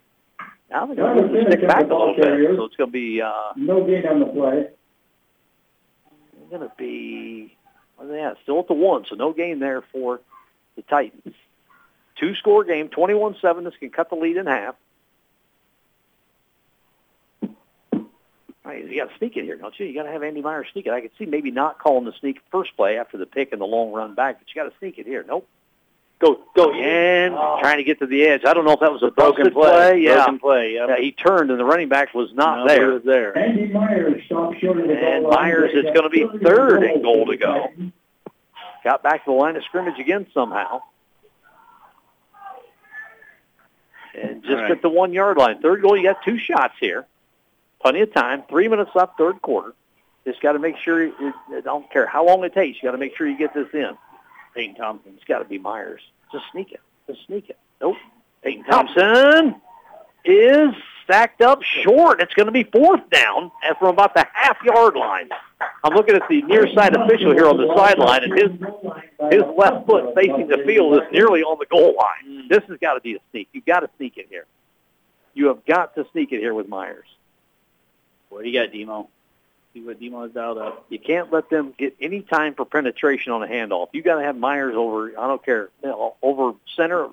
Speaker 1: Now they're going to stick back a little bit. So it's going to be uh,
Speaker 3: No gain on the play.
Speaker 1: Going to be, what are they at? Still at the one, so no gain there for the Titans. Two score game, 21-7. This can cut the lead in half. All right, you got to sneak it here, don't you? You got to have Andy Myers sneak it. I could see maybe not calling the sneak first play after the pick and the long run back, but you got to sneak it here. Nope. Go, go, and trying to get to the edge. I don't know if that was a
Speaker 2: Broken
Speaker 1: busted
Speaker 2: play.
Speaker 1: Yeah.
Speaker 2: Broken play. Yep.
Speaker 1: yeah, he turned and the running back was not
Speaker 2: No,
Speaker 1: there.
Speaker 2: Was there.
Speaker 3: Andy Myers stopped short of the goal
Speaker 1: And
Speaker 3: line.
Speaker 1: Myers is gonna be third and goal to go. Got back to the line of scrimmage again somehow. And just
Speaker 2: All right.
Speaker 1: at the one yard line. Third goal, you got two shots here. Plenty of time. Three minutes left, third quarter. Just got to make sure, you, I don't care how long it takes, you got to make sure you get this in. Peyton Thompson. It's got to be Myers. Just sneak it. Just sneak it. Nope. Peyton Thompson is stacked up short. It's going to be fourth down at from about the half yard line. I'm looking at the near side official here on the sideline, and his his left foot facing the field is nearly on the goal line. Mm. This has got to be a sneak. You've got to sneak it here. You have got to sneak it here with Myers.
Speaker 2: What do you got, Demo? See what Demo has dialed up.
Speaker 1: You can't let them get any time for penetration on a handoff. You got to have Myers over. I don't care over center,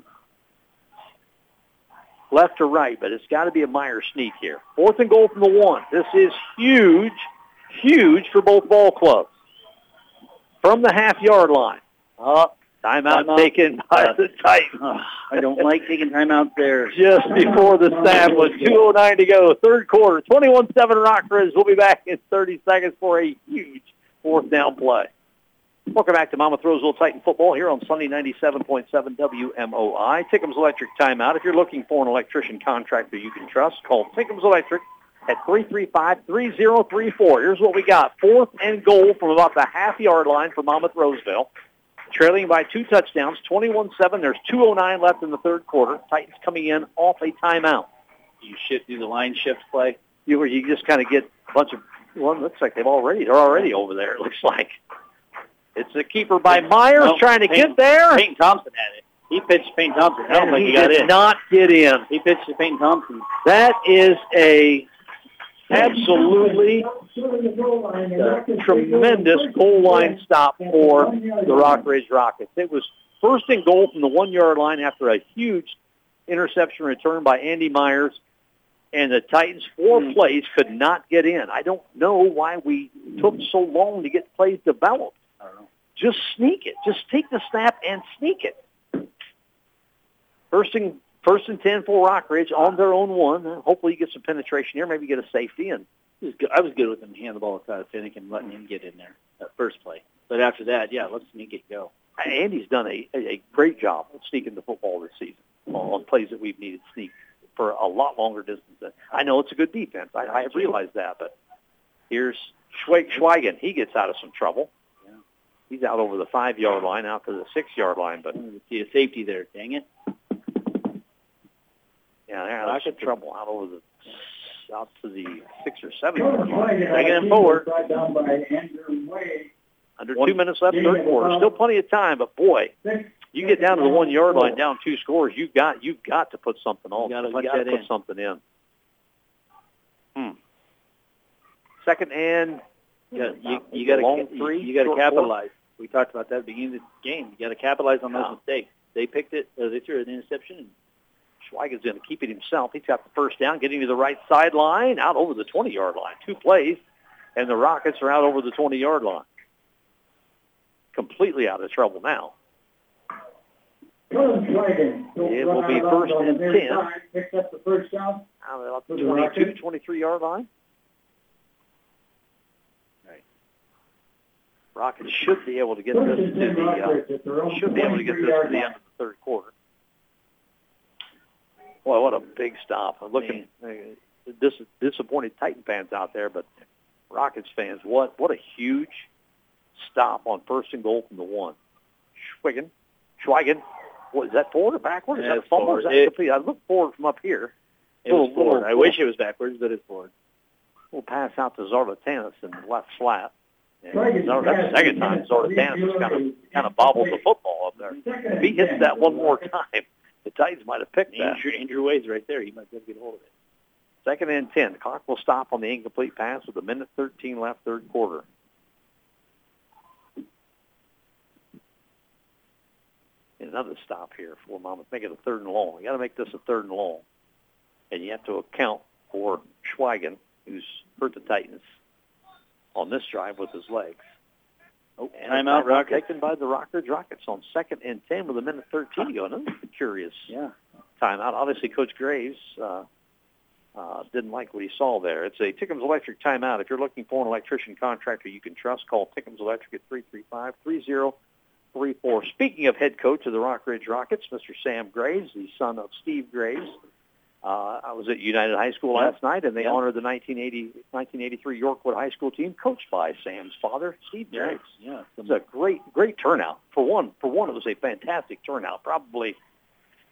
Speaker 1: left or right, but it's got to be a Myers sneak here. Fourth and goal from the one. This is huge, huge for both ball clubs. From the half yard line. Uh, Timeout,
Speaker 2: Timeout.
Speaker 1: taken by <laughs> the uh, <laughs> Titans.
Speaker 2: Oh, I don't like taking timeouts there.
Speaker 1: Just before the snap with <laughs> 2.09 to go. Third quarter, 21-7 Rockridge. We'll be back in 30 seconds for a huge fourth down play. Welcome back to Monmouth Roseville Titan football here on Sunday 97.7 WMOI. Tickham's Electric Timeout. If you're looking for an electrician contractor you can trust, call Tickham's Electric at 335-3034. Here's what we got. Fourth and goal from about the half-yard line for Monmouth Roseville. Trailing by two touchdowns, 21-7. There's 2.09 left in the third quarter. Titans coming in off a timeout.
Speaker 2: You shift, do the line shift play.
Speaker 1: You, you just kind of get a bunch of, well, it looks like they've already, they're already over there, it looks like. It's a keeper by Myers
Speaker 2: No,
Speaker 1: trying to
Speaker 2: Peyton-
Speaker 1: get there.
Speaker 2: Peyton Thompson had it. He pitched Peyton Thompson. I don't
Speaker 1: and
Speaker 2: think
Speaker 1: he
Speaker 2: he got
Speaker 1: did
Speaker 2: in.
Speaker 1: not get in.
Speaker 2: He pitched to Peyton Thompson.
Speaker 1: That is a absolutely tremendous goal line stop for the Rockridge Rockets. It was first and goal from the one-yard line after a huge interception return by Andy Myers, and the Titans, four
Speaker 2: Hmm.
Speaker 1: plays, could not get in. I don't know why we took so long to get plays developed.
Speaker 2: I don't know.
Speaker 1: Just sneak it. Just take the snap and sneak it. First and first and ten for Rockridge on their own one. Hopefully, you get some penetration here. Maybe get a safety and.
Speaker 2: I was good with him handing the ball to Finnick and letting him get in there that first play. But after that, yeah, let's sneak it go.
Speaker 1: Andy's done a, a, great job of sneaking the football this season on, plays that we've needed sneak for a lot longer distance. I know it's a good defense. I, I realize that, but here's Schwe- Schweigen. He gets out of some trouble. He's out over the five-yard line, out to the six-yard line, but
Speaker 2: See a safety there. Dang it.
Speaker 1: Yeah, they're out of trouble out over the out to the six or seven
Speaker 3: George
Speaker 1: yard line.
Speaker 3: White had
Speaker 1: Taking
Speaker 3: a
Speaker 1: him forward.
Speaker 3: brought down by Andrew Wade.
Speaker 1: Under two minutes left, third quarter. Still plenty of time, but boy, you get down to the one yard line, down two scores. You got you've got to put something on.
Speaker 2: You gotta
Speaker 1: You gotta put
Speaker 2: in.
Speaker 1: something in. Hmm. Second and
Speaker 2: You got you, you got to
Speaker 1: three,
Speaker 2: you got to
Speaker 1: short
Speaker 2: capitalize. We talked about that at the beginning of the game. You got to capitalize on those mistakes. They picked it. Uh, they threw an interception. And
Speaker 1: Schweigen's going to keep it himself. He's got the first down, getting to the right sideline, out over the 20-yard line. Two plays, and the Rockets are out over the 20-yard line. Completely out of trouble now. It will be first and 10.
Speaker 3: Picks up the first down.
Speaker 1: Out the 22, 23-yard line. Rockets should be able to get this to the uh, should be able to get this to the end of the third quarter. Boy, what a big stop! I'm looking, uh, dis- disappointed Titan fans out there, but Rockets fans, what what a huge stop on first and goal from the one. Schwigen, Schweigen, what is that forward or backward? Is
Speaker 2: Yeah,
Speaker 1: that
Speaker 2: it's
Speaker 1: fumble? Or is that
Speaker 2: It-
Speaker 1: complete? I look forward from up here.
Speaker 2: it was forward.
Speaker 1: little-
Speaker 2: I wish it was backwards, but it's forward.
Speaker 1: We'll pass out to Zarlatanis in the left flat. And
Speaker 3: Schweigen's
Speaker 1: that's the second time
Speaker 3: minutes of
Speaker 1: Zarlatanis kind of kind of bobbled the football up there. If he hits that one more time, the Titans might have picked that.
Speaker 2: Andrew, Andrew Wade's right there. He might be able to get a hold of it.
Speaker 1: Second and 10. The clock will stop on the incomplete pass with a minute 13 left, third quarter. And another stop here for Monmouth. Make it a third and long. You got to make this a third and long. And you have to account for Schweigen, who's hurt the Titans on this drive with his legs.
Speaker 2: Oh,
Speaker 1: And
Speaker 2: timeout, Rockets.
Speaker 1: taken by the Rockers Rockets on second and 10 with a minute 13 to go. Another curious
Speaker 2: Yeah.
Speaker 1: timeout. Obviously, Coach Graves uh, uh, didn't like what he saw there. It's a Tickham's Electric timeout. If you're looking for an electrician contractor you can trust, call Tickham's Electric at 335-3034. Speaking of head coach of the Rockridge Rockets, Mr. Sam Graves, the son of Steve Graves, uh, I was at United High School
Speaker 2: Yeah.
Speaker 1: last night, and they
Speaker 2: Yeah.
Speaker 1: honored the 1980, 1983 Yorkwood High School team, coached by Sam's father, Steve
Speaker 2: Yeah. Yeah.
Speaker 1: It was a great, great turnout. For one, for one, it was a fantastic turnout. Probably,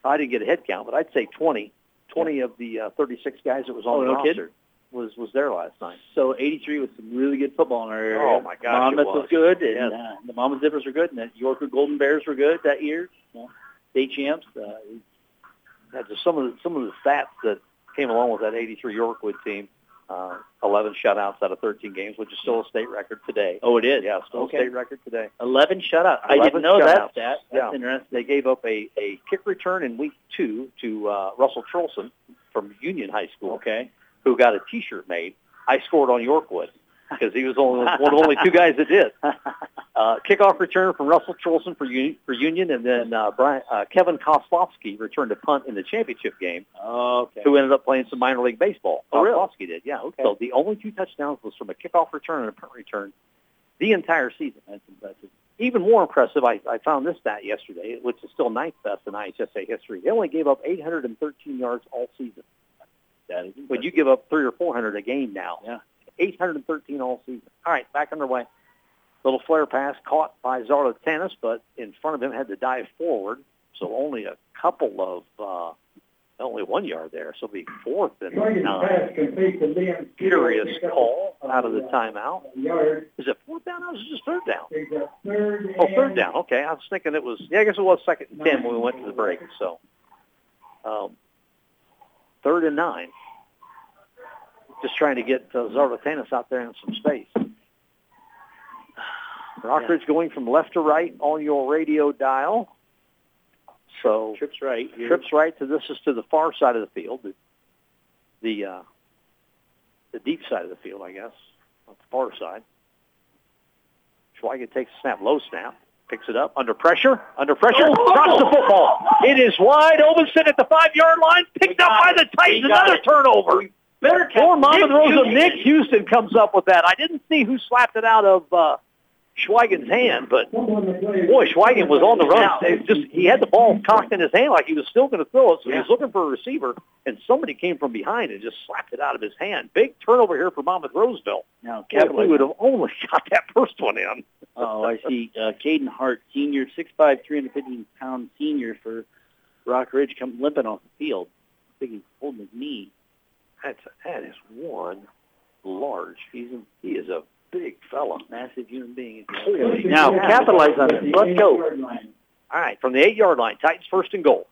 Speaker 1: I didn't get a head count, but I'd say 20, 20 of the uh, 36 guys that was on
Speaker 2: Oh,
Speaker 1: the
Speaker 2: no
Speaker 1: roster
Speaker 2: kidding?
Speaker 1: was was there last night.
Speaker 2: So 83 was some really good football in our area.
Speaker 1: Oh, my gosh, it
Speaker 2: Monmouth
Speaker 1: was.
Speaker 2: was good, and
Speaker 1: Yes.
Speaker 2: uh, the Monmouth Zippers were good, and the Yorkwood Golden Bears were good that year. Know, state champs. Uh,
Speaker 1: Just some of the, some of the stats that came along with that 83 Yorkwood team. Uh, 11 shutouts out of 13 games, which is still a state record today.
Speaker 2: oh, it is.
Speaker 1: Yeah, still
Speaker 2: Okay.
Speaker 1: a state record today.
Speaker 2: 11 shutouts. I didn't know that stat. That's
Speaker 1: Yeah.
Speaker 2: interesting.
Speaker 1: They gave up a, a kick return in week two to uh, Russell Trolson from Union High School.
Speaker 2: Okay.
Speaker 1: who got a T-shirt made. I scored on Yorkwood. Because he was only one of the only two guys that did. <laughs> Uh, kickoff return from Russell Trolson for, Un- for Union, and then uh, Brian, uh, Kevin Koslowski returned to punt in the championship game,
Speaker 2: okay.
Speaker 1: who ended up playing some minor league baseball.
Speaker 2: Oh, really?
Speaker 1: Koslowski did, yeah.
Speaker 2: Okay.
Speaker 1: So the only two touchdowns was from a kickoff return and a punt return the entire season.
Speaker 2: That's impressive.
Speaker 1: Even more impressive, I, I found this stat yesterday, which is still ninth best in IHSA history. They only gave up 813 yards all season.
Speaker 2: That is
Speaker 1: When you give up three or 400 a game now,
Speaker 2: Yeah.
Speaker 1: 813 all season. All right, back underway. Little flare pass caught by Zarla Tennis, but in front of him had to dive forward, so only a couple of, uh, only one yard there, so it'll be fourth and nine.
Speaker 3: pass complete to Liam.
Speaker 1: Curious call out of the timeout. Is it fourth down or is it just third down?
Speaker 3: Third.
Speaker 1: Oh, third down. Okay, I was thinking it was. Yeah, I guess it was second and ten when we went to the break. So, um, third and nine. Just trying to get uh, out there in some space. Rockridge going from left to right on your radio dial. So
Speaker 2: trips right. Here.
Speaker 1: trips right to this is to the far side of the field, the the, uh, the deep side of the field, I guess, on the far side. Schweigen takes a snap, low snap, picks it up under pressure, under pressure, drops the football. It is wide open, sit at the five yard line, picked up by the Titans,
Speaker 2: We
Speaker 1: another
Speaker 2: it.
Speaker 1: turnover.
Speaker 2: Better
Speaker 1: Monmouth
Speaker 2: Nick
Speaker 1: Rosa,
Speaker 2: Houston.
Speaker 1: Nick Houston comes up with that. I didn't see who slapped it out of uh, Schweigen's hand, but Boy, Schweigen was on the run. It just he had the ball cocked in his hand like he was still going to throw it, so he was looking for a receiver, and somebody came from behind and just slapped it out of his hand. Big turnover here for Monmouth Roseville.
Speaker 2: Now,
Speaker 1: we would have only <laughs> got that first one in.
Speaker 2: Oh, I see. Uh, Caden Hart, senior, 6'5", 315 pound senior for Rockridge, come limping off the field. I think he's holding his knee.
Speaker 1: That's that is one large. He's a, he is a big fella.
Speaker 2: Massive human being.
Speaker 1: Holy
Speaker 2: Now, capitalize on it. Let's go.
Speaker 1: All right, from the eight yard line, Titans first and goal.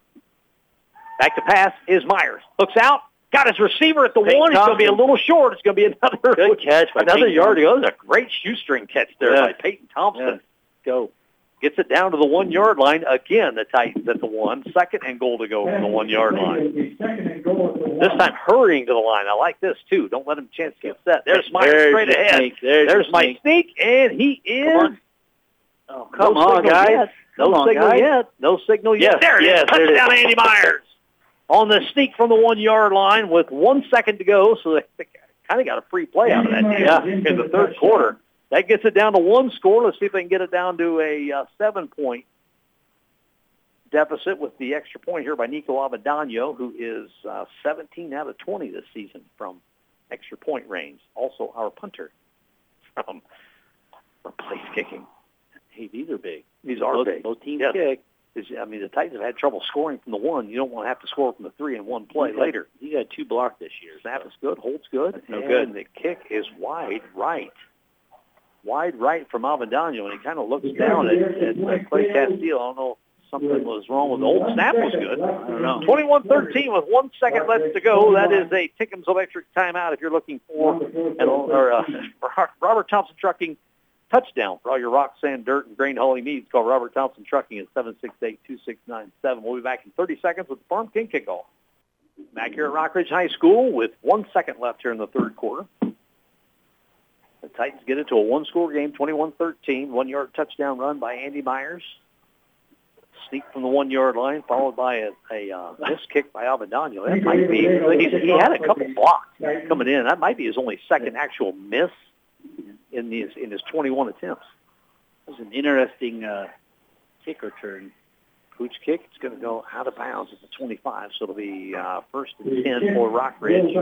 Speaker 1: Back to pass is Myers. Looks out, got his receiver at the
Speaker 2: Peyton
Speaker 1: one. It's going to be a little short. It's going to be another
Speaker 2: Good catch by <laughs>
Speaker 1: another
Speaker 2: Peyton
Speaker 1: yard to go. That's a great shoestring catch there
Speaker 2: Yeah.
Speaker 1: by Peyton Thompson.
Speaker 2: Yeah. Go.
Speaker 1: Gets it down to the one yard line again. The Titans at the one, second and goal to go from the one yard line.
Speaker 3: Second and goal at the one.
Speaker 1: This time hurrying to the line. I like this too. Don't let him chance get set. There's Myers
Speaker 2: There's
Speaker 1: straight ahead.
Speaker 2: snake. There's,
Speaker 1: There's Mike
Speaker 2: snake.
Speaker 1: Sneak, and he is.
Speaker 2: on. Oh, come
Speaker 1: no
Speaker 2: on, guys.
Speaker 1: Yet. No
Speaker 2: Come on,
Speaker 1: signal
Speaker 2: guys.
Speaker 1: yet. No signal yet.
Speaker 2: Yes,
Speaker 1: there it is.
Speaker 2: yes, there it is.
Speaker 1: Touchdown, Andy Myers. On the sneak from the one yard line with one second to go, so they kind of got a free play out of that. Yeah, in the third
Speaker 3: touchdown.
Speaker 1: quarter. That gets it down to one score. Let's see if they can get it down to a uh, seven-point deficit with the extra point here by Nico Avendano, who is uh, 17 out of 20 this season from extra point range. Also our punter from, from place kicking.
Speaker 2: Hey, these are big.
Speaker 1: These are
Speaker 2: both,
Speaker 1: big.
Speaker 2: Both teams
Speaker 1: Yes.
Speaker 2: kick.
Speaker 1: Is- I mean, the Titans have had trouble scoring from the one. You don't want to have to score from the three in one play
Speaker 2: got-
Speaker 1: later.
Speaker 2: He got two blocked this year.
Speaker 1: Snap is good, holds good,
Speaker 2: That's no
Speaker 1: and
Speaker 2: good.
Speaker 1: the kick is wide right. Wide right from Avendano, and he kind of looks down at, at uh, Clay Castillo. I don't know something was wrong with the old snap was good.
Speaker 2: I don't know.
Speaker 1: 21-13 with one second left to go. That is a Tickham's Electric timeout if you're looking for an, or, uh, <laughs> Robert Thompson Trucking touchdown for all your rock, sand, dirt, and grain hauling needs. Call Robert Thompson Trucking at 768-2697. We'll be back in 30 seconds with the Farm King kickoff. Back here at Rockridge High School with one second left here in the third quarter. The Titans get it to a one-score game, 21-13. One-yard touchdown run by Andy Myers. Sneak from the one-yard line, followed by a, a uh, missed kick by Avendano. That might be. He's, he had a couple blocks coming in. That might be his only second actual miss in his in his 21 attempts.
Speaker 2: It was an interesting uh, kick return.
Speaker 1: Pooch kick. It's going to go out of bounds at the 25, so it'll be uh, first and 10 for Rockridge.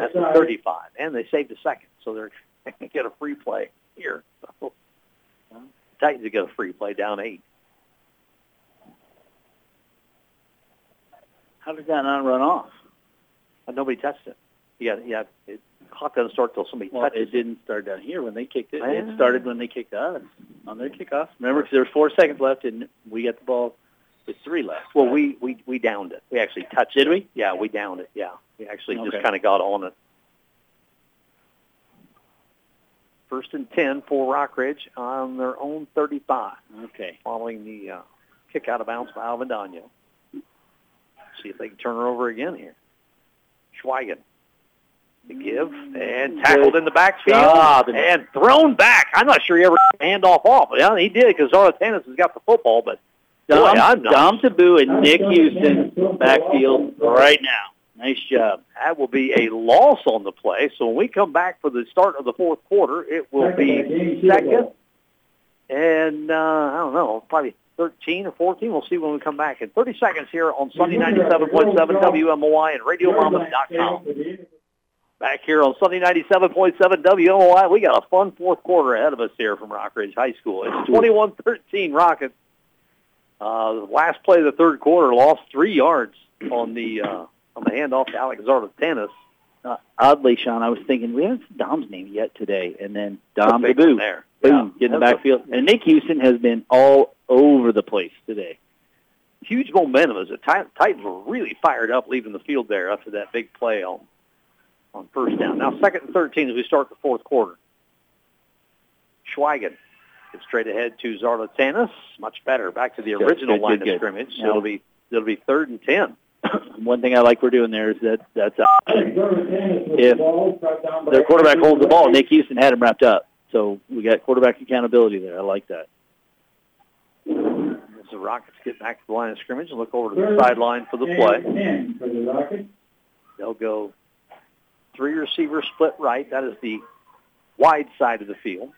Speaker 1: That's the 35, and they saved a second, so they're <laughs> get a free play here. So, Titans get a free play down eight.
Speaker 2: How did that not run off?
Speaker 1: And nobody touched it. Yeah, yeah. It, clock doesn't start till somebody
Speaker 2: Well,
Speaker 1: touches
Speaker 2: it didn't start down here when they kicked it.
Speaker 1: Ah.
Speaker 2: It started when they kicked us on their kickoff. Remember, 'cause there was four seconds left, and we got the ball with three left.
Speaker 1: Well, we, we, we downed it. We actually touched
Speaker 2: Did
Speaker 1: it.
Speaker 2: we?
Speaker 1: Yeah, we downed it. Yeah. We actually
Speaker 2: Okay.
Speaker 1: just kind of got on it. First and 10 for Rockridge on their own 35,
Speaker 2: Okay.
Speaker 1: following the uh, kick out of bounds by Avendano. See if they can turn her over again here. Schweigen to give and tackled
Speaker 2: Good
Speaker 1: in the backfield
Speaker 2: job.
Speaker 1: and thrown back. I'm not sure he ever the handoff off. Yeah, he did because Zara Zarlatanis has got the football, but
Speaker 2: Dom,
Speaker 1: Boy, I'm
Speaker 2: Dom Taboo and Nick Houston backfield right now. Nice job.
Speaker 1: that will be a loss on the play. So when we come back for the start of the fourth quarter, it will be second and uh, I don't know, probably 13 or 14. We'll see when we come back in 30 seconds here on Sunday 97.7 WMOI and RadioMamas.com. Back here on Sunday 97.7 WMOI, we got a fun fourth quarter ahead of us here from Rockridge High School. It's 21-13 Rockets. Uh, the last play of the third quarter lost three yards on the uh, on the handoff to Alex Zarlatanis.
Speaker 2: Uh, oddly, Sean, I was thinking we haven't seen Dom's name yet today, and then Dom
Speaker 1: one
Speaker 2: Taboo,
Speaker 1: there.
Speaker 2: boom,
Speaker 1: Yeah.
Speaker 2: get in the backfield. And Nick Houston has been all over the place today.
Speaker 1: huge momentum as the Titans were really fired up leaving the field there after that big play on on first down. Now second and 13 as we start the fourth quarter. Schweigen gets straight ahead to Zarlatanis. Much better. Back to the original
Speaker 2: good,
Speaker 1: line
Speaker 2: good,
Speaker 1: of
Speaker 2: good.
Speaker 1: scrimmage.
Speaker 2: Now-
Speaker 1: It'll be it'll be third and 10. <coughs>
Speaker 2: One thing I like we're doing there is that that's uh,
Speaker 3: If
Speaker 2: their quarterback holds the ball. Nick Houston had him wrapped up, so we got quarterback accountability there. I like that.
Speaker 1: As the Rockets get back to the line of scrimmage and look over to the sideline for the play.
Speaker 3: Rockets.
Speaker 1: They'll go three receiver split right. That is the wide side of the field.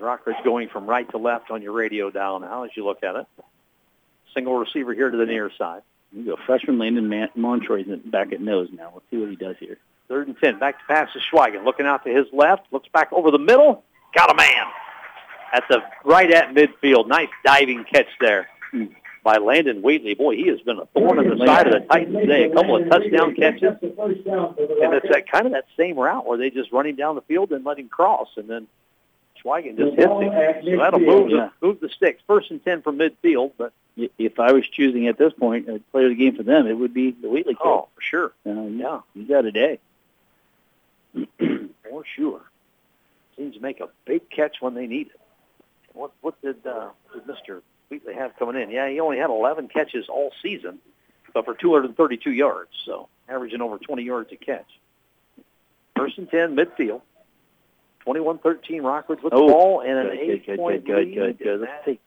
Speaker 1: Rockridge going from right to left on your radio dial now as you look at it. Single receiver here to the near side.
Speaker 2: We go freshman Landon Man- Montroy's back at nose now. Let's see what he does here.
Speaker 1: Third and ten. Back to pass to Schweigen. Looking out to his left. Looks back over the middle. Got a man. At the right at midfield. Nice diving catch there by Landon Wheatley. Boy, he has been a thorn in the side of the Titans today. A couple of touchdown catches. And it's that kind of that same route where they just run him down the field and let him cross, and then Schweigen just hits him. So that'll move the, move the sticks. First and ten from midfield, but
Speaker 2: If I was choosing at this point a player of the game for them, it would be the Wheatley kid.
Speaker 1: oh, for sure,
Speaker 2: Uh, yeah, he's got a day. <clears throat>
Speaker 1: for sure. Seems to make a big catch when they need it. What what did uh, did Mr. Wheatley have coming in? Yeah, he only had 11 catches all season, but for 232 yards, so averaging over 20 yards a catch. First and 10, midfield. 21-13 Rockridge with
Speaker 2: Oh,
Speaker 1: the ball and an
Speaker 2: good, good, good,
Speaker 1: eight-point
Speaker 2: good, good,
Speaker 1: lead.
Speaker 2: good, good. Let's take-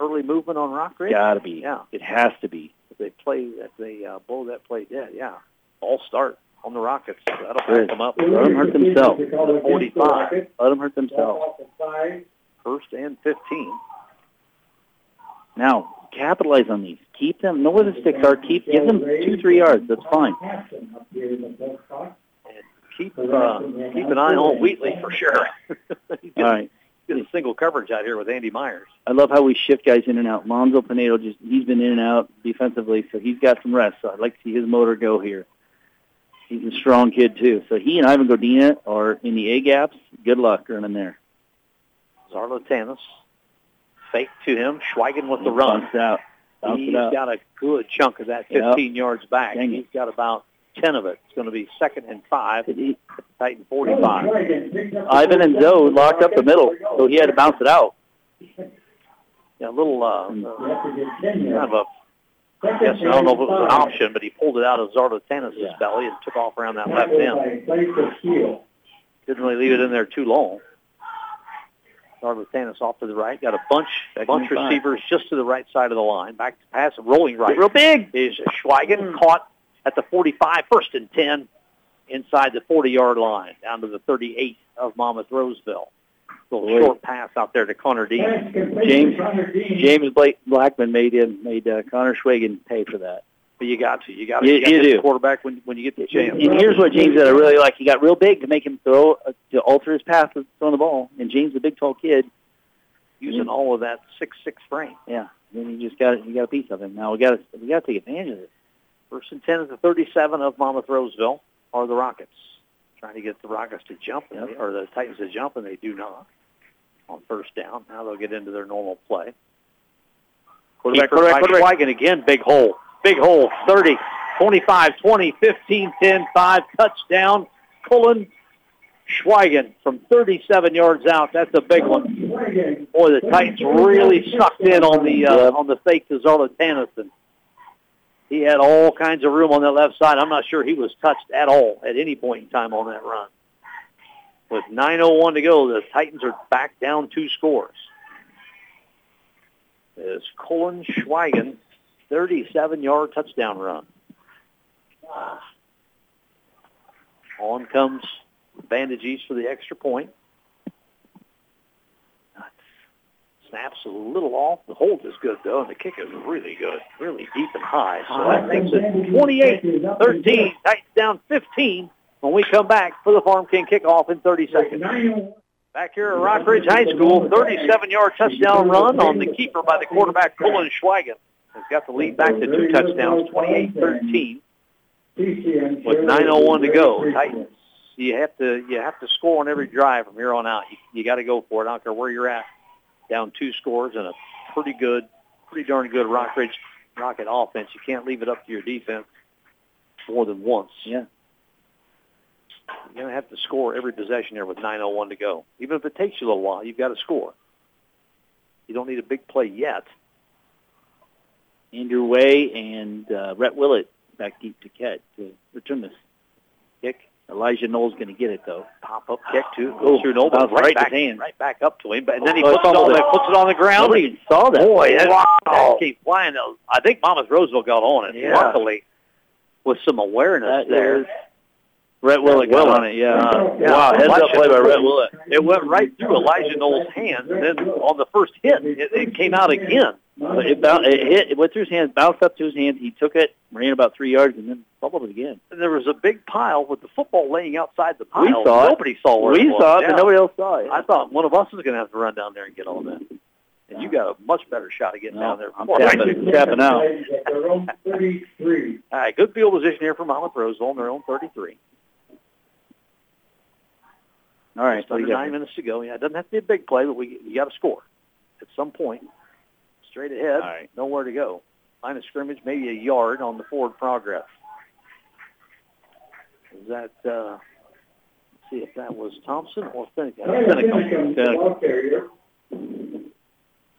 Speaker 1: early movement on Rockridge.
Speaker 2: Gotta be.
Speaker 1: Yeah.
Speaker 2: It has to be.
Speaker 1: If they play, if they uh, blow that play dead, yeah. All start on the Rockets. That'll
Speaker 2: Good.
Speaker 1: back them up.
Speaker 2: Let them hurt themselves.
Speaker 1: 45.
Speaker 2: Let them hurt themselves.
Speaker 1: First and 15.
Speaker 2: Now, capitalize on these. Keep them. Know where the sticks are. Keep. Give them two, three yards. That's fine.
Speaker 1: Keep uh, keep an eye on Wheatley for sure. He's <laughs>
Speaker 2: All right.
Speaker 1: Getting single coverage out here with Andy Myers.
Speaker 2: I love how we shift guys in and out. Lonzo Pinedo just he's been in and out defensively, so he's got some rest. So I'd like to see his motor go here. He's a strong kid too. So he and Ivan Godina are in the A gaps. Good luck running there.
Speaker 1: Zarlatanis fake to him. Schweigen with the run.
Speaker 2: Out.
Speaker 1: He's got a good chunk of that
Speaker 2: Yep.
Speaker 1: 15 yards back. He's got about 10 of it. It's going to be second and five.
Speaker 2: He-
Speaker 1: Titan 45.
Speaker 2: Ivan and Zoe locked up the middle, so he had to bounce it out.
Speaker 1: Yeah, a little uh, uh, kind of a I guess I don't know if it was an option, but he pulled it out of Zarlatanis'
Speaker 2: Yeah.
Speaker 1: belly and took off around that left end. Didn't really leave it in there too long. Zarlatanis off to the right, got a bunch,
Speaker 2: Second
Speaker 1: bunch
Speaker 2: and
Speaker 1: receivers just to the right side of the line. Back to pass, rolling right.
Speaker 2: Real big.
Speaker 1: Is Schweigen caught at the 45, first and 10 inside the 40-yard line, down to the 38 of Monmouth Roseville. Little
Speaker 2: Boy.
Speaker 1: short pass out there to Connor Dean.
Speaker 2: James James Blake Blackman made him made uh, Connor Schwagen pay for that.
Speaker 1: But you got to, you got to,
Speaker 2: You-
Speaker 1: you, got
Speaker 2: you do.
Speaker 1: the quarterback when when you get the chance.
Speaker 2: And here's what James did I really like. He got real big to make him throw uh, to alter his path of throwing the ball. And James, the big tall kid,
Speaker 1: using all of that six six frame.
Speaker 2: yeah. Then you just got you got a piece of him. Now we got to we got to take advantage of it.
Speaker 1: First and ten at the 37 of Monmouth Roseville are the Rockets. Trying to get the Rockets to jump, and they, or the Titans to jump, and they do not on first down. Now they'll get into their normal play.
Speaker 2: Quarterback, quarterback, quarterback.
Speaker 1: Schweigen again, big hole. Big hole, 30, 25, 20, 15, 10, 5, touchdown. Cullen Schweigen from 37 yards out. That's a big one. Boy, the Titans really sucked in on the uh,
Speaker 2: Yep.
Speaker 1: on the fake to Zarlatanis and he had all kinds of room on that left side. I'm not sure he was touched at all at any point in time on that run. With 9.01 to go, the Titans are back down two scores. It's Colin Schweigen, 37-yard touchdown run. Ah. On comes Bandage East for the extra point. Snaps a little off. The hold is good, though, and the kick is really good, really deep and high. So that makes it 28-13. Titans down 15 when we come back for the Farm King kickoff in 30 seconds. Back here at Rockridge High School, 37-yard touchdown run on the keeper by the quarterback, Colin Schweigen. Has got the lead back to two touchdowns, 28-13 with 9:01 to go. Titans, you have to you have to score on every drive from here on out. You, you got to go for it. I don't care where you're at. Down two scores and a pretty good, pretty darn good Rockridge Rocket offense. You can't leave it up to your defense more than once.
Speaker 2: Yeah.
Speaker 1: You're going to have to score every possession there with 9:01 to go. Even if it takes you a little while, you've got to score. You don't need a big play yet.
Speaker 2: Andrew Wade and uh, Rhett Willett back deep to catch to return this kick. Elijah Knowles going to get it though.
Speaker 1: Pop up kick to
Speaker 2: Oh,
Speaker 1: goes through Noble right,
Speaker 2: right
Speaker 1: back
Speaker 2: hand.
Speaker 1: right back up to him, but and then he
Speaker 2: Oh,
Speaker 1: puts it, on,
Speaker 2: it.
Speaker 1: puts it on the ground.
Speaker 2: Nobody even saw that.
Speaker 1: Boy, that,
Speaker 2: wow.
Speaker 1: that came flying. I think Monmouth Roseville got on it.
Speaker 2: Yeah.
Speaker 1: Luckily, with some awareness
Speaker 2: That
Speaker 1: there.
Speaker 2: is- Rhett Willett got
Speaker 1: Willett.
Speaker 2: on it. Yeah.
Speaker 1: Uh, yeah.
Speaker 2: Wow. Heads up play by Rhett Willett.
Speaker 1: It went right through Elijah Knowles' hands, and then on the first hit, it, it came out again.
Speaker 2: But it, bou- it hit. It went through his hands, bounced up to his hands. He took it, ran about three yards, and then fumbled it again.
Speaker 1: And there was a big pile with the football laying outside the pile.
Speaker 2: We saw it.
Speaker 1: Nobody saw where
Speaker 2: we
Speaker 1: it was.
Speaker 2: saw it,
Speaker 1: Yeah.
Speaker 2: but nobody else saw it.
Speaker 1: I thought one of us was going to have to run down there and get all that. And you got a much better shot of getting
Speaker 2: No,
Speaker 1: down there.
Speaker 2: I'm
Speaker 1: before I
Speaker 2: tapping- tapping out.
Speaker 3: At their own 33.
Speaker 1: All right, good field position here for Monmouth Roseville on their own 33.
Speaker 2: All right.
Speaker 1: Just
Speaker 2: So
Speaker 1: under
Speaker 2: you got
Speaker 1: nine minutes to go. Yeah, it doesn't have to be a big play, but we you got to score at some point. Straight ahead,
Speaker 2: All right.
Speaker 1: nowhere to go. Line of scrimmage, maybe a yard on the forward progress. Is that? Uh, let's see if that was Thompson or Finicum. Finicum.
Speaker 3: the ball.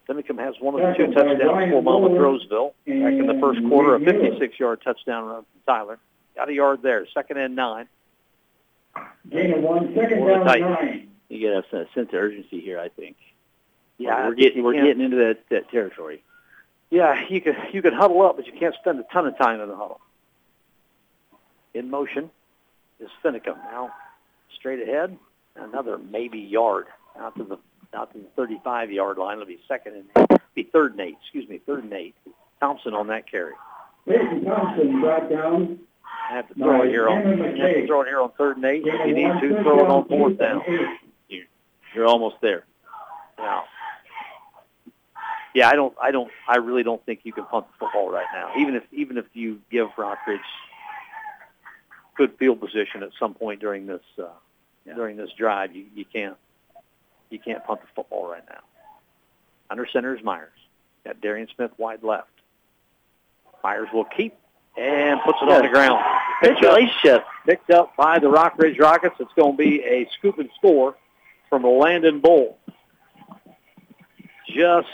Speaker 1: Finicum has one of the two touchdowns for Monmouth Roseville back in the first quarter. A 56-yard touchdown run from Tyler. Got a yard there. Second and nine.
Speaker 3: Gain of one, second
Speaker 1: For the
Speaker 3: down nine.
Speaker 2: You got to have a sense of urgency here. I think.
Speaker 1: Yeah,
Speaker 2: we're getting we're getting into that that territory.
Speaker 1: Yeah, you can you can huddle up, but you can't spend a ton of time in the huddle. In motion is Finicum now, straight ahead, another maybe yard out to the out to the 35 yard line. It'll be second and be third and eight. Excuse me, third and eight. Thompson on that carry.
Speaker 3: Mason Thompson brought down.
Speaker 1: I have to throw it here on. Have to throw it here on third and eight. If you need to, throw it on fourth down.
Speaker 2: You're almost there.
Speaker 1: Yeah. Yeah, I don't, I don't, I really don't think you can punt the football right now. Even if, even if you give Rockridge good field position at some point during this, uh,
Speaker 2: Yeah.
Speaker 1: during this drive, you, you can't, you can't punt the football right now. Under center is Myers. Got Darian Smith wide left. Myers will keep and puts it on the ground.
Speaker 2: Pitch relationship.
Speaker 1: Picked up by the Rockridge Rockets. It's going to be a scoop and score from Landon Bull. Just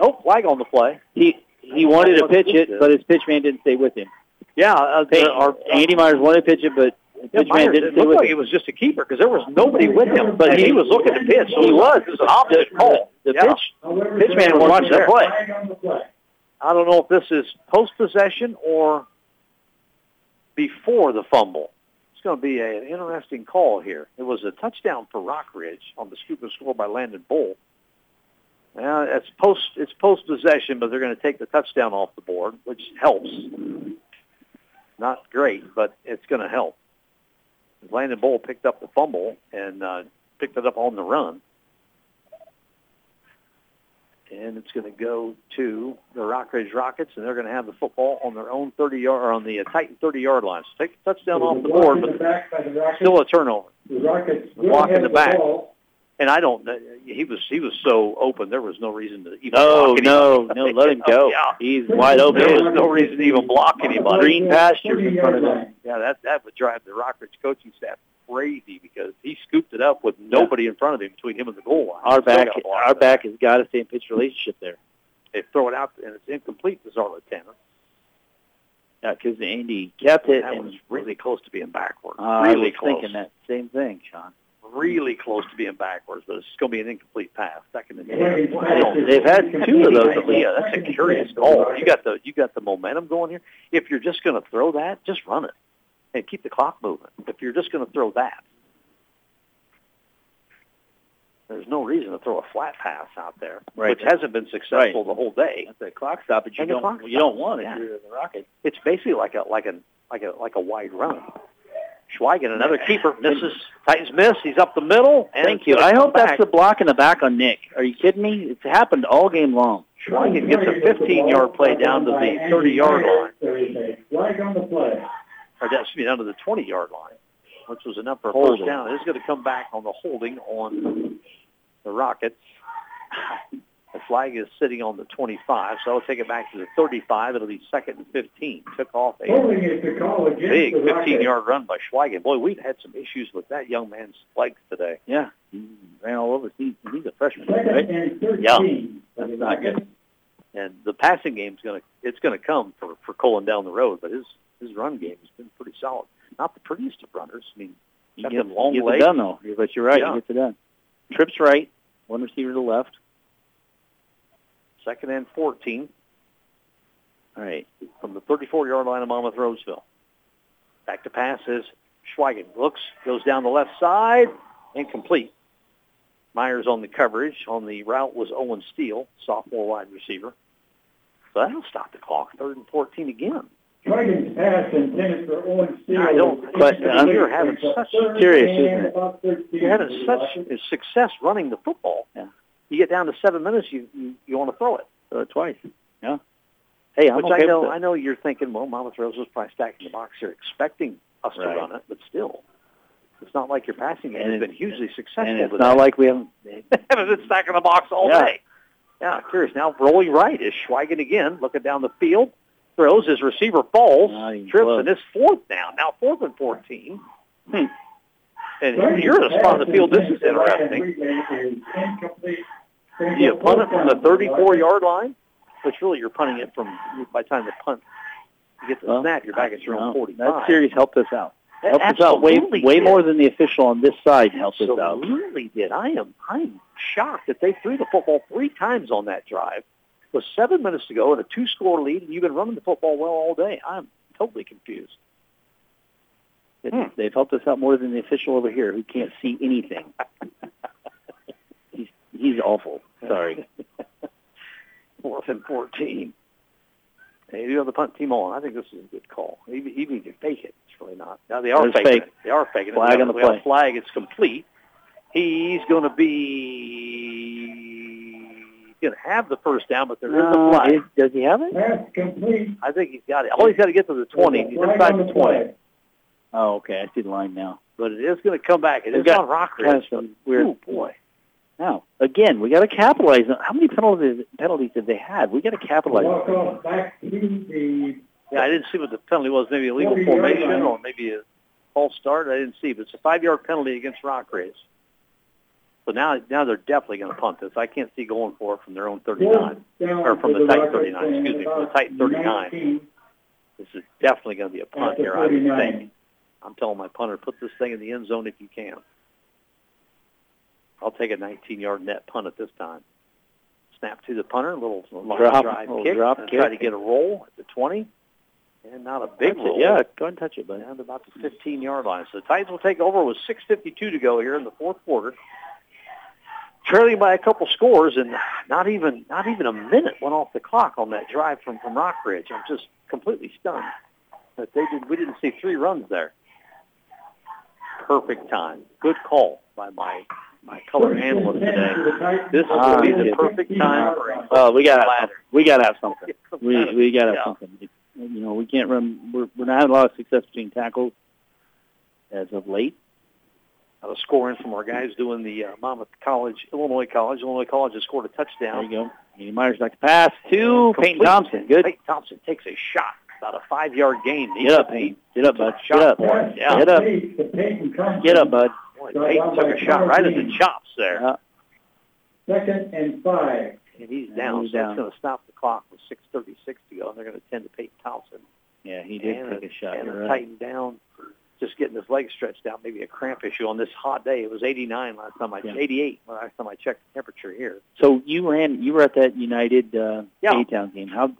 Speaker 1: oh, flag on the play.
Speaker 2: He he wanted to pitch it, but his pitch man didn't stay with him.
Speaker 1: Yeah, uh, our,
Speaker 2: Andy Myers wanted to pitch it, but
Speaker 1: yeah,
Speaker 2: pitch
Speaker 1: Myers,
Speaker 2: man didn't
Speaker 1: it
Speaker 2: stay
Speaker 1: looked
Speaker 2: with
Speaker 1: like
Speaker 2: him.
Speaker 1: it was just a keeper because there was nobody with him,
Speaker 2: But
Speaker 1: he,
Speaker 2: he-
Speaker 1: was looking to pitch. So
Speaker 2: he was.
Speaker 1: It was an opposite call.
Speaker 2: The
Speaker 1: Yeah.
Speaker 2: pitch
Speaker 3: However,
Speaker 2: pitch man was watching the play.
Speaker 3: On the play.
Speaker 1: I don't know if this is post possession or before the fumble. It's going to be a, an interesting call here. It was a touchdown for Rockridge on the scoop and score by Landon Bull. Well, it's post it's post possession, but they're going to take the touchdown off the board, which helps. Not great, but it's going to help. Landon Bull picked up the fumble and uh, picked it up on the run. And it's going to go to the Rockridge Rockets, and they're going to have the football on their own 30 yard or on the uh, Titan 30 yard line. So take the touchdown off the board, but
Speaker 3: the
Speaker 1: still a turnover.
Speaker 3: The Rockets will
Speaker 1: block in
Speaker 3: have
Speaker 1: the back.
Speaker 3: ball.
Speaker 1: And I don't. He was he was so open. There was no reason to even.
Speaker 2: No,
Speaker 1: block
Speaker 2: no, no, let him go. <laughs>
Speaker 1: Yeah,
Speaker 2: He's wide open.
Speaker 1: there was no reason to even block anybody.
Speaker 2: Green pastures in front of him.
Speaker 1: Yeah, that that would drive the Rockridge coaching staff crazy because he scooped it up with nobody in front of him between him and the goal line.
Speaker 2: Our back, our
Speaker 1: that.
Speaker 2: back has got to stay in pitch relationship there.
Speaker 1: They throw it out and it's incomplete to Zarla Tanner.
Speaker 2: Yeah, because Andy kept it
Speaker 1: That
Speaker 2: and
Speaker 1: was really close to being backwards.
Speaker 2: uh, I
Speaker 1: really
Speaker 2: was
Speaker 1: close.
Speaker 2: thinking that same thing, Sean.
Speaker 1: Really close to being backwards, but it's going to be an incomplete pass. Second and
Speaker 3: Right.
Speaker 1: ten. Wow.
Speaker 2: They've had two of those.
Speaker 1: Yeah, that's a curious goal. You got the you got the momentum going here. If you're just going to throw that, just run it and keep the clock moving. If you're just going to throw that, there's no reason to throw a flat pass out there,
Speaker 2: Right.
Speaker 1: which hasn't been successful the whole day.
Speaker 2: That's a clock stoppage you
Speaker 1: And
Speaker 2: don't
Speaker 1: clock
Speaker 2: you don't
Speaker 1: stoppage,
Speaker 2: want
Speaker 1: yeah.
Speaker 2: if you're in the rocket.
Speaker 1: It's basically like a like a like a like a wide run. Schweigen, another keeper, misses. Titans miss. He's up the middle.
Speaker 2: Thank you. I hope
Speaker 1: come
Speaker 2: that's the block in the back on Nick. Are you kidding me? It's happened all game long.
Speaker 1: Schweigen gets a 15-yard play down to the 30-yard line.
Speaker 3: There is a flag on the play.
Speaker 1: or that's me down to the 20 yard line, which was enough for a first down. It's going to come back on the holding on the Rockets. The flag is sitting on the 25, so I'll take it back to the 35. It'll be second and 15. Took off a
Speaker 3: Holding is to call against
Speaker 1: big 15-yard run by Schweigen. Boy, we've had some issues with that young man's legs today.
Speaker 2: Yeah, mm-hmm. he ran all over. He, he's a freshman, right?
Speaker 3: and 13.
Speaker 1: Yeah.
Speaker 2: That's not good.
Speaker 1: And the passing game's going to it's going to come for for Colin down the road, but his his run game has been pretty solid. Not the prettiest of runners. I mean,
Speaker 2: He
Speaker 1: got
Speaker 2: gets,
Speaker 1: them long
Speaker 2: gets
Speaker 1: legs.
Speaker 2: it done though. But you're right.
Speaker 1: Yeah.
Speaker 2: He gets it done. Trips right. One receiver to the left.
Speaker 1: Second and 14.
Speaker 2: All right.
Speaker 1: from the 34-yard line of Monmouth Roseville. Back to pass is Schweigen. Looks, goes down the left side, incomplete. Myers on the coverage. On the route was Owen Steele, sophomore wide receiver. So that'll stop the clock. Third and 14 again.
Speaker 3: Schweigen's pass intended for Owen Steele.
Speaker 1: I don't-
Speaker 2: but, uh,
Speaker 1: you're having such
Speaker 2: serious, isn't it?
Speaker 1: You're having such success running the football.
Speaker 2: Yeah.
Speaker 1: You get down to seven minutes, you you, you want to throw it.
Speaker 2: Throw it twice. Yeah. Hey, I'm
Speaker 1: Which
Speaker 2: okay
Speaker 1: I know,
Speaker 2: with
Speaker 1: I know you're thinking, well, Monmouth Roseville's probably stacking the box here, expecting us to run it, but still, it's not like your passing game
Speaker 2: And
Speaker 1: has been hugely successful
Speaker 2: And it's
Speaker 1: today.
Speaker 2: not like we haven't. <laughs>
Speaker 1: haven't been stacking the box all
Speaker 2: Yeah.
Speaker 1: day. Yeah, curious. Now rolling right is Schweigen again, looking down the field, throws his receiver falls,
Speaker 2: Not
Speaker 1: trips,
Speaker 2: close.
Speaker 1: and it's fourth down. Now fourth and fourteen.
Speaker 2: Hmm.
Speaker 1: And here- you're in a spot on the field. This is interesting. You punt it from the 34-yard line, But really you're punting it from by the time the punt you get the
Speaker 2: Well,
Speaker 1: snap, you're back at your own 45.
Speaker 2: That series helped us out. Helped us out way
Speaker 1: Absolutely
Speaker 2: way more than the official on this side helped us out.
Speaker 1: Absolutely did. I am I'm shocked that they threw the football three times on that drive with seven minutes to go and a two score lead and you've been running the football well all day. I'm totally confused.
Speaker 2: It-
Speaker 1: Hmm.
Speaker 2: They've helped us out more than the official over here who can't see anything. <laughs> he's he's awful. Sorry. <laughs>
Speaker 1: Fourth and fourteen. They do have the punt team on. I think this is a good call. Even even if you fake it, it's really not. Now they are
Speaker 2: There's
Speaker 1: faking
Speaker 2: fake.
Speaker 1: it. They are faking
Speaker 2: Flag
Speaker 1: it.
Speaker 2: on the
Speaker 1: We have
Speaker 2: play.
Speaker 1: Flag. is complete. He's going to be going to have the first down, but there is a flag.
Speaker 2: is- does he have it?
Speaker 3: Pass complete.
Speaker 1: I think he's got it. All he's got to get to the 20. He's
Speaker 3: Flag
Speaker 1: inside
Speaker 3: on
Speaker 1: the
Speaker 3: the
Speaker 1: 20.
Speaker 3: play.
Speaker 2: Oh, okay. I see the line now.
Speaker 1: But it is going to come back. It
Speaker 2: They've
Speaker 1: is
Speaker 2: got
Speaker 1: on Rockridge.
Speaker 2: Kind of some weird.
Speaker 1: Oh, boy.
Speaker 2: Now, again, we got to capitalize. on How many penalties penalties have they have? We got to capitalize. on
Speaker 3: Walk off back to the
Speaker 1: Yeah, I didn't see what the penalty was. Maybe a legal
Speaker 3: 40-yard
Speaker 1: formation or maybe a false start. I didn't see. But it's a five-yard penalty against Rockridge. So now, now they're definitely going to punt this. I can't see going for it from their own 39. Or from
Speaker 3: for
Speaker 1: the Titan
Speaker 3: Rockets
Speaker 1: 39, excuse me, from the
Speaker 3: about
Speaker 1: Titan 39. This is definitely going to be a punt here, I would
Speaker 3: 39.
Speaker 1: I'm telling my punter, put this thing in the end zone if you can. I'll take a 19-yard net punt at this time. Snap to the punter, a little line
Speaker 2: Drop-
Speaker 1: drive
Speaker 2: little
Speaker 1: kick,
Speaker 2: drop
Speaker 1: and try to get a roll at the 20, and not a big
Speaker 2: Touch it.
Speaker 1: roll.
Speaker 2: Yeah, go ahead and touch it, buddy.
Speaker 1: down to about the 15-yard line. So the Titans will take over with 6:52 to go here in the fourth quarter, trailing by a couple scores, and not even not even a minute went off the clock on that drive from from Rockridge. I'm just completely stunned that they did. We didn't see three runs there. Perfect time. Good call by my my color analyst today. This is
Speaker 2: Ah,
Speaker 1: going to be the perfect time for
Speaker 2: Oh, we got we got to have something. We <laughs> we got to have something. You know, we can't run. We're we're not having a lot of success between tackles as of late.
Speaker 1: uh, scoring from our guys doing the uh, Monmouth College, Illinois College. Illinois College has scored a touchdown.
Speaker 2: There you go. Andy Myers like to pass to Peyton Thompson. Good.
Speaker 1: Peyton Thompson takes a shot, about a five-yard gain.
Speaker 2: Get up, Peyton. Get up, bud. Get
Speaker 1: Shot
Speaker 2: up.
Speaker 1: Yeah.
Speaker 2: Get up.
Speaker 3: Get
Speaker 2: up, bud.
Speaker 1: Boy, Peyton took a shot right at the chops there,
Speaker 2: Yeah.
Speaker 3: Second and five.
Speaker 1: and he's
Speaker 2: And
Speaker 1: down.
Speaker 2: he's
Speaker 1: so
Speaker 2: down.
Speaker 1: it's going to stop the clock with 6:36 to go, and they're going to tend to Peyton Thompson.
Speaker 2: Yeah, he did
Speaker 1: and
Speaker 2: take a shot.
Speaker 1: and
Speaker 2: You're right.
Speaker 1: tightened down, just getting his leg stretched out. Maybe a cramp issue on this hot day. It was 89 last time I,
Speaker 2: Yeah.
Speaker 1: 88 last time I checked the temperature here.
Speaker 2: So you ran, you were at that United uh,
Speaker 1: Yeah.
Speaker 2: A-Town game. How?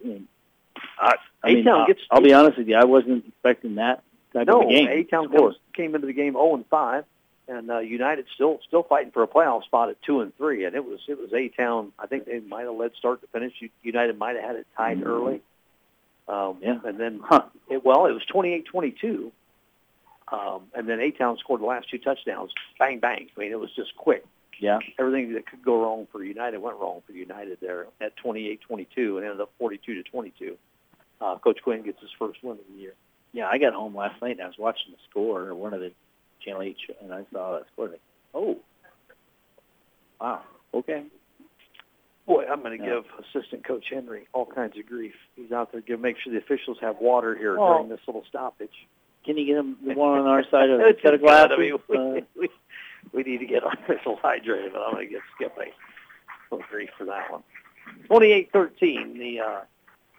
Speaker 2: I, I mean,
Speaker 1: A-Town
Speaker 2: I'll,
Speaker 1: gets-
Speaker 2: I'll be honest with you, I wasn't expecting that type
Speaker 1: no,
Speaker 2: of a game.
Speaker 1: A Town
Speaker 2: Score.
Speaker 1: came into the game 0 and 5, and uh, United still still fighting for a playoff spot at 2 and 3. And it was it was A Town. I think they might have led start to finish. United might have had it tied early. Um,
Speaker 2: Yeah.
Speaker 1: And then
Speaker 2: Huh.
Speaker 1: it, well, it was 28-22. Um, and then A Town scored the last two touchdowns. Bang bang. I mean, it was just quick.
Speaker 2: Yeah.
Speaker 1: everything that could go wrong for United went wrong for United there at 28-22 and ended up 42 to 22. Uh, Coach Quinn gets his first win of the year.
Speaker 2: Yeah, I got home last night and I was watching the score or one of the Channel 8 show, and I saw that score. Like, oh, wow, okay.
Speaker 1: Boy, I'm going to
Speaker 2: Yeah.
Speaker 1: give assistant coach Henry all kinds of grief. He's out there to make sure the officials have water here during this little stoppage.
Speaker 2: Can you get him the one on our side of <laughs> the set of
Speaker 1: just gotta we,
Speaker 2: Uh,
Speaker 1: we, we need to get our officials hydrated, but I'm going to give Skip a little grief for that one. 28-13, the uh,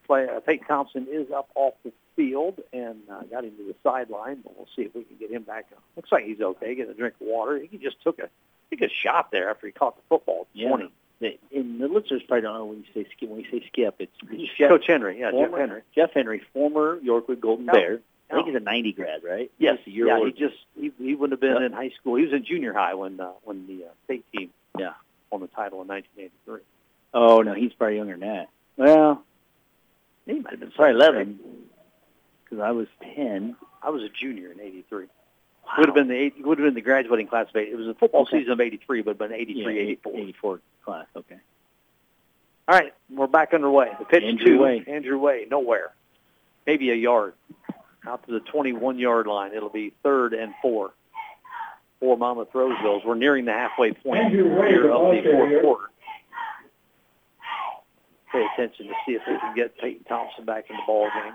Speaker 1: play, uh, Peyton Thompson is up off the field and uh, got him to the sideline, but we'll see if we can get him back. Looks like he's okay. Get a drink of water. He just took a took a shot there after he caught the football.
Speaker 2: yeah.
Speaker 1: 20.
Speaker 2: The- And the listeners probably don't know when you say skip. When you say skip, it's, it's Jeff,
Speaker 1: Coach Henry, yeah, Jeff Henry.
Speaker 2: Jeff Henry, former Yorkwood Golden
Speaker 1: Yeah.
Speaker 2: Bear. I think he's a 90 grad, right?
Speaker 1: Yes,
Speaker 2: year
Speaker 1: yeah,
Speaker 2: older.
Speaker 1: he just he, he wouldn't have been
Speaker 2: Yeah.
Speaker 1: in high school. He was in junior high when uh, when the uh, state team
Speaker 2: Yeah.
Speaker 1: won the title in 1983.
Speaker 2: Oh no, he's probably younger than that. Well,
Speaker 1: He might have been
Speaker 2: probably 11 because I was 10.
Speaker 1: I was a junior in '83. Would have been the eight, would have been the graduating class of eight. It was a football
Speaker 2: Okay.
Speaker 1: season of '83, but been '83, '84.
Speaker 2: 84 class. Okay.
Speaker 1: All right, we're back underway. The pitch
Speaker 2: Andrew
Speaker 1: to
Speaker 2: Wade.
Speaker 1: Andrew Wade, nowhere, maybe a yard, out to the 21-yard line. It'll be third and four for Monmouth Rosevilles. We're nearing the halfway point
Speaker 3: Andrew
Speaker 1: here
Speaker 3: the
Speaker 1: of the fourth
Speaker 3: carrier.
Speaker 1: quarter. Pay attention to see if they can get Peyton Thompson back in the ball game.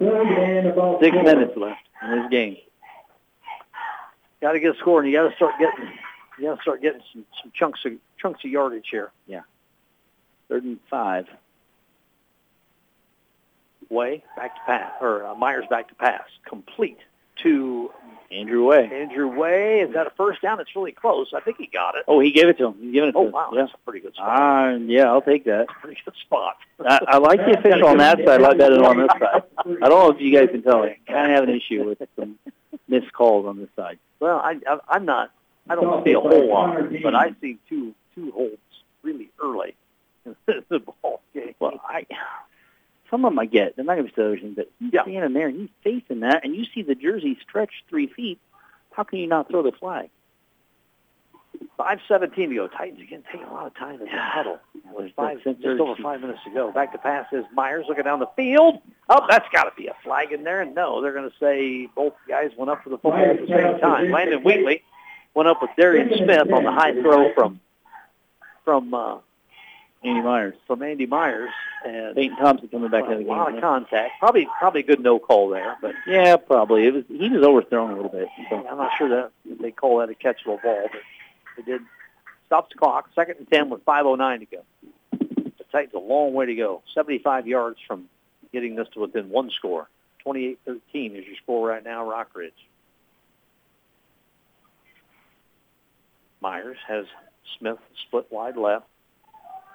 Speaker 3: Third and about
Speaker 2: Six minutes left in this game.
Speaker 1: Got to get a score, and you got to start getting you got to start getting some, some chunks of chunks of yardage here. Yeah.
Speaker 2: Third and five.
Speaker 1: Way back to pass, or uh, Myers back to pass, complete to
Speaker 2: Andrew Wade.
Speaker 1: Andrew Wade. Is that a first down? It's really close. I think he got it.
Speaker 2: Oh, he gave it to him. He's giving it to
Speaker 1: Oh
Speaker 2: him.
Speaker 1: wow,
Speaker 2: Yeah.
Speaker 1: that's a pretty good spot.
Speaker 2: Ah, yeah, I'll take that. <laughs>
Speaker 1: pretty good spot.
Speaker 2: I, I like the official on that side. I like that on this side. I don't know if you guys can tell. I kind of have an issue with some missed calls on this side.
Speaker 1: Well, I, I I'm not. I don't see a whole lot, but I see two two holds really early in <laughs> the ball game.
Speaker 2: Well, I some of them I get. They're not going to be others, but he's
Speaker 1: Yeah.
Speaker 2: standing there and he's facing that, and you see the jersey stretched three feet. How can you not throw the flag?
Speaker 1: Five seventeen to go. Titans again taking a lot of time in the huddle. With five, just over five minutes to go. Back to pass is Myers looking down the field. Oh, that's got to be a flag in there. No, they're going to say both guys went up for the football at the same time. Landon Wheatley went up with Darian Smith on the high throw from from uh,
Speaker 2: Andy Myers,
Speaker 1: from Andy Myers, and
Speaker 2: Peyton Thompson coming back
Speaker 1: a
Speaker 2: into the
Speaker 1: lot
Speaker 2: game.
Speaker 1: of contact. Probably probably a good no call there, but
Speaker 2: Yeah, probably. It was he was overthrown a little bit. So.
Speaker 1: I'm not sure that they call that a catchable ball, but they did. Stops the clock. Second and ten with 5:09 to go. The Titans a long way to go. 75 yards from getting this to within one score. 28-13 is your score right now, Rockridge. Myers has Smith split wide left.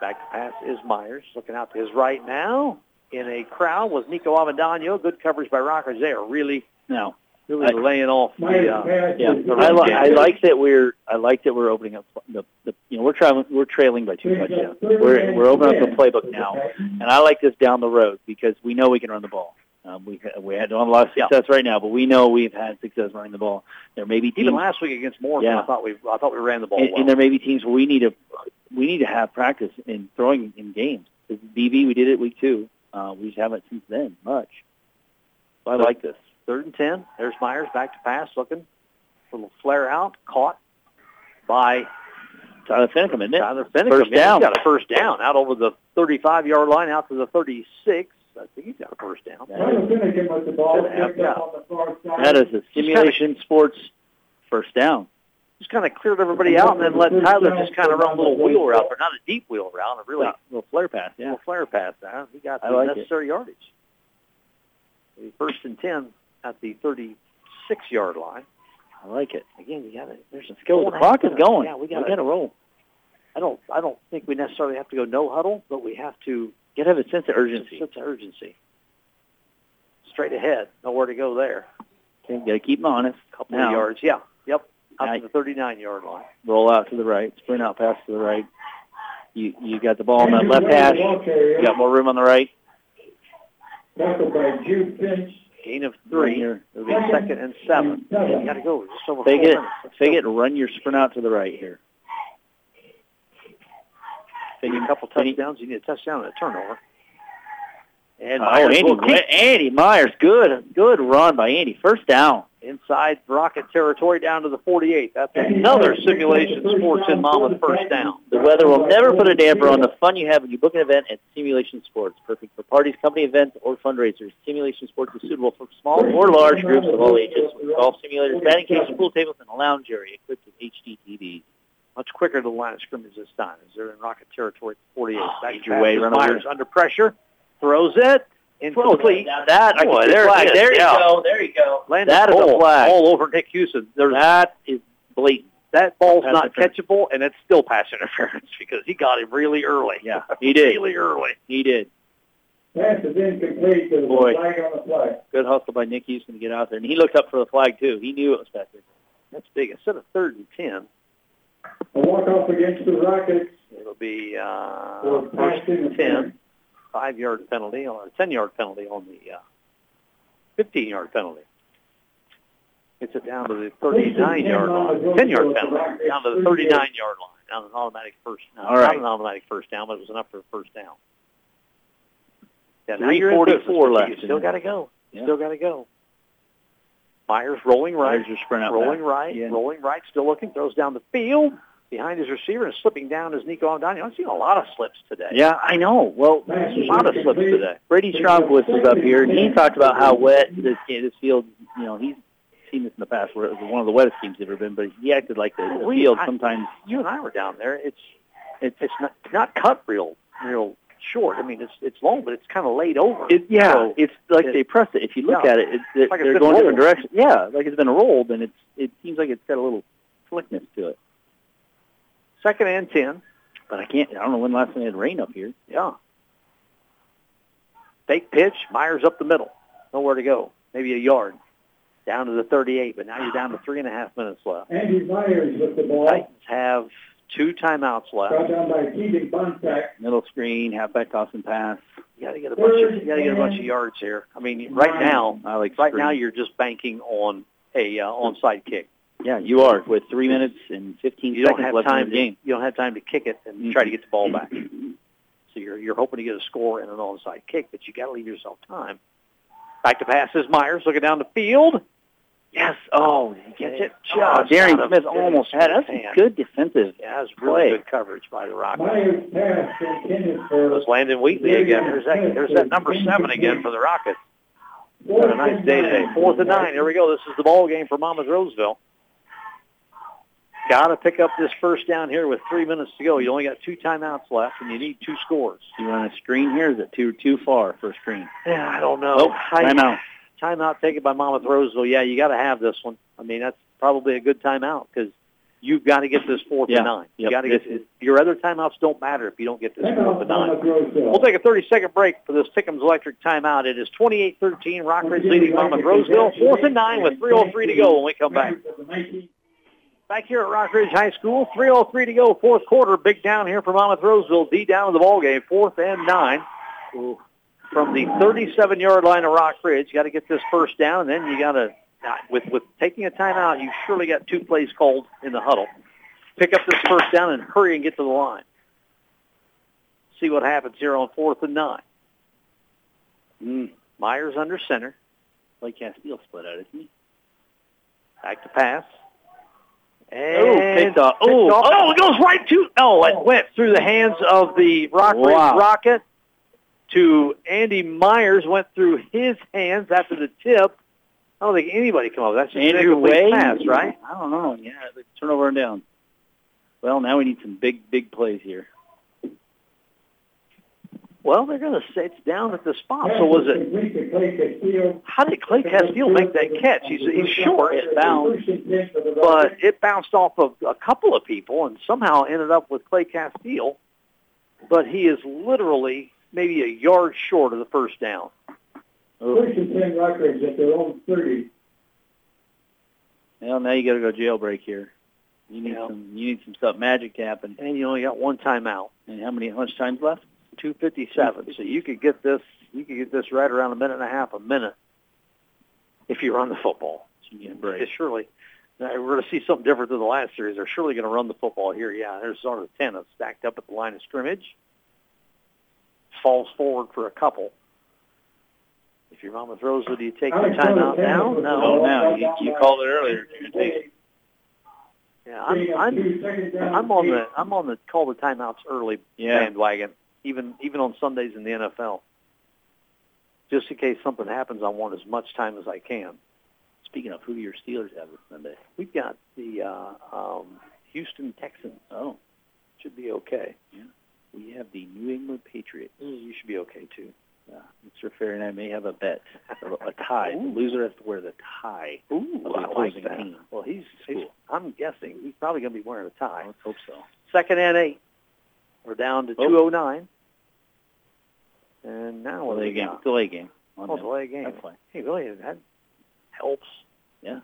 Speaker 1: Back to pass is Myers. Looking out to his right now in a crowd with Nico Avendano. Good coverage by Rockers. They are really,
Speaker 2: Now,
Speaker 1: really
Speaker 2: I-
Speaker 1: laying off the, uh,
Speaker 2: yeah,
Speaker 3: is-
Speaker 2: I, li- I like that we're I like that we're opening up the, the you know we're traveling we're trailing by two touchdowns. We're we're opening up the playbook now, and I like this down the road because we know we can run the ball. Um, we we had don't have a lot of
Speaker 1: Yeah.
Speaker 2: success right now, but we know we've had success running the ball. There may be teams,
Speaker 1: Even last week against Morrison,
Speaker 2: Yeah.
Speaker 1: I thought we I thought we ran the ball
Speaker 2: and,
Speaker 1: well.
Speaker 2: and there may be teams where we need to we need to have practice in throwing in games. With BB, we did it week two. Uh, we just haven't since then much. So I like this.
Speaker 1: Third and ten. There's Myers back to pass, looking little flare out, caught by
Speaker 2: Tyler Finicum, isn't it?
Speaker 1: Tyler Finicum.
Speaker 2: First
Speaker 1: Yeah,
Speaker 2: down.
Speaker 1: He's got a first down out over the 35 yard line, out to the 36. I think he's got a first down.
Speaker 3: Tyler Finicum with the ball
Speaker 1: Good half
Speaker 3: picked up on the far side.
Speaker 2: That is a simulation sports first down.
Speaker 1: Just kind of cleared everybody out and then let Tyler just kind of run a little wheel route, but not a deep wheel route, a really
Speaker 2: Yeah, little flare pass. Yeah.
Speaker 1: little flare pass. There. Uh-huh. He got the
Speaker 2: like it.
Speaker 1: necessary yardage. The first and 10 at the 36-yard line.
Speaker 2: I like it.
Speaker 1: Again, you got it. There's a
Speaker 2: go.
Speaker 1: four
Speaker 2: The
Speaker 1: and a half
Speaker 2: clock is going.
Speaker 1: Yeah, we got
Speaker 2: to roll.
Speaker 1: I don't. I don't think we necessarily have to go no huddle, but we have to
Speaker 2: get have a sense of urgency.
Speaker 1: sense of urgency. Straight ahead. Nowhere to go there.
Speaker 2: Okay, got to keep them honest.
Speaker 1: A couple
Speaker 2: Now,
Speaker 1: of yards. Yeah. Yep. Up
Speaker 2: Now-
Speaker 1: to the 39-yard line.
Speaker 2: roll out to the right, sprint out pass to the right. You you got the ball on that left hash. You got more room on the right.
Speaker 3: Tackled by Jude Finch.
Speaker 1: Gain of three. It'll be second and seven. You got to go just over
Speaker 2: Fake
Speaker 1: four
Speaker 2: it,
Speaker 1: minutes.
Speaker 2: fake it, run your sprint out to the right here.
Speaker 1: Take a couple touchdowns. You need a touchdown and a turnover. And
Speaker 2: oh,
Speaker 1: Myers
Speaker 2: Andy, Andy Myers, good, good run by Andy. First down.
Speaker 1: Inside Rocket territory down to the 48. That's another Simulation Sports in Monmouth first down.
Speaker 2: The weather will never put a damper on the fun you have when you book an event at Simulation Sports. Perfect for parties, company events, or fundraisers. Simulation Sports is suitable for small or large groups of all ages. With golf simulators, batting cages, pool tables, and a lounge area equipped with HD TVs.
Speaker 1: Much quicker to the line of scrimmage this time as they're in Rocket territory at the 48.
Speaker 2: Oh,
Speaker 1: Back
Speaker 2: your way,
Speaker 1: pass.
Speaker 2: run over.
Speaker 1: Myers under pressure. Throws it. Incomplete.
Speaker 2: Now that I
Speaker 1: Boy,
Speaker 2: can
Speaker 1: there
Speaker 2: flag. There you
Speaker 1: yeah.
Speaker 2: go. There you go.
Speaker 1: Landon
Speaker 2: that is a flag.
Speaker 1: all over Nick Houston. There's,
Speaker 2: That is blatant.
Speaker 1: that ball's not catchable, and it's still pass <laughs> interference because he got him really early.
Speaker 2: Yeah, <laughs> he did.
Speaker 1: really early.
Speaker 2: He did.
Speaker 3: Pass is incomplete. There's a
Speaker 2: Boy.
Speaker 3: flag on the flag.
Speaker 2: Good hustle by Nick Houston to get out there, and he looked up for the flag too. He knew it was back there.
Speaker 1: That's big. Instead of third and 10,
Speaker 3: A walk-off against the Rockets
Speaker 1: it'll be uh,
Speaker 3: for
Speaker 1: first
Speaker 3: passing
Speaker 1: and
Speaker 3: the
Speaker 1: 10. five-yard penalty or a 10-yard penalty on the uh, 15-yard penalty. Gets it down to the 39-yard line, 10-yard penalty, down to the 39-yard line, down an automatic first. No,
Speaker 2: All
Speaker 1: not
Speaker 2: right.
Speaker 1: an automatic first down, but it was enough for a first down. Yeah, now you're in
Speaker 2: 3:44
Speaker 1: business,
Speaker 2: left
Speaker 1: You still got to go. You
Speaker 2: Yeah.
Speaker 1: Still got to go. Myers rolling right,
Speaker 2: There's your sprint out
Speaker 1: rolling right,
Speaker 2: Yeah.
Speaker 1: rolling right, still looking, throws down the field behind his receiver and slipping down is Nico Avendano. I've seen a lot of slips today.
Speaker 2: Yeah, I know. Well,
Speaker 1: A lot of slips today.
Speaker 2: Brady Stromquist was up here, and he talked about how wet this this field. You know, he's seen this in the past, where it was one of the wettest teams he's ever been. But he acted like the, the
Speaker 1: We-
Speaker 2: field
Speaker 1: I-
Speaker 2: sometimes.
Speaker 1: You and I were down there. It's it's it's not not cut real real short. I mean, it's it's long, but it's kind of laid over.
Speaker 2: It, yeah,
Speaker 1: So,
Speaker 2: it's like
Speaker 1: it-
Speaker 2: they press it. If you look
Speaker 1: Yeah.
Speaker 2: at it, it, it
Speaker 1: like
Speaker 2: they're
Speaker 1: been
Speaker 2: going different directions. Yeah, like it's been rolled, and it's it seems like it's got a little slickness to it.
Speaker 1: Second and ten.
Speaker 2: But I can't. I don't know when last time they had rain up here.
Speaker 1: Yeah. Fake pitch. Myers up the middle. Nowhere to go. Maybe a yard. Down to the 38, but now you're down to three and a half minutes left.
Speaker 3: Andy Myers with the ball.
Speaker 1: Titans have two timeouts
Speaker 3: Brought
Speaker 1: left.
Speaker 3: down by Keegan Bonsack.
Speaker 2: Middle screen, halfback toss and pass.
Speaker 1: You got to get a bunch of you got to get a bunch of yards here. I mean, right now,
Speaker 2: I like
Speaker 1: right
Speaker 2: screen.
Speaker 1: now you're just banking on a uh, onside kick.
Speaker 2: Yeah, you are with three minutes and fifteen
Speaker 1: You don't
Speaker 2: seconds
Speaker 1: have
Speaker 2: left
Speaker 1: time
Speaker 2: in the game.
Speaker 1: you don't have time to kick it and mm-hmm. try to get the ball back. So you're you're hoping to get a score and an onside kick, but you got to leave yourself time. Back to pass is Myers looking down the field. Yes. Oh, he gets it oh, just
Speaker 2: Oh, Darian Smith almost had it. That's
Speaker 1: hand.
Speaker 2: some good defensive.
Speaker 1: Yeah, that's really
Speaker 2: play.
Speaker 1: good coverage by the Rockets.
Speaker 3: Myers
Speaker 1: It was Landon Wheatley again. There's that there's that number seven again for the Rockets. What a nice day today. Fourth and nine. Here we go. This is the ball game for Monmouth Roseville. Got to pick up this first down here with three minutes to go. You only got two timeouts left, and you need two scores.
Speaker 2: You want a screen here? Is it too too far for a screen?
Speaker 1: Yeah, I don't know.
Speaker 2: Nope.
Speaker 1: I-
Speaker 2: Timeout.
Speaker 1: Timeout taken by Monmouth Roseville. Yeah, you got to have this one. I mean, that's probably a good timeout because you've got to get this fourth
Speaker 2: Yeah.
Speaker 1: and nine. You
Speaker 2: Yep.
Speaker 1: got to get
Speaker 2: This
Speaker 1: your other timeouts don't matter if you don't get this fourth and nine. We'll take a 30-second break for this Tickham's Electric timeout. It is 28-13, Rockridge leading Monmouth Roseville. Fourth and nine with 3.03 to go when we come back. Back here at Rockridge High School, 3.03 to go, fourth quarter. Big down here for Monmouth Roseville. D down in the ball game, fourth and nine. From the 37-yard line of Rockridge, got to get this first down, and then you got to, with with taking a timeout, you surely got two plays called in the huddle. Pick up this first down and hurry and get to the line. See what happens here on fourth and nine.
Speaker 2: Mm.
Speaker 1: Myers under center.
Speaker 2: Blake Castile split out, isn't he?
Speaker 1: Back to pass. And
Speaker 2: Oh, picked
Speaker 1: picked
Speaker 2: Oh,
Speaker 1: oh, it goes right to. Oh, it oh. went through the hands of the Rockridge
Speaker 2: Wow.
Speaker 1: Rocket to Andy Myers. Went through his hands after the tip. I don't think anybody come up. That's just an
Speaker 2: Andrew
Speaker 1: incomplete
Speaker 2: Wade?
Speaker 1: pass, right?
Speaker 2: I don't know. Yeah, the turnover and down. Well, now we need some big, big plays here.
Speaker 1: Well, they're going to say it's down at the spot. So was it?
Speaker 3: Complete to Clay Castillo.
Speaker 1: How did Clay Castillo make that catch? He's he's short,
Speaker 2: It bounced.
Speaker 3: First and 10 for the
Speaker 1: but it bounced off of a couple of people and somehow ended up with Clay Castillo. But he is literally maybe a yard short of the first down.
Speaker 3: First and 10 Rockridge at their own 30.
Speaker 2: Well, now you got to go jailbreak here. You need
Speaker 1: Yeah.
Speaker 2: some. You need some stuff magic to happen.
Speaker 1: And you only got one timeout.
Speaker 2: And how many? How much time's left?
Speaker 1: 257. So you could get this you could get this right around a minute and a half, a minute if you run the football.
Speaker 2: So you get a
Speaker 1: surely we're going to see something different than the last series. They're surely going to run the football here. Yeah, there's sort of 10 of stacked up at the line of scrimmage. Falls forward for a couple. If your mama throws it, do you take your
Speaker 3: Alex
Speaker 1: timeout now?
Speaker 3: was
Speaker 1: No.
Speaker 2: Oh, now you, you called it earlier. You're take it.
Speaker 1: Yeah, I'm, I'm, I'm on the I'm on the call the timeouts early
Speaker 2: Yeah.
Speaker 1: bandwagon, even even on Sundays in the NFL. Just in case something happens, I want as much time as I can.
Speaker 2: Speaking of, who do your Steelers have this Sunday?
Speaker 1: We've got the uh, um, Houston Texans.
Speaker 2: Oh,
Speaker 1: Should be okay.
Speaker 2: we have the New England Patriots.
Speaker 1: You should be okay too.
Speaker 2: Uh, Mr. Fair and I may have a bet, a, tie. The loser has to wear the tie.
Speaker 1: Ooh,
Speaker 2: Of the
Speaker 1: I like that.
Speaker 2: team.
Speaker 1: Well, he's, he's
Speaker 2: Cool.
Speaker 1: I'm guessing he's probably going to be wearing a tie.
Speaker 2: Let's hope so.
Speaker 1: Second and eight. We're down to
Speaker 2: Oh.
Speaker 1: 209. And now what do
Speaker 2: Delay
Speaker 1: they
Speaker 2: game.
Speaker 1: got?
Speaker 2: Delay game. On
Speaker 1: Oh,
Speaker 2: that.
Speaker 1: delay game.
Speaker 2: That's fine.
Speaker 1: Hey, really, that helps.
Speaker 2: Yeah.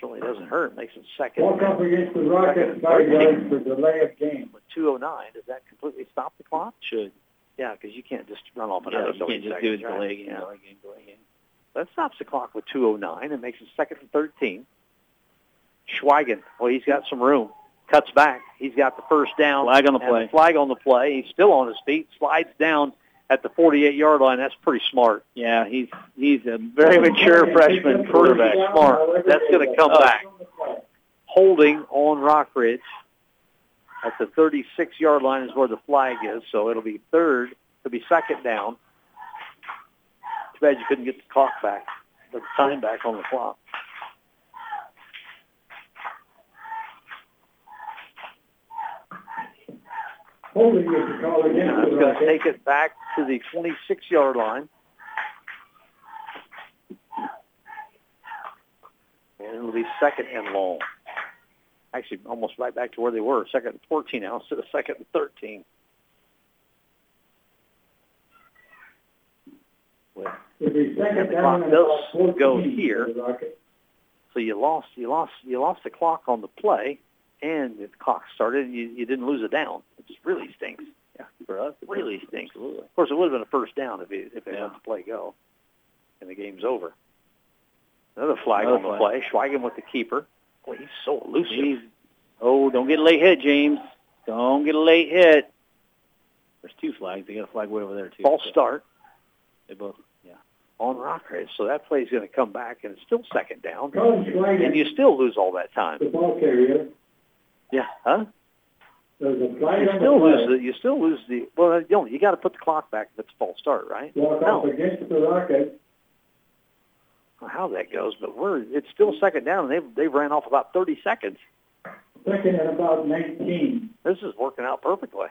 Speaker 1: Surely doesn't hurt. Makes it second.
Speaker 3: Walk up against the Rockets, five yards for delay of game.
Speaker 1: With 209, does that completely stop the clock?
Speaker 2: Should.
Speaker 1: Yeah, because you can't just run off
Speaker 2: Yeah,
Speaker 1: another
Speaker 2: you
Speaker 1: 30
Speaker 2: can't just
Speaker 1: seconds,
Speaker 2: do it
Speaker 1: right?
Speaker 2: delay game,
Speaker 1: Yeah.
Speaker 2: delay game, delay game.
Speaker 1: That stops the clock with 209 and makes it second and 13. Schweigen, well, he's got some room. Cuts back. He's got the first down.
Speaker 2: Flag on the play.
Speaker 1: flag on the play. He's still on his feet. Slides down at the 48-yard line. That's pretty smart.
Speaker 2: Yeah, he's he's a very mature freshman quarterback.
Speaker 1: Smart. That's going to come back. Holding on Rockridge at the 36-yard line is where the flag is. So it'll be third. It'll be second down. Too bad you couldn't get the clock back, the time back on the clock.
Speaker 3: Holding is the call against
Speaker 1: it's going to take it back to the 26-yard line. And it'll be second and long. Actually, almost right back to where they were, second and 14 now instead of second and 13.
Speaker 3: It'll be second
Speaker 1: And the clock does go here. So you lost, you lost, you lost the clock on the play, and the clock started, and you, you didn't lose a down, which really stinks.
Speaker 2: Yeah, for us,
Speaker 1: It really stinks.
Speaker 2: Absolutely.
Speaker 1: Of course, it would have been a first down if he, if they
Speaker 2: Yeah.
Speaker 1: let the play go, and the game's over. Another flag
Speaker 2: Another
Speaker 1: on the
Speaker 2: flag.
Speaker 1: play. Schweigen with the keeper. Boy, he's so elusive.
Speaker 2: He's, oh, don't get a late hit, James. Don't get a late hit. There's two flags. They got a flag way over there too.
Speaker 1: False
Speaker 2: So
Speaker 1: start
Speaker 2: They both. Yeah.
Speaker 1: on Rockridge, so that play's going to come back, and it's still second down, and you still lose all that time.
Speaker 3: the ball carrier.
Speaker 1: Yeah, huh?
Speaker 3: There's a flag
Speaker 1: You still lose the. You still lose the. Well, uh, you know, you got to put the clock back if it's a false start, right?
Speaker 3: Walk
Speaker 1: No.
Speaker 3: against the Rockets.
Speaker 1: I how that goes, but we're it's still second down, and they've they've ran off about 30 seconds.
Speaker 3: Second and about 19.
Speaker 1: This is working out perfectly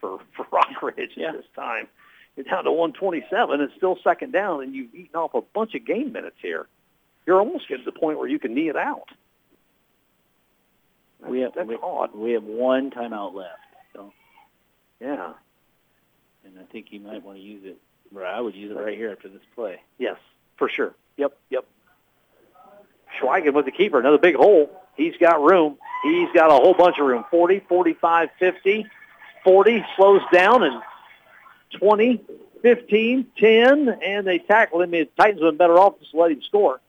Speaker 1: for for Rockridge
Speaker 2: Yeah.
Speaker 1: at this time. You're down to 127. It's still second down, and you've eaten off a bunch of game minutes here. You're almost getting to the point where you can knee it out.
Speaker 2: We have
Speaker 1: that's
Speaker 2: we,
Speaker 1: odd.
Speaker 2: we have one timeout left, so
Speaker 1: Yeah.
Speaker 2: and I think you might want to use it. Or I would use it right here after this play.
Speaker 1: Yes, for sure. Yep, yep. Schweigen with the keeper, another big hole. He's got room. He's got a whole bunch of room. 40, 45, 50, 40, slows down, and 20, 15, 10, and they tackle him. The Titans would have been better off just to let him score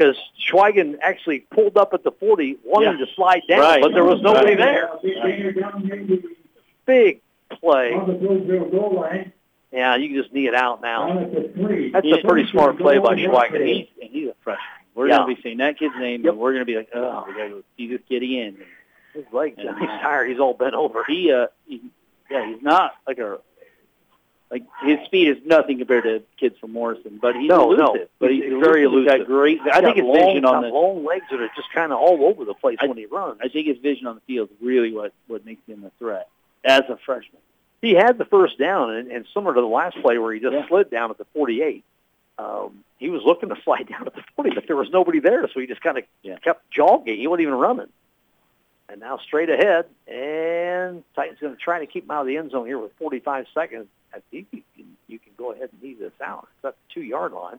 Speaker 1: because Schweigen actually pulled up at the 40, wanting
Speaker 2: Yeah.
Speaker 1: to slide down,
Speaker 2: Right.
Speaker 1: but there was nobody
Speaker 2: Right.
Speaker 1: there.
Speaker 3: Finger down near the,
Speaker 1: Big play.
Speaker 3: on the Bluesville goal line.
Speaker 1: Yeah, you can just knee it out now.
Speaker 3: Down at the three.
Speaker 1: That's a pretty smart play by Schweigen.
Speaker 2: He's, and he's a freshman. We're
Speaker 1: Yeah.
Speaker 2: going to be saying that kid's name,
Speaker 1: Yep.
Speaker 2: and we're going to be like, oh, we got to go see this kid again.
Speaker 1: His legs,
Speaker 2: And, <laughs>
Speaker 1: he's tired. He's all bent over.
Speaker 2: He, uh, he, yeah, he's not like a, like his speed is nothing compared to kids from Morrison, but he's
Speaker 1: No, no.
Speaker 2: elusive. But he's,
Speaker 1: He's
Speaker 2: very
Speaker 1: elusive.
Speaker 2: He's got great. I think
Speaker 1: He's
Speaker 2: his
Speaker 1: long,
Speaker 2: vision on the.
Speaker 1: long legs that are just kind of all over the place
Speaker 2: I-
Speaker 1: when he runs.
Speaker 2: I think his vision on the field is really what what makes him a threat as a freshman.
Speaker 1: he had the first down, and, and similar to the last play where he just
Speaker 2: Yeah.
Speaker 1: slid down at the 48, um, he was looking to <laughs> slide down at the 40, but there was nobody there, so he just kind of
Speaker 2: Yeah.
Speaker 1: kept jogging. He wasn't even running. And now straight ahead, and Titans going to try to keep him out of the end zone here with 45 seconds. I think you can, you can go ahead and leave this out. It's at the two-yard line.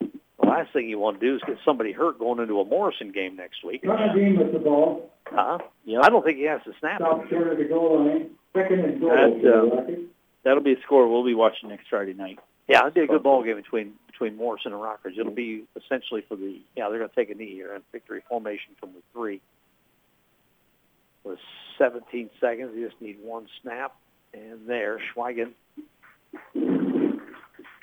Speaker 1: The last thing you want to do is get somebody hurt going into a Morrison game next week.
Speaker 3: Connor Dean with the ball,
Speaker 1: Huh?
Speaker 2: Yep.
Speaker 1: I don't think he has to snap it.
Speaker 3: stop short of the goal line, second and goal.
Speaker 2: That's,
Speaker 3: for
Speaker 2: uh. That'll be a score we'll be watching next Friday night.
Speaker 1: Yeah, it'll be a good ball game between between Morrison and Rockridge. It'll be essentially for the yeah they're going to take a knee here in victory formation from the three. With 17 seconds, you just need one snap, and there Schweigen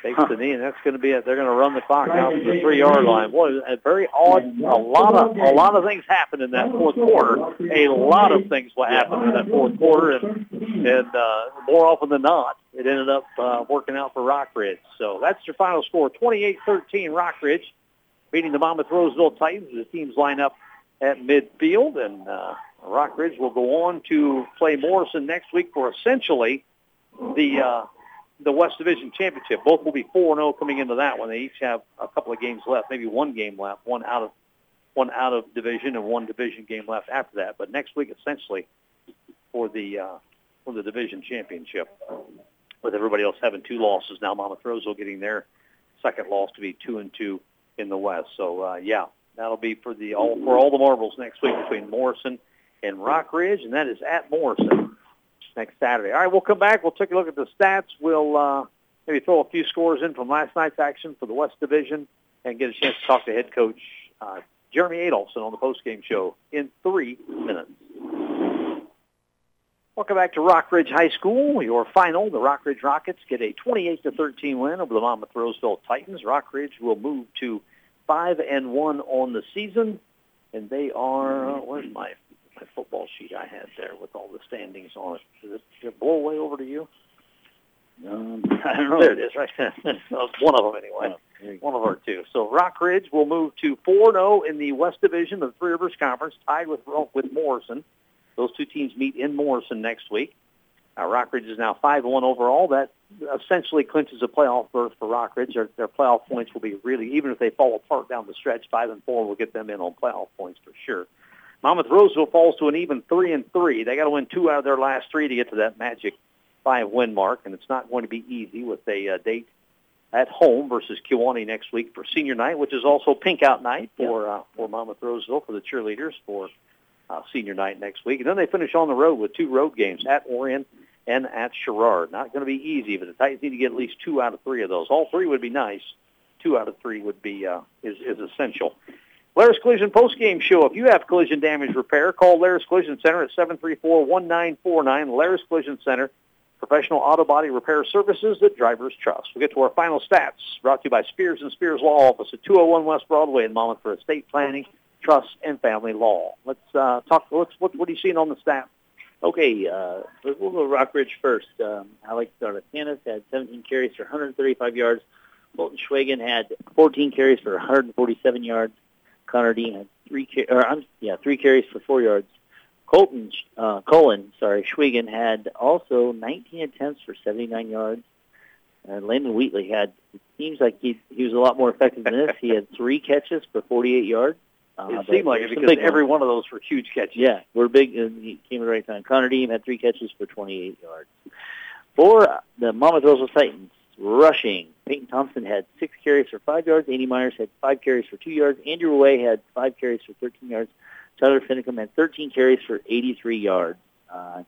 Speaker 1: takes the knee, and that's going to be it. They're going to run the clock out to the three-yard line. Boy, a very odd. A lot of a lot of things happened in that fourth quarter. A lot of things will happen in that fourth quarter, and and uh, more often than not, it ended up uh, working out for Rockridge. So that's your final score, 28-13 Rockridge beating the Monmouth Roseville Titans. The teams line up at midfield, and uh, Rockridge will go on to play Morrison next week for essentially the uh, the West Division Championship. Both will be 4-0 coming into that one. They each have a couple of games left, maybe one game left, one out of one out of division and one division game left after that. But next week, essentially, for the uh, for the division championship, with everybody else having two losses now. Monmouth Roseville getting their second loss to be two and two in the West. So uh, yeah, that'll be for the all for all the marbles next week between Morrison and Rockridge, and that is at Morrison next Saturday. All right, we'll come back. We'll take a look at the stats. We'll uh, maybe throw a few scores in from last night's action for the West Division, and get a chance to talk to head coach uh, Jeremy Adolphson on the postgame show in three minutes. Welcome back to Rockridge High School. Your final, the Rockridge Rockets get a 28 to 13 win over the Monmouth Roseville Titans. Rockridge will move to five and one on the season, and they are where's my my football sheet I had there with all the standings on it? Did it, did it blow away over to you?
Speaker 2: Um, <laughs> I don't know.
Speaker 1: There it is, right? <laughs> One of them anyway.
Speaker 2: Oh, there you go.
Speaker 1: One of our two. So Rockridge will move to 4-0 in the West Division of the Three Rivers Conference, tied with with Morrison. Those two teams meet in Morrison next week. Uh, Rockridge is now 5-1 overall. That essentially clinches a playoff berth for Rockridge. Their, their playoff points will be really, even if they fall apart down the stretch, 5 and 4 will get them in on playoff points for sure. Monmouth Roseville falls to an even 3 and 3. They got to win two out of their last three to get to that magic five win mark, and it's not going to be easy with a uh, date at home versus Kewanee next week for senior night, which is also pink out night for uh, for Monmouth Roseville for the cheerleaders for uh, senior night next week. And then they finish on the road with two road games at Orion and at Sherrard. Not going to be easy, but the Titans need to get at least two out of three of those. All three would be nice. Two out of three would be uh, is is essential. Laris Collision post-game show. If you have collision damage repair, call Laris Collision Center at 734-1949. Laris Collision Center, professional auto body repair services that drivers trust. We'll get to our final stats, brought to you by Spears and Spears Law Office at 201 West Broadway in Monmouth for estate planning, trust, and family law. Let's uh, talk. Let's, what, what are you seeing on the stats?
Speaker 2: Okay, uh, we'll go Rockridge first. Um, Alex Zarlatanis had 17 carries for 135 yards. Colton Schweigen had 14 carries for 147 yards. Connor Dean had three, or um, yeah, three carries for four yards. Colton, uh, Colin, sorry, Schweigen had also 19 attempts for 79 yards. And Landon Wheatley had, it seems like he, he was a lot more effective than this. He had three catches for 48 yards. Uh,
Speaker 1: It seemed like it because every one of those were huge catches.
Speaker 2: Yeah, we're big, and he came at the right time. Connor Dean had three catches for 28 yards. For the Monmouth Roseville Titans, rushing, Peyton Thompson had six carries for five yards. Andy Myers had five carries for two yards. Andrew Wade had five carries for 13 yards. Tyler Finicum had 13 carries for 83 yards. Uh,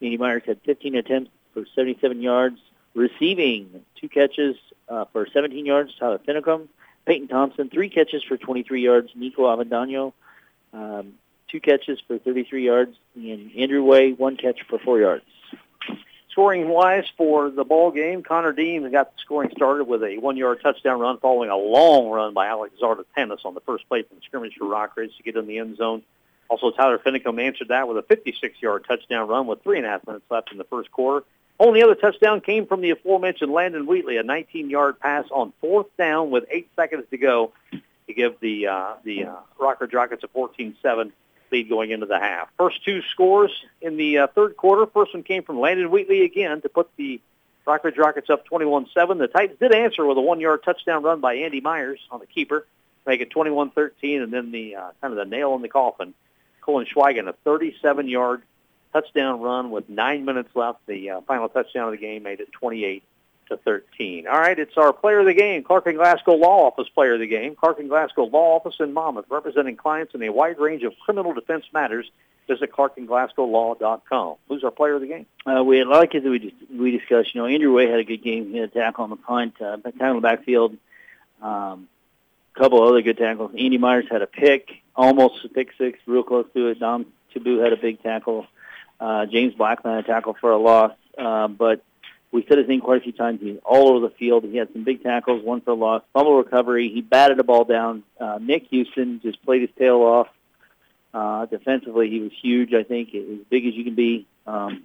Speaker 2: Andy Myers had 15 attempts for 77 yards. Receiving, two catches uh, for 17 yards. Tyler Finicum. Peyton Thompson, three catches for 23 yards. Nico Avendano, um, two catches for 33 yards. And Andrew Wade, one catch for four yards.
Speaker 1: Scoring wise for the ball game, Connor Dean got the scoring started with a one-yard touchdown run following a long run by Alex Zarlatanis on the first play from scrimmage for Rockridge to get in the end zone. Also, Tyler Finicum answered that with a 56-yard touchdown run with three and a half minutes left in the first quarter. Only other touchdown came from the aforementioned Landon Wheatley, a 19-yard pass on fourth down with eight seconds to go to give the uh, the uh, Rockridge Rockets a 14-7 lead going into the half. First two scores in the uh, third quarter. First one came from Landon Wheatley again to put the Rockridge Rockets up 21-7. The Titans did answer with a one-yard touchdown run by Andy Myers on the keeper, make it 21-13, and then the uh, kind of the nail in the coffin. Colin Schweigen, a 37-yard touchdown run with nine minutes left. The uh, final touchdown of the game made it 28 to 13. All right, it's our player of the game, Clark and Glasgow Law Office player of the game. Clark and Glasgow Law Office in Monmouth, representing clients in a wide range of criminal defense matters. Visit clarkandglasgowlaw.com. Who's our player of the game?
Speaker 2: Uh, we like it that we just, we discussed. You know, Andrew Wade had a good game. He had a tackle on the punt, uh, tackle in the backfield. Um, a couple other good tackles. Andy Myers had a pick, almost a pick six, real close to it. Dom Chabu had a big tackle. Uh, James Blackman had a tackle for a loss. Uh, but we said his name quite a few times. He's all over the field. He had some big tackles, one for a loss, fumble recovery. He batted the ball down. Uh, Nick Houston just played his tail off. Uh, defensively, he was huge. I think as big as you can be. Um,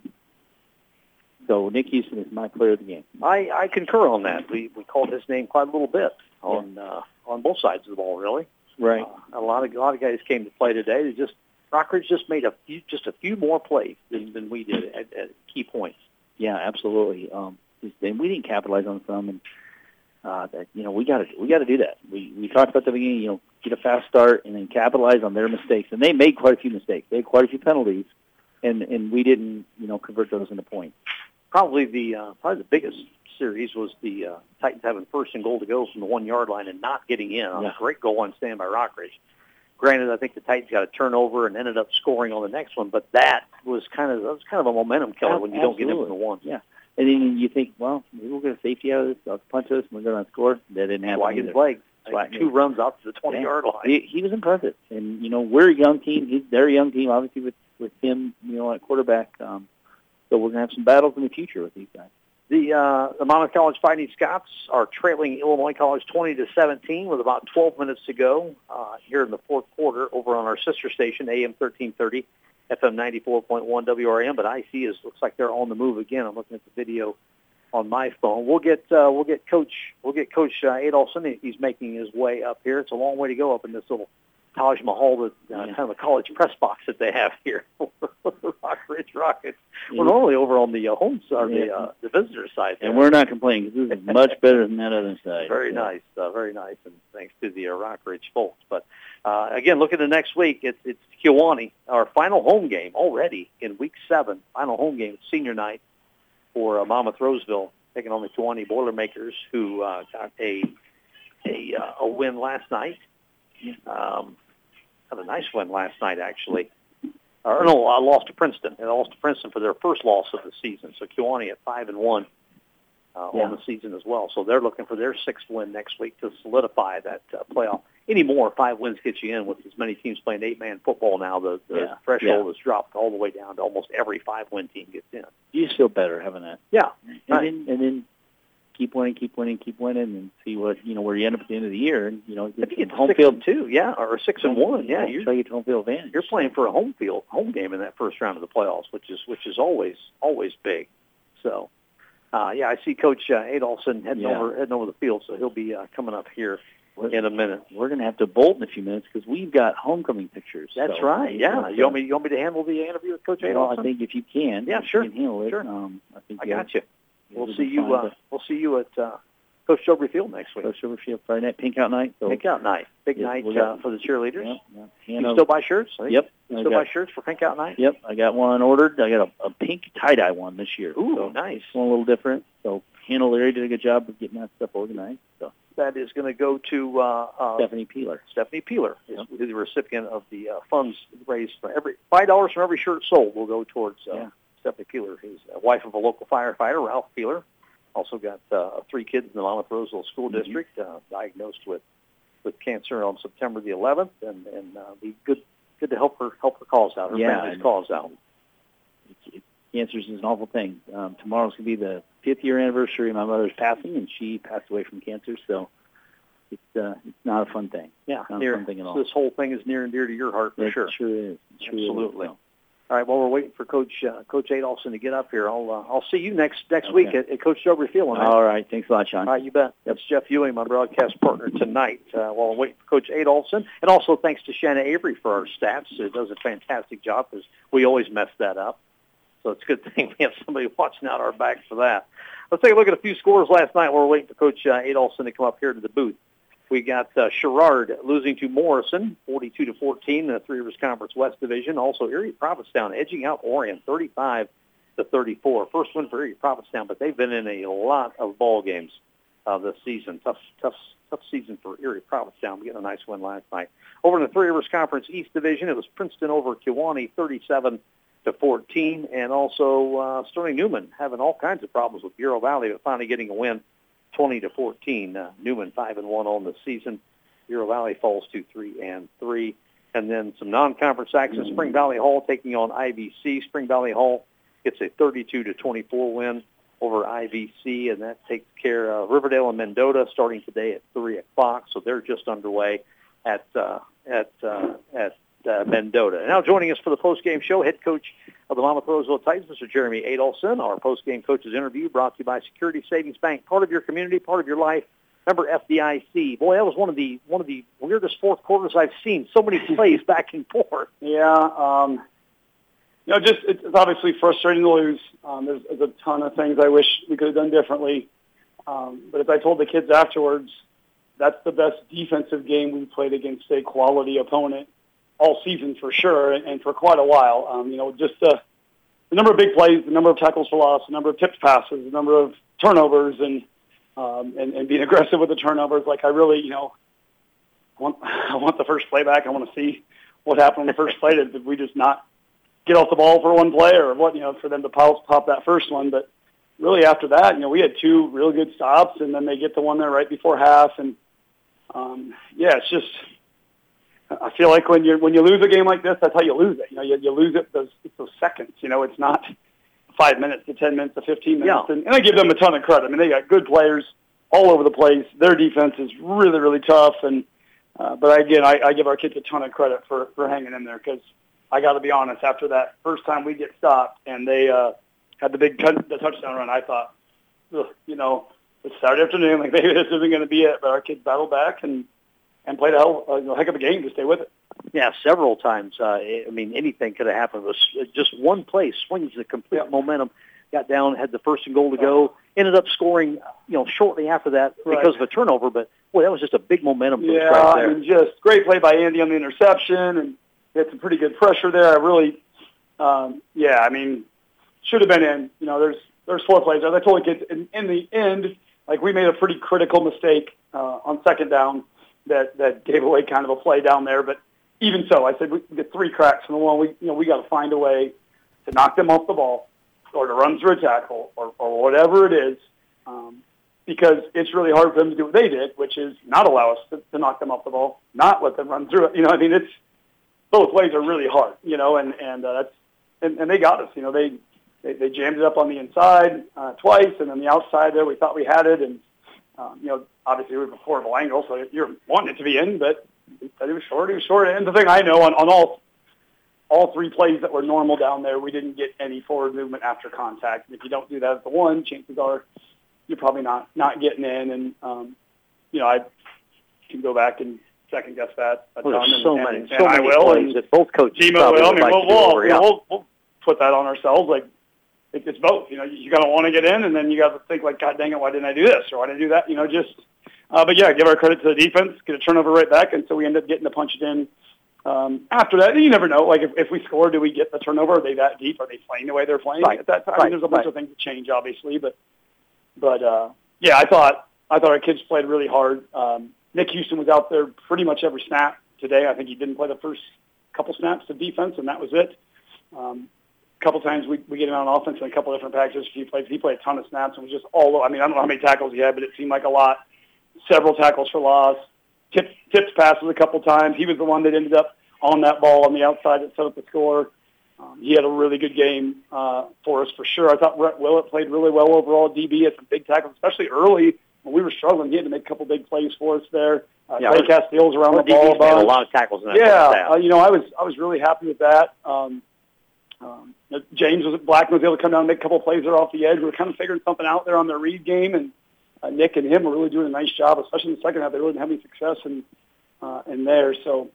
Speaker 2: so Nick Houston is my player of the game.
Speaker 1: I, I concur on that. We we called his name quite a little bit on uh, on both sides of the ball, really.
Speaker 2: Right.
Speaker 1: Uh, a lot of a lot of guys came to play today. They just Rockridge just made a few just a few more plays than, than we did at, at key points.
Speaker 2: Yeah, absolutely. Um, and we didn't capitalize on some, and uh, that you know we got to we got to do that. We we talked about the beginning. You know, get a fast start and then capitalize on their mistakes. And they made quite a few mistakes. They had quite a few penalties, and and we didn't you know convert those into points.
Speaker 1: Probably the uh, probably the biggest series was the uh, Titans having first and goal to go from the one yard line and not getting in on
Speaker 2: Yeah.
Speaker 1: a great goal line stand by Rockridge. Granted, I think the Titans got a turnover and ended up scoring on the next one, but that was kind of that was kind of a momentum killer
Speaker 2: Ab-
Speaker 1: when you don't get in from the one.
Speaker 2: Yeah. And then you think, well, maybe we'll get a safety out of this. They'll punch us, and we're going to score. That didn't happen.
Speaker 1: Schweigen's
Speaker 2: either.
Speaker 1: leg,
Speaker 2: Schweigen-
Speaker 1: two runs out to the twenty
Speaker 2: Yeah.
Speaker 1: yard line.
Speaker 2: He, he was impressive, and you know we're a young team. He's they're a young team, obviously with with him, you know, at quarterback. Um, so we're gonna have some battles in the future with these guys.
Speaker 1: The uh, the Monmouth College Fighting Scots are trailing Illinois College 20 to 17 with about 12 minutes to go uh, here in the fourth quarter over on our sister station AM 1330 FM 94.1 WRAM. But IC is looks like they're on the move again. I'm looking at the video on my phone. We'll get uh, we'll get Coach we'll get Coach uh, Adolphson. He's making his way up here. It's a long way to go up in this little Taj Mahal, the, uh,
Speaker 2: Yeah.
Speaker 1: kind of a college press box that they have here. For <laughs> the Rockridge Rockets.
Speaker 2: Yeah.
Speaker 1: We're normally over on the uh, home side, the uh, the visitor side.
Speaker 2: And we're not complaining 'cause this is <laughs> much better than that other side.
Speaker 1: Very
Speaker 2: So,
Speaker 1: nice, uh, very nice, and thanks to the uh, Rockridge folks. But uh, again, look at the next week. It's it's Kewanee, our final home game already in week seven. Final home game, senior night for uh, Monmouth Roseville taking on the Kewanee Boilermakers, who uh, got a a uh, a win last night. Um, had a nice win last night, actually. Or no, I lost to Princeton. They lost to Princeton for their first loss of the season. So Kewanee at five and one uh,
Speaker 2: Yeah.
Speaker 1: on the season as well. So they're looking for their sixth win next week to solidify that uh, playoff. Any more, five wins get you in. With as many teams playing eight-man football now, the, the
Speaker 2: Yeah.
Speaker 1: threshold
Speaker 2: Yeah.
Speaker 1: has dropped all the way down to almost every five-win team gets in.
Speaker 2: You just feel better having that.
Speaker 1: Yeah,
Speaker 2: And
Speaker 1: Right.
Speaker 2: then and then keep winning, keep winning, keep winning, and see what you know where you end up at the end of the year. And you know,
Speaker 1: if you
Speaker 2: get home field
Speaker 1: two, yeah, or six and one, yeah, you're
Speaker 2: get home field advantage.
Speaker 1: you're playing for a home field home game in that first round of the playoffs, which is which is always always big. So, uh, yeah, I see Coach uh, Adolphson heading
Speaker 2: Yeah.
Speaker 1: over heading over the field, so he'll be uh, coming up here in a minute.
Speaker 2: We're going to have to bolt in a few minutes because we've got homecoming pictures.
Speaker 1: That's
Speaker 2: So,
Speaker 1: right. Yeah, you want me you want me to handle the interview with Coach
Speaker 2: Well, I think if you can,
Speaker 1: Yeah, sure.
Speaker 2: you can handle it.
Speaker 1: Sure.
Speaker 2: Um, I think
Speaker 1: I got you. We'll see you. Uh, we'll see you at uh, Coach Dobry Field next week.
Speaker 2: Coach Silverfield Friday night, pink out night. So
Speaker 1: Pink out night, big night uh, for the cheerleaders. You
Speaker 2: Hannah-
Speaker 1: still buy shirts?
Speaker 2: Yep.
Speaker 1: You still
Speaker 2: got-
Speaker 1: buy shirts for Pink Out Night?
Speaker 2: Yep, I got one ordered. I got a, a pink tie-dye one this year.
Speaker 1: Ooh,
Speaker 2: so
Speaker 1: nice.
Speaker 2: One a little different. So Hannah Leary did a good job of getting that stuff organized. So
Speaker 1: That is going to go to uh, uh,
Speaker 2: Stephanie Peeler.
Speaker 1: Stephanie Peeler is the recipient of the uh, funds raised for every five dollars from every shirt sold will go towards uh,
Speaker 2: Yeah.
Speaker 1: Stephanie Peeler, who's a wife of a local firefighter, Ralph Peeler. Also got uh, three kids in the Monmouth Roseville School
Speaker 2: Mhm.
Speaker 1: District, uh, diagnosed with with cancer on September the 11th, and and uh, be good good to help her help her cause out, her
Speaker 2: Yeah,
Speaker 1: family's cause out.
Speaker 2: Cancer is an awful thing. Um, tomorrow's going to be the fifth year anniversary of my mother's passing, and she passed away from cancer. So it's uh, it's not a fun thing.
Speaker 1: Yeah,
Speaker 2: Not
Speaker 1: near,
Speaker 2: something at all.
Speaker 1: this whole thing is near and dear to your heart for
Speaker 2: It
Speaker 1: sure.
Speaker 2: sure is. It sure is.
Speaker 1: All right. While we're waiting for Coach uh, Coach Adolphson to get up here, I'll uh, I'll see you next next
Speaker 2: Okay.
Speaker 1: week at, at Coach Joe Field.
Speaker 2: All right. Thanks a lot, Sean.
Speaker 1: All right, you bet. That's Jeff Ewing, my broadcast partner tonight. Uh, while I'm waiting for Coach Adolphson, and also thanks to Shanna Avery for our stats. It does a fantastic job because we always mess that up. So it's a good <laughs> thing we have somebody watching out our back for that. Let's take a look at a few scores last night. while We're waiting for Coach uh, Adolphson to come up here to the booth. We got uh, Sherrard losing to Morrison, 42 to 14, in the Three Rivers Conference West Division. Also, Erie-Prophetstown edging out Orion, 35 to 34. First win for Erie-Prophetstown, but they've been in a lot of ball games uh, this season. Tough, tough, tough season for Erie-Prophetstown. We got a nice win last night. Over in the Three Rivers Conference East Division, it was Princeton over Kewanee, 37 to 14, and also uh, Sterling Newman having all kinds of problems with Bureau Valley, but finally getting a win, 20 to 14. Uh, Newman five and one on the season. Bureau Valley falls to three and three, and then some non-conference action. Spring Valley Hall taking on IVC. Spring Valley Hall gets a 32 to 24 win over IVC, and that takes care of Riverdale and Mendota starting today at three o'clock. So they're just underway at uh, at uh, at uh, Mendota. Now joining us for the post-game show, head coach of the Monmouth Roseville Titans, Mr. Jeremy Adolphson. Our post-game coaches interview brought to you by Security Savings Bank, part of your community, part of your life. Remember FDIC. Boy, that was one of the one of the weirdest fourth quarters I've seen. So many plays <laughs> back and forth.
Speaker 7: Yeah, um, you know, just it's, it's obviously frustrating to lose. Um, there's, there's a ton of things I wish we could have done differently. Um, but as I told the kids afterwards, that's the best defensive game we played against a quality opponent all season for sure, and, for quite a while. Um, you know, just the, the number of big plays, the number of tackles for loss, the number of tipped passes, the number of turnovers, and um, and, and being <laughs> aggressive with the turnovers. Like I really, you know, want <laughs> I want the first play back. I want to see what happened on the first play. Did we just not get off the ball for one play, or what? You know, for them to pop pop that first one, but really after that, you know, we had two real good stops, and then they get the one there right before half, and um, yeah, it's just. I feel like when you when you lose a game like this, that's how you lose it. You know, you, you lose it those those seconds. You know, it's not five minutes to ten minutes to fifteen minutes.
Speaker 1: Yeah.
Speaker 7: And, and I give them a ton of credit. I mean, they got good players all over the place. Their defense is really really tough. And uh, but again, I, I give our kids a ton of credit for for hanging in there because I got to be honest. After that first time we get stopped and they uh, had the big cut, the touchdown run, I thought, Ugh, you know, it's Saturday afternoon. Like <laughs> maybe this isn't going to be it. But our kids battled back and and played a hell, uh, you know, heck of a game to stay with it.
Speaker 1: Yeah, several times. Uh, I mean, anything could have happened. It was just one play swings the complete
Speaker 7: Yeah.
Speaker 1: momentum. Got down, had the first and goal to go. Ended up scoring, you know, shortly after that
Speaker 7: Right.
Speaker 1: because of a turnover. But boy, that was just a big momentum boost
Speaker 7: Yeah,
Speaker 1: right there.
Speaker 7: mean, just great play by Andy on the interception, and had some pretty good pressure there. I really, um, yeah, I mean, should have been in. You know, there's there's four plays. As I told the kids, in, in the end, like we made a pretty critical mistake uh, on second down that that gave away kind of a play down there. But even so, I said we, get three cracks in the wall. We you know we got to find a way to knock them off the ball, or to run through a tackle, or or whatever it is. Um, because it's really hard for them to do what they did, which is not allow us to, to knock them off the ball, not let them run through it. You know, I mean, it's both ways are really hard. You know, and and uh, that's and, and they got us. You know, they they, they jammed it up on the inside uh, twice, and then the outside there we thought we had it, and um, you know, obviously we were a horrible angle, so you're wanting it to be in, but it was short. It was short. And the thing I know on on all all three plays that were normal down there, we didn't get any forward movement after contact. And if you don't do that at the one, chances are you're probably not not getting in. And um, you know, I can go back and second guess that a
Speaker 1: Well,
Speaker 7: ton.
Speaker 1: so
Speaker 7: and,
Speaker 1: many,
Speaker 7: and,
Speaker 1: so
Speaker 7: and I
Speaker 1: many
Speaker 7: will.
Speaker 1: plays
Speaker 7: And
Speaker 1: that both coaches
Speaker 7: Demo
Speaker 1: probably
Speaker 7: will. I mean,
Speaker 1: like
Speaker 7: we'll, we'll, we'll, we'll put that on ourselves. Like it, it's both. You know, you, you got to want to get in, and then you got to think like, God dang it, why didn't I do this or why didn't I do that? You know, just. Uh, but yeah, give our credit to the defense, get a turnover right back, and so we end up getting to punch it in. Um, after that, you never know. Like if, if we score, do we get the turnover? Are they that deep? Are they playing the way they're playing
Speaker 1: Right,
Speaker 7: at that time? I mean, there's a bunch
Speaker 1: right.
Speaker 7: of things that change, obviously, but but uh, yeah, I thought I thought our kids played really hard. Um, Nick Houston was out there pretty much every snap today. I think he didn't play the first couple snaps of defense, and that was it. Um, a couple times we, we get him on offense in a couple different packages. He played he played a ton of snaps and was just all. I mean, I don't know how many tackles he had, but it seemed like a lot. Several tackles for loss. Tipped tipped passes a couple times. He was the one that ended up on that ball on the outside that set up the score. Um, he had a really good game uh, for us for sure. I thought Rhett Willett played really well overall. DB had some big tackles, especially early when we were struggling. He had to make a couple big plays for us there. Uh,
Speaker 1: Yeah,
Speaker 7: Clay Castile's around the ball
Speaker 1: DB's made a lot of tackles in that
Speaker 7: Yeah, uh, you know, I was I was really happy with that. Um, know, James was Black was able to come down and make a couple of plays there off the edge. We were kind of figuring something out there on their read game, and uh, Nick and him were really doing a nice job, especially in the second half. They really didn't have any success in uh, in there. So,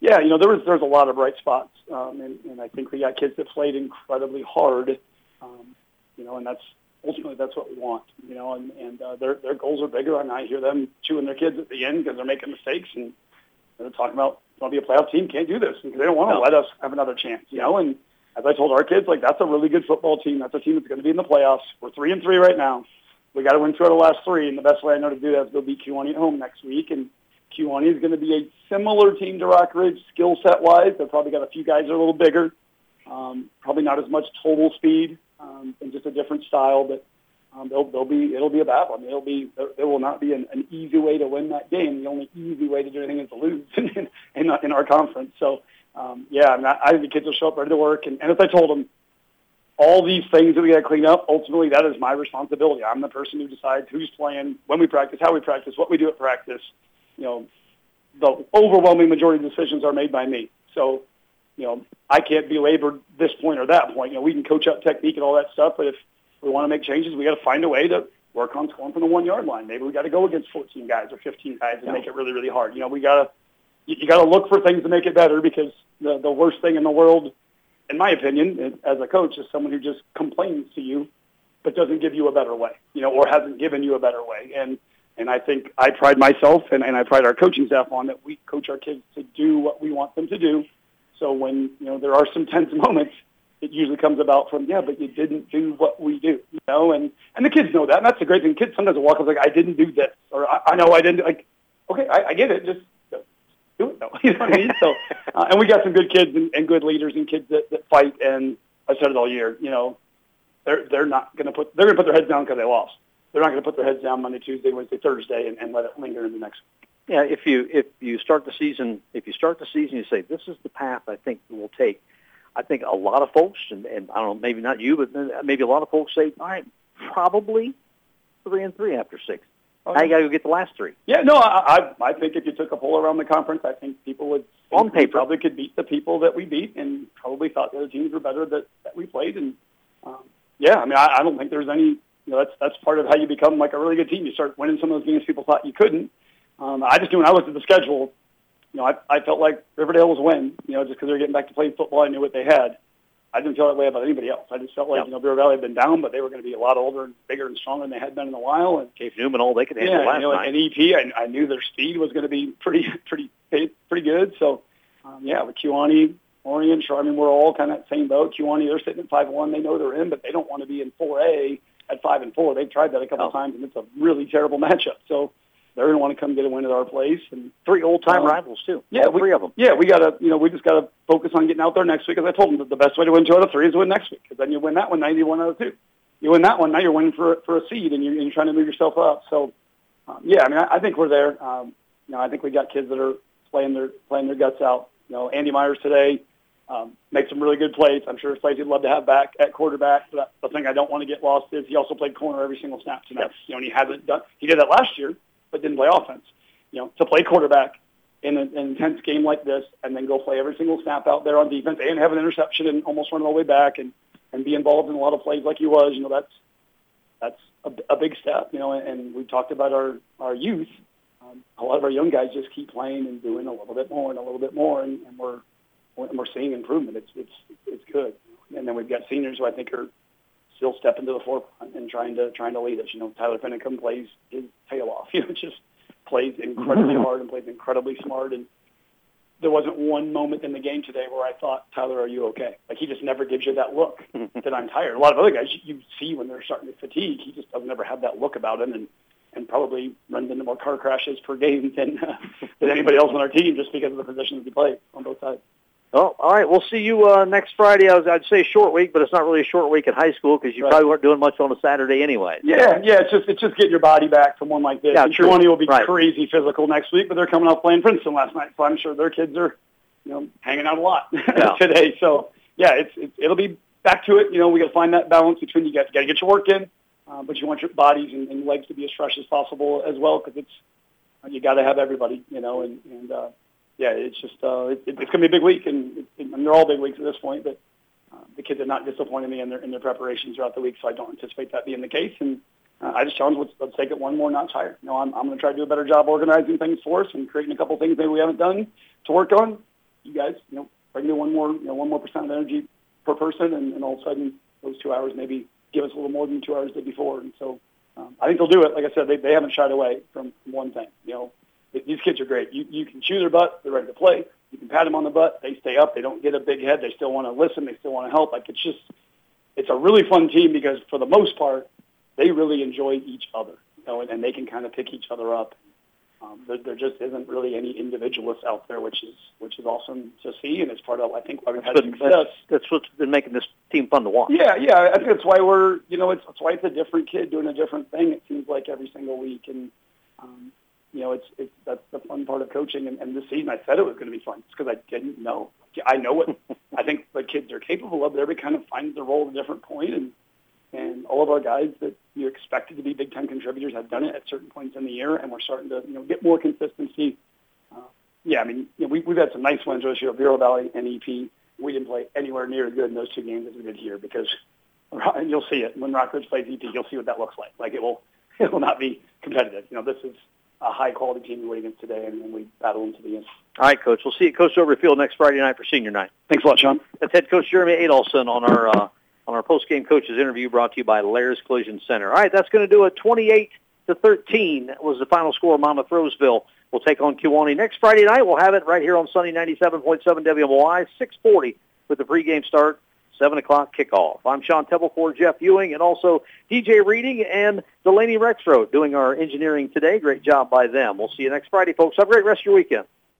Speaker 7: yeah, you know, there was there's a lot of bright spots, um, and, and I think we got kids that played incredibly hard. Um, you know, and that's ultimately that's what we want. You know, and and uh, their their goals are bigger, and I hear them chewing their kids at the end because they're making mistakes and they're talking about want to be a playoff team, can't do this because they don't want to
Speaker 1: No.
Speaker 7: let us have another chance. You know, and as I told our kids, like that's a really good football team. That's a team that's going to be in the playoffs. We're three and three right now. We got to win two out of the last three, and the best way I know to do that is go beat Kewanee at home next week. And Kewanee is going to be a similar team to Rockridge skill set wise. They've probably got a few guys that are a little bigger, um, probably not as much total speed, um, and just a different style. But um, they'll, they'll be it'll be a battle. I mean, it'll be there, will not be an, an easy way to win that game. The only easy way to do anything is to lose <laughs> in in, in our conference. So um, yeah, I, mean, I I think the kids will show up ready to work. And, and as I told them, all these things that we got to clean up, ultimately that is my responsibility. I'm the person who decides who's playing, when we practice, how we practice, what we do at practice. You know, the overwhelming majority of decisions are made by me. So, you know, I can't belabor this point or that point. You know, we can coach up technique and all that stuff, but if we want to make changes, we got to find a way to work on scoring from the one yard line. Maybe we got to go against 14 guys or 15 guys and make it really, really hard. You know, we got to you, you got to look for things to make it better because the the worst thing in the world, in my opinion, as a coach, is someone who just complains to you, but doesn't give you a better way. You know, or hasn't given you a better way. And and I think I pride myself and, and I pride our coaching staff on that we coach our kids to do what we want them to do. So when you know there are some tense <laughs> moments, it usually comes about from yeah, but you didn't do what we do, you know, and and the kids know that. And that's the great thing. Kids sometimes walk up like I didn't do this, or I, I know I didn't. Like, okay, I, I get it. Just do it though. <laughs> You know what I mean? So, uh, and we got some good kids and, and good leaders and kids that, that fight. And I said it all year. You know, they're they're not going to put they're going to put their heads down because they lost. They're not going to put their heads down Monday, Tuesday, Wednesday, Thursday, and, and let it linger in the next.
Speaker 1: Yeah, if you if you start the season if you start the season you say this is the path I think we'll take. I think a lot of folks and, and I don't know maybe not you but maybe a lot of folks say all right probably three and three after six. Now you got to go get the last three.
Speaker 7: Yeah, no, I, I I think if you took a poll around the conference, I think people would
Speaker 1: On paper.
Speaker 7: probably could beat the people that we beat, and probably thought the other teams were better that, that we played. And um, yeah, I mean, I, I don't think there's any. You know, that's that's part of how you become like a really good team. You start winning some of those games people thought you couldn't. Um, I just knew when I looked at the schedule, you know, I, I felt like Riverdale was a win. You know, just because they were getting back to playing football, I knew what they had. I didn't feel that way about anybody else. I just felt like
Speaker 1: Yeah.
Speaker 7: you know Bureau Valley had been down, but they were going to be a lot older and bigger and stronger than they had been in a while. And
Speaker 1: Cave Newman all they could handle
Speaker 7: yeah,
Speaker 1: last
Speaker 7: you know,
Speaker 1: night.
Speaker 7: and EP, I, I knew their speed was going to be pretty, <laughs> pretty, pretty good. So, um, yeah, with Kewanee, Orion, sure. I mean, we're all kind of that same boat. Kewanee, they're sitting at five and one. They know they're in, but they don't want to be in four A at five and four. They've tried that a couple of times, and it's a really terrible <laughs> matchup. So they're going to want to come get a win at our place. And
Speaker 1: three old time
Speaker 7: Um,
Speaker 1: rivals too.
Speaker 7: yeah,
Speaker 1: all
Speaker 7: we,
Speaker 1: three of them.
Speaker 7: Yeah, we got to, you know, we just got to focus on getting out there next week. As I told them, that the best way to win two out of three is to win next week. Because then you win that one, now you win out of two. You win that one, now you're winning for for a seed, and you're, and you're trying to move yourself up. So, um, yeah, I mean, I, I think we're there. Um, you know, I think we got kids that are playing their playing their guts out. You know, Andy Myers today um, made some really good plays. I'm sure Slate'd love to have back at quarterback. But the thing I don't want to get lost is he also played corner every single snap tonight.
Speaker 1: Yep.
Speaker 7: You know, and he hasn't done. He did that last year, but didn't play offense. You know, to play quarterback in an, intense game like this, and then go play every single snap out there on defense, and have an interception and almost run all the way back, and and be involved in a lot of plays like he was. You know, that's that's a, a big step. You know, and, and we talked about our our youth. Um, a lot of our young guys just keep playing and doing a little bit more and a little bit more, and, and we're we're seeing improvement. It's it's it's good. And then we've got seniors who I think are still stepping to the forefront and trying to trying to lead us. You know, Tyler Finicum plays his tail off. <laughs> You know, just plays incredibly <laughs> hard and plays incredibly smart. And there wasn't one moment in the game today where I thought, Tyler, are you okay? Like he just never gives you that look <laughs> that I'm tired. A lot of other guys you, you see when they're starting to fatigue. He just doesn't ever have that look about him, and and probably runs into more car crashes per game than uh, than anybody else on our team just because of the positions he plays on both sides.
Speaker 1: Oh, all right. We'll see you uh, next Friday. I was, I'd say short week, but it's not really a short week at high school because you
Speaker 7: Right.
Speaker 1: probably weren't doing much on a Saturday anyway.
Speaker 7: Yeah, yeah, it's just it's just getting your body back from one like this.
Speaker 1: Yeah, true.
Speaker 7: Kewanee will be
Speaker 1: Right.
Speaker 7: crazy physical next week, but they're coming off playing Princeton last night, so I'm sure their kids are, you know, hanging out a lot <laughs>
Speaker 1: Yeah.
Speaker 7: today. So yeah, it's, it's it'll be back to it. You know, we got to find that balance between you got got to get your work in, uh, but you want your bodies and, and legs to be as fresh as possible as well because it's you got to have everybody. You know, and and uh, yeah, it's just uh, it, it's going to be a big week, and, and they're all big weeks at this point, but. Uh, the kids have not disappointed me in their in their preparations throughout the week, so I don't anticipate that being the case. And uh, I just challenge let's, let's take it one more notch higher. You know, I'm I'm going to try to do a better job organizing things for us and creating a couple things maybe we haven't done to work on. You guys, you know, bring me one more you know one more percent of energy per person, and, and all of a sudden those two hours maybe give us a little more than two hours did before. And so um, I think they'll do it. Like I said, they they haven't shied away from one thing. You know, these kids are great. You you can chew their butt. They're ready to play. You can pat them on the butt. They stay up. They don't get a big head. They still want to listen. They still want to help. Like it's just, it's a really fun team because for the most part, they really enjoy each other. You know, and, and they can kind of pick each other up. Um, there, there just isn't really any individualists out there, which is which is awesome to see, and it's part of I think why we've had
Speaker 1: That's,
Speaker 7: success.
Speaker 1: that's, that's what's been making this team fun to watch.
Speaker 7: Yeah, yeah. I think that's why we're, you know, it's that's why it's a different kid doing a different thing. It seems like every single week, and um, you know, it's it's that's the fun part of coaching. And, and this season, I said it was going to be fun just because I didn't know. I know what <laughs> I think the kids are capable of. But everybody kind of finds their role at a different point, and and all of our guys that you expected to be Big Ten contributors have done it at certain points in the year, and we're starting to, you know, get more consistency. Uh, yeah, I mean, you know, we, we've had some nice wins this year, Bureau Valley and EP. We didn't play anywhere near as good in those two games as we did here because, and you'll see it when Rockridge plays EP. You'll see what that looks like. Like it will, <laughs> it will not be competitive. You know, this is a high quality team we went against today, and, and we battle them to the end.
Speaker 1: All right, Coach. We'll see you at Coach Overfield next Friday night for senior night.
Speaker 7: Thanks a lot, Sean.
Speaker 1: That's head coach Jeremy Adolphson on our uh, on our post game coaches interview brought to you by Lair's Collision Center. All right, that's going to do it. Twenty eight to thirteen was the final score. Monmouth Roseville will take on Kewanee next Friday night. We'll have it right here on Sunday ninety seven point seven WMOI six forty with the pregame start. 7 o'clock kickoff. I'm Sean Temple for Jeff Ewing and also DJ Reading and Delaney Rexroad doing our engineering today. Great job by them. We'll see you next Friday, folks. Have a great rest of your weekend.